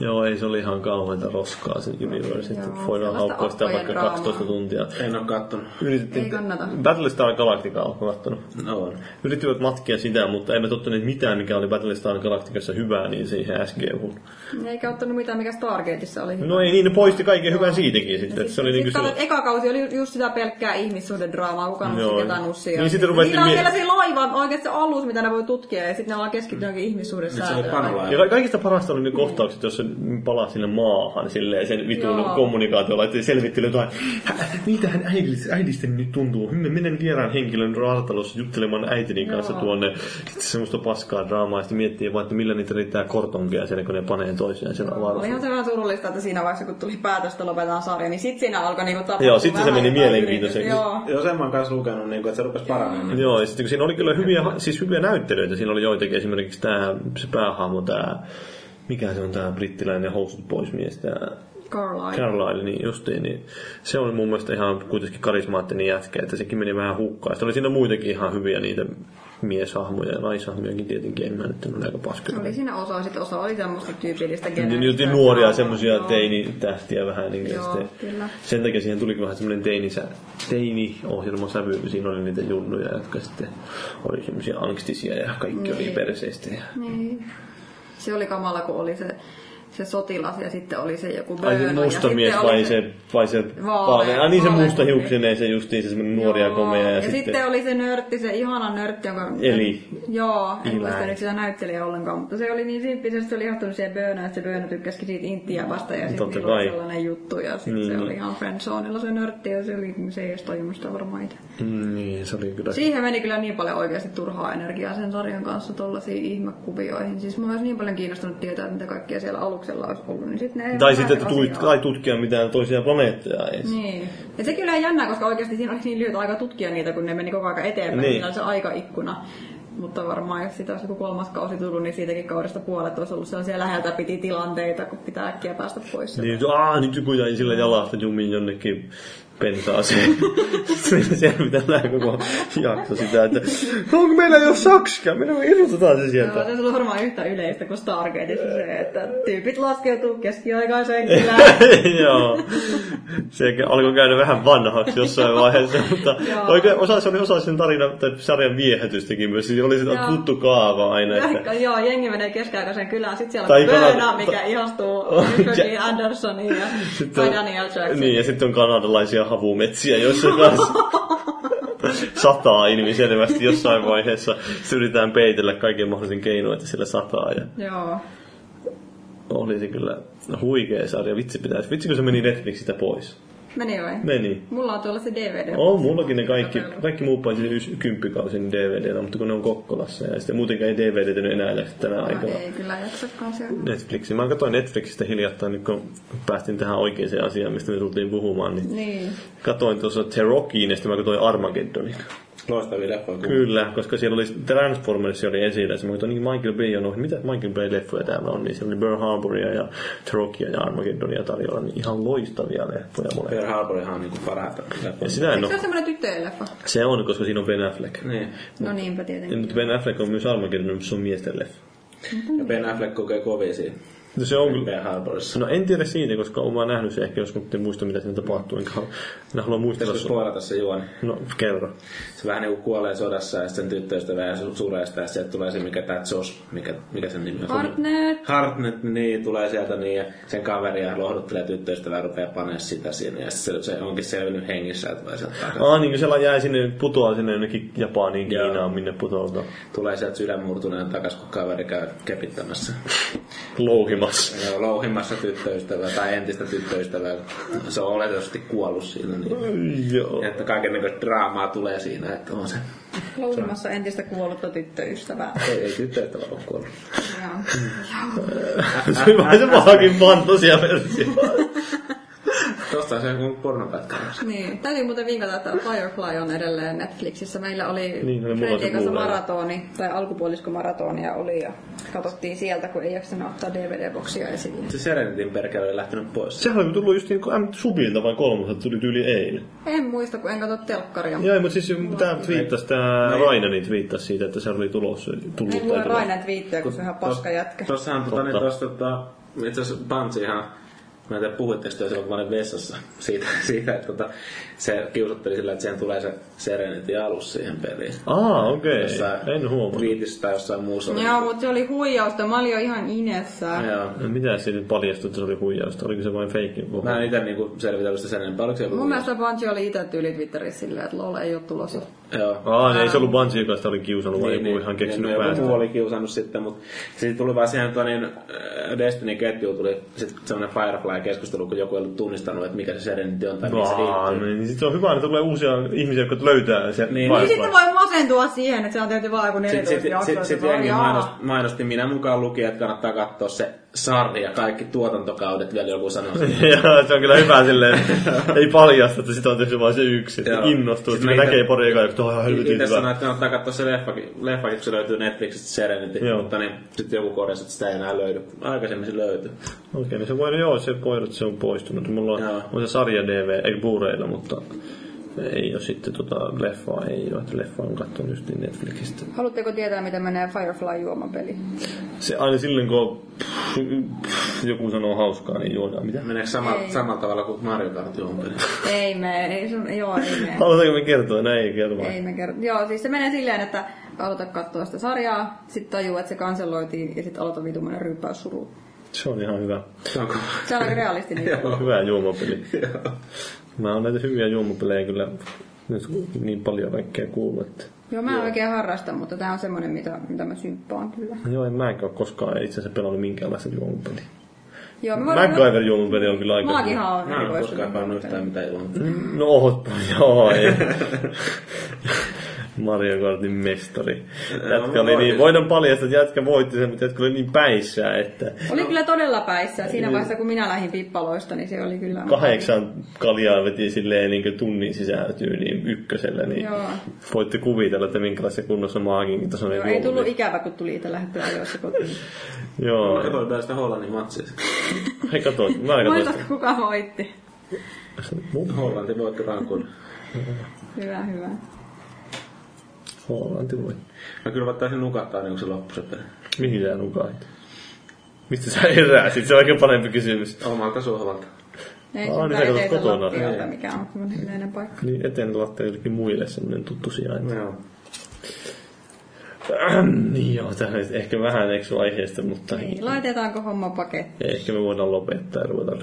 Joo, ei se oli ihan kauheita roskaa se Universe, Joo, voidaan haukkua sitä vaikka draamaa. 12 tuntia. En oo kattonut. Yritettiin, Ei kannata. Battlestar Galactica on kattonut. No on. Yrittivät matkia sitä, mutta eivät ottaneet mitään, mikä oli Battlestar Galacticassa hyvää, niin siihen SGU. Eikä ottanut mitään, mikä Stargateissa oli hyvä. No ei niin, ne poisti kaiken hyvän siitäkin sitten. Että se oli Sitten katsot, se... eka kausi oli just sitä pelkkää ihmissuhdedraamaa, kuka nussi Joo. ketä nussia. Niin sitten ruvettiin Niillä on vielä se laiva oikeasti se alus, mitä ne voi tutkia, ja sitten ne ollaan keskittynyt johonkin ihmissuhdesäätöön. Se oli. Ja ka- kaikista parasta oli ne kohtaukset, jossa palasi sinne maahan silleen sen vitun Joo. kommunikaatiolla, että selvitteli jotain, "Hä, mitähän äidistä, äidistä nyt tuntuu. Me menen vieraan henkilön raatalossa juttelemaan äitini kanssa Joo. tuonne. Sitten semmoista paskaa draamaa, ja sitten miettii vaan, että millä niitä riittää kortonkeja siellä, kun ne panee toisiaan siellä Olihan avaruudessa. se vähän surullista, että siinä vaiheessa, kun tuli päätös, että lopetetaan sarja, niin sitten siinä alkoi niinku tapahtua Joo, sitten se meni mielenkiintoiseksi. yritystä. Joo. Joo, sen mä oon kanssa lukenut, niin kuin, että se rupesi paranemaan. Joo, ja sitten kun siinä oli kyllä hyviä, siis hyviä näyttelyitä. Siinä oli joitakin, esimerkiksi tämä se päähahmo, tämä, mikä se on tämä brittiläinen housut pois mies, tämä Carlisle. Carlisle, niin justiin, niin se oli mun mielestä ihan kuitenkin karismaattinen jätkä, että sekin meni vähän hukkaan. Sitten oli siinä muitakin ihan hyviä niitä mieshahmoja ja naishahmojakin tietenkin, en mä nyt ole aika paskana. Oli siinä osa, sitten osa oli semmoista tyypillistä Niin, niin nuoria semmoisia teinitähtiä vähän. Niin Joo, sitten, kyllä. sen takia siihen tulikin vähän semmoinen teinisä, teini-ohjelma sävy, kun siinä oli niitä junnuja, jotka sitten oli semmoisia angstisia ja kaikki oli Niin. perseistä. Ja... Niin. Se oli kamala, kun oli se, se sotilas ja sitten oli se joku Ai se musta mies vai se, vai se Vaalea- Ai niin se musta hiuksinen, se justiin se semmoinen nuori ja komea. Ja, ja sitten, sitten oli se nörtti, se ihana nörtti, jonka... Eli. Joo, en muista nyt sitä näyttelijää ollenkaan, mutta se oli niin simppisesti, se oli ihastunut siihen Böönään, että se Böönä tykkäsikin siitä Intiaa vasta ja sitten niillä oli sellainen juttu ja sitten Niin. se oli ihan friendzoneilla se nörtti ja se, oli, se ei edes tajunnut sitä varmaan itse. Mm, niin, se oli kyllä. Siihen meni kyllä niin paljon oikeasti turhaa energiaa sen sarjan kanssa tuollaisiin ihmekuvioihin. Siis mä olisi niin paljon kiinnostunut tietää, mitä kaikkea siellä aluksella olisi ollut. Niin sit ne ei Tai sitten, että tulit, tai tutkia mitään toisia planeettoja edes. Niin. Ja se kyllä on jännää, koska oikeasti siinä oli niin lyhyt aika tutkia niitä, kun ne meni koko ajan eteenpäin. Niin. Siinä oli se aikaikkuna. Mutta varmaan jos siitä olisi joku kolmas kausi tullut, niin siitäkin kaudesta puolet olisi ollut sellaisia läheltä piti tilanteita, kun pitää äkkiä päästä pois. Niin, aah, nyt joku jäi sillä jalasta jumiin jonnekin pensaaseen. Sitten selvitellään koko jakso sitä, että "No, onko meillä jo sakska? Meidän irrotetaan se Joo, sieltä. se on varmaan yhtä yleistä kuin Stargateissa se, että tyypit laskeutuu keskiaikaiseen kylään. (laughs) Joo. Se alkoi käydä vähän vanhaksi jossain vaiheessa, mutta oikein osa, se oli osa sen tarinan tai sarjan viehätystäkin myös. Siinä oli sitä tuttu kaava aina. Että, joo, jengi menee keskiaikaiseen kylään. (laughs) Sitten siellä on Kanada- mikä ihastuu Andersoniin ja Daniel Jackson. Niin, ja sitten on kanadalaisia havumetsiä, kanssa sataa ilmiselvästi jossain vaiheessa. (laughs) Sitten yritetään peitellä kaiken mahdollisen keinoin, että sillä sataa. Ja Joo. oli se kyllä huikea sarja. Vitsi pitäisi. Vitsi kun se meni Netflixistä pois. Meni vai? Meni. Mulla on tuolla se DVD. On mullakin ne kaikki, kaikki muut paitsi se ys- kymppikausin DVD, mutta kun ne on Kokkolassa ja sitten muutenkaan ei DVD enää jaksa tänä aikana. Ei kyllä jaksakaan siellä. Netflixiin. Mä katsoin Netflixistä hiljattain, nyt kun päästin tähän oikeaan asiaan, mistä me tultiin puhumaan, niin Niin. Katoin tuossa The Rockin ja sitten mä katsoin Armageddonin. Loistavia leffoja. Kyllä, koska siellä oli Transformers oli esillä. Ja mä katsoin, niin Michael Bay on. Mitä Michael Bay leffoja täällä on? Niin siellä oli Burr Harboria ja The Rockia ja Armageddonia tarjolla. Niin ihan loistavia leffoja molemmat. Pearl Harborihan on niinku parhaita leffoja. Ja sitä en Eikö se ole. ole semmoinen tyttöjen leffa? Se on, koska siinä on Ben Affleck. Niin. No niinpä tietenkin. Mutta Ben Affleck on myös Armageddon, missä on miesten leffa. Ja Ben Affleck kokee kovia siinä. No se on kyllä... Harborissa. No en tiedä siitä, koska olen vaan nähnyt se ehkä, jos mutta en muista mitä siinä tapahtuu. Enkä en halua muistella sun. spoilata se juoni? No, kerro. Se vähän niinku kuolee sodassa ja sitten sen tyttöystävä ja su- suree sitä ja sieltä tulee se mikä tää Josh, mikä, mikä sen nimi on? Hartnett. Hartnett, niin, tulee sieltä niin ja sen kaveri ja lohduttelee tyttöystävää ja rupeaa panee sitä sinne ja se, se onkin selvinnyt hengissä ja tulee sieltä takaisin. Ah, niin kuin siellä jää sinne, putoaa sinne jonnekin Japaniin, Joo. Kiinaan, minne putoaa Tulee sieltä sydänmurtuneen takaisin, kun kaveri käy kepittämässä. Louhimassa. Ja louhimassa tyttöystävää tai entistä tyttöystävää. Se on oletettavasti kuollut siinä. Niin. Joo. Että kaiken näköistä draamaa tulee siinä, että on se. Louhimassa entistä kuollutta tyttöystävää. Ei, ei tyttöystävä ole kuollut. Joo. Se on vähän se pahakin fantasia versio. Tosta se on pornopätkä. Niin. Täytyy muuten vinkata, että Firefly on edelleen Netflixissä. Meillä oli Niin, oli kanssa maratoni, tai alkupuolisko maratonia oli, ja katsottiin sieltä, kun ei jaksanut ottaa DVD-boksia esille. Se Serenitin perkele oli lähtenyt pois. Sehän oli tullut just niin kuin M-Subilta vai kolmoselta, tuli tyyli eilen. En muista, kun en katso telkkaria. Joo, mutta siis tämä twiittasi, tämä Rainani twiittasi siitä, että se oli tulossa. Tullut En lue Rainan twiittiä, kun se on ihan paska jätkä. Tossahan tota, niin Totta. tossa tota, itse asiassa Bungihan Mä en tiedä, puhuitteko te kun mä olin vessassa siitä, siitä että tota, se kiusotteli sillä, että siihen tulee se Serenity alus siihen peliin. Aa, okei. Jossain En huomannut. Twiitissä tai jossain muussa. Joo, mutta se oli huijausta. Mä olin jo ihan inessä. Joo. No, Mitä siitä nyt paljastui, että se oli huijausta? Oliko se vain feikki? Mä en itse niinku selvitellyt sitä sen enempää. Oliko se joku Mun mielestä Bungie oli itse tyyli Twitterissä silleen, että lol ei oo tulossa. Joo. Aa, niin ei se ollut Bungie, joka sitä oli kiusannut, vaan Niin, joku ihan keksinyt niin, joku päästä. muu oli kiusannut sitten, mutta sitten tuli vaan siihen tuo niin, äh, Destiny-ketjuun tuli sitten semmoinen Firefly-keskustelu, kun joku ei ollut tunnistanut, että mikä se Serenity on tai mihin se liittyy. niin sit se on hyvä, että tulee uusia ihmisiä, jotka löytää se Niin. Niin sitten voi masentua siihen, että se on tehty vaan joku 14 Sitten sit, jaksoa. sit, sit jengi mainosti, mainosti, minä mukaan luki, että kannattaa katsoa se sarja, kaikki tuotantokaudet vielä joku siitä. (laughs) Joo, se on kyllä hyvä silleen, (laughs) ei paljasta, että sitä on tehty vain se yksi. Että innostuu, että Sitten näkee pari ekaa, että on helvetin Itse hyvä. sanoin, että kannattaa katsoa se leffakin, leffakin kun se löytyy Netflixistä Serenity, Joo. mutta niin, sitten joku korjasi, että sitä ei enää löydy. Aikaisemmin se löytyi. Okei, niin se voi, joo, se voi että se on poistunut. Mulla on se sarja DV, ei Blu-raylla, mutta ei ole sitten tota leffaa, ei ole, että leffa on katsonut just niin Netflixistä. Haluatteko tietää, miten menee Firefly juomapeli? Se aina silloin, kun pff, joku sanoo hauskaa, niin juodaan mitä. Meneekö sama, Ei. samalla tavalla kuin Mario Kart juompeli? Ei me, ei, sun, joo, ei me. Halutaanko me kertoa? Näin ei kertoa. Ei me kerro. Joo, siis se menee silleen, että aloita katsoa sitä sarjaa, sitten tajuu, että se kanselloitiin ja sitten aloita vitumainen ryyppäyssuru. Se on ihan hyvä. Onko? Se on aika realistinen. (laughs) Joo. Hyvä juomapeli. Mä oon näitä hyviä juomapelejä kyllä nyt niin paljon kaikkea kuullut, että... Joo, mä en oikein harrasta, mutta tää on semmonen, mitä, mitä mä symppaan kyllä. Joo, en mäkään ole koskaan itse asiassa pelannut minkäänlaista juomapeliä. Joo, me voidaan... MacGyver juomapeli on kyllä aika... Maakinhan on Mä en koskaan pannut yhtään mitään juompeli. No ootpa, joo, ei. (laughs) Mario Kartin mestari. Jätkä oli niin, voidaan paljastaa, että jätkä voitti sen, mutta jätkä oli niin päissä, että Oli kyllä todella päissä. Siinä vaiheessa, kun minä lähdin pippaloista, niin se oli kyllä... kahdeksan kaljaa veti silleen niin tunnin sisään tyyliin ykkösellä, niin Joo. voitte kuvitella, että minkälaisessa kunnossa maakin tasoinen Joo, ei tullut ikävä, kun tuli itse lähdettyä ajoissa kotiin. (laughs) Joo, Katsoin vielä sitä Hollannin matsia. hei katoin, mä katsoin Muistatko, kuka voitti? Hollanti voitti rankun. Hyvä, hyvä. Hollanti voi. Mä kyllä taisin nukahtaa niin kun se loppui se peli. Mihin sä nukait? Mistä sä heräsit? Se on aika parempi kysymys. Omalta sohvalta. Ei Aa, se niin niin sä kotona. lattialta, Ei. mikä on semmoinen yleinen paikka. Niin eteen lattia jollekin muille semmonen tuttu sijainti. Joo. (clears throat) niin joo, tämä nyt ehkä vähän eksu aiheesta, mutta Niin, laitetaanko homma pakettiin? ehkä me voidaan lopettaa ja ruveta...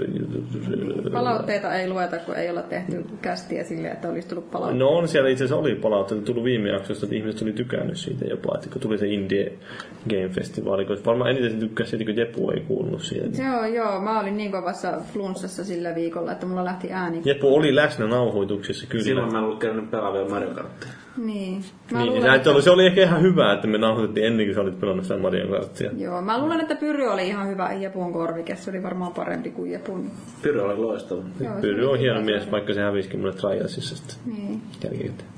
Palautteita ei lueta, kun ei olla tehty kästiä silleen, että olisi tullut palautteita. No on siellä itse asiassa oli palautteita tullut viime jaksosta, että ihmiset oli tykännyt siitä jopa, että kun tuli se Indie Game Festival, kun varmaan eniten se tykkäsi siitä, kun Jepu ei kuulunut siihen. Joo, joo. Mä olin niin kovassa flunssassa sillä viikolla, että mulla lähti ääni. Jepu oli läsnä nauhoituksissa kyllä. Silloin mä en ollut käynyt pelaa vielä Mario Karttia. Niin. Mä niin, luulen, niin, että... se oli ehkä ihan hyvä, että me nauhoitettiin ennen kuin sä olit pelannut sitä Mario Karttia. Joo, mä luulen, että Pyry oli ihan hyvä Jepun korvike. Se oli varmaan parempi kuin Jepun. Pyry oli loistava. Joo, se Pyry on hieno mies, vaikka se hävisikin mulle Trialsissa sitten Niin. jälkikäteen.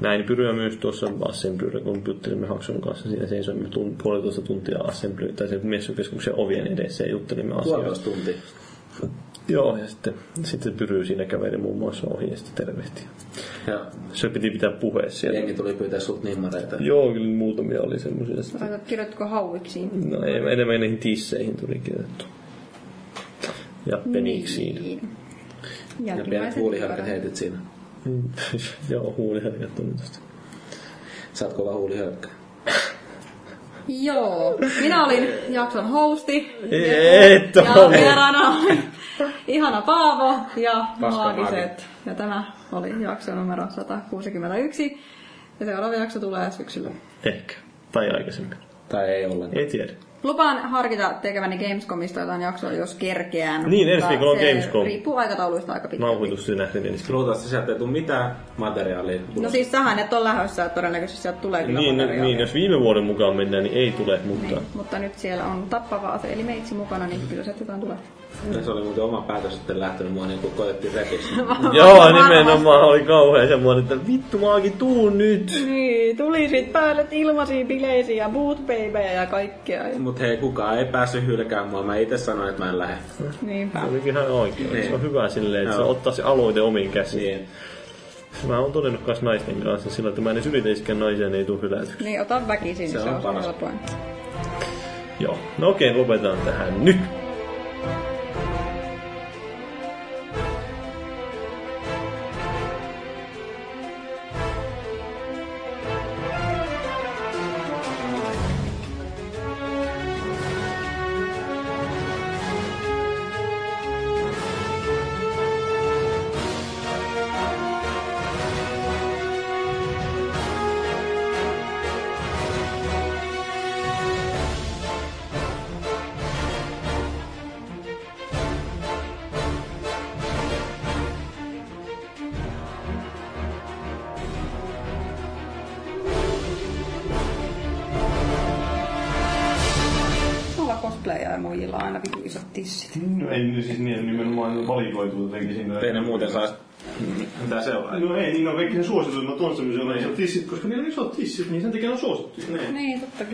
Näin Pyryä myös tuossa Assemblyllä, kun juttelimme Hakson kanssa. Siinä seisoimme tun, puolitoista tuntia Assembly, tai se messukeskuksen ovien edessä ja juttelimme asioista. Puolitoista tuntia. Joo, ja sitten, sitten Pyry siinä käveli muun muassa ohi ja sitten tervehti. Ja Se piti pitää puhe siellä. jengi tuli pyytää sut nimmareita. Joo, kyllä muutamia oli semmoisia. sitten. Laitat, kirjoitko hauiksiin? No ei, enemmän niihin tisseihin tuli kirjoitettu. Ja peniksiin. Niin. Ja pienet huuliharkat heitit siinä. Mm. (laughs) Joo, huuliherkät tuli tosta. Sä oot kova huuliharkka. Joo, minä olin jakson hosti. Et ja ollut. vieraana oli ihana Paavo ja maagiset. Ja tämä oli jakso numero 161. Ja seuraava jakso tulee syksyllä. Ehkä. Tai aikaisemmin. Tai ei ollenkaan. Ei tiedä. Lupaan harkita tekeväni Gamescomista jotain jaksoa, jos kerkeään. Niin, ensi viikolla on se Gamescom. riippuu aikatauluista aika pitkälti. Nauhoitus se nähden ensin. Luultavasti sieltä ei tule mitään materiaalia. No siis sähän et ole lähdössä, että todennäköisesti sieltä tulee kyllä Niin, materiaalia. niin, jos viime vuoden mukaan mennään, niin ei tule, mutta... Niin, mutta nyt siellä on tappava ase, eli meitsi mukana, niin kyllä sieltä jotain tulee. Se oli muuten oma päätös sitten lähtenyt mua niin kuin koettiin repissä. (laughs) Joo, Varmasti. nimenomaan oli kauhean semmoinen, että vittu maakin tuu nyt. Niin, tuli sit päälle ilmaisia bileisiä ja boot babyjä ja kaikkea. Mut hei, kukaan ei päässyt hylkään mua. Mä itse sanoin, että mä en lähde. Niinpä. Se olikin ihan oikein. Niin. Se on hyvä silleen, että se ottaa se aloite omiin käsiin. Niin. Mä oon todennut kans naisten kanssa sillä, että mä en edes yritäisikään naisia, niin ei tuu hylätyksi. Niin, ota väkisin, Se se, on on paras. helpoin. Joo. No okei, lopetetaan tähän nyt. Nimenomaan valikoitu jotenkin sinne. Ei ne muuten saisi mitä seuraa. No ei, niin on kaikki ne suosituimmat on semmoisia isot tissit, koska niillä on isot tissit, niin sen takia ne on suosittuja. Niin, totta kyllä.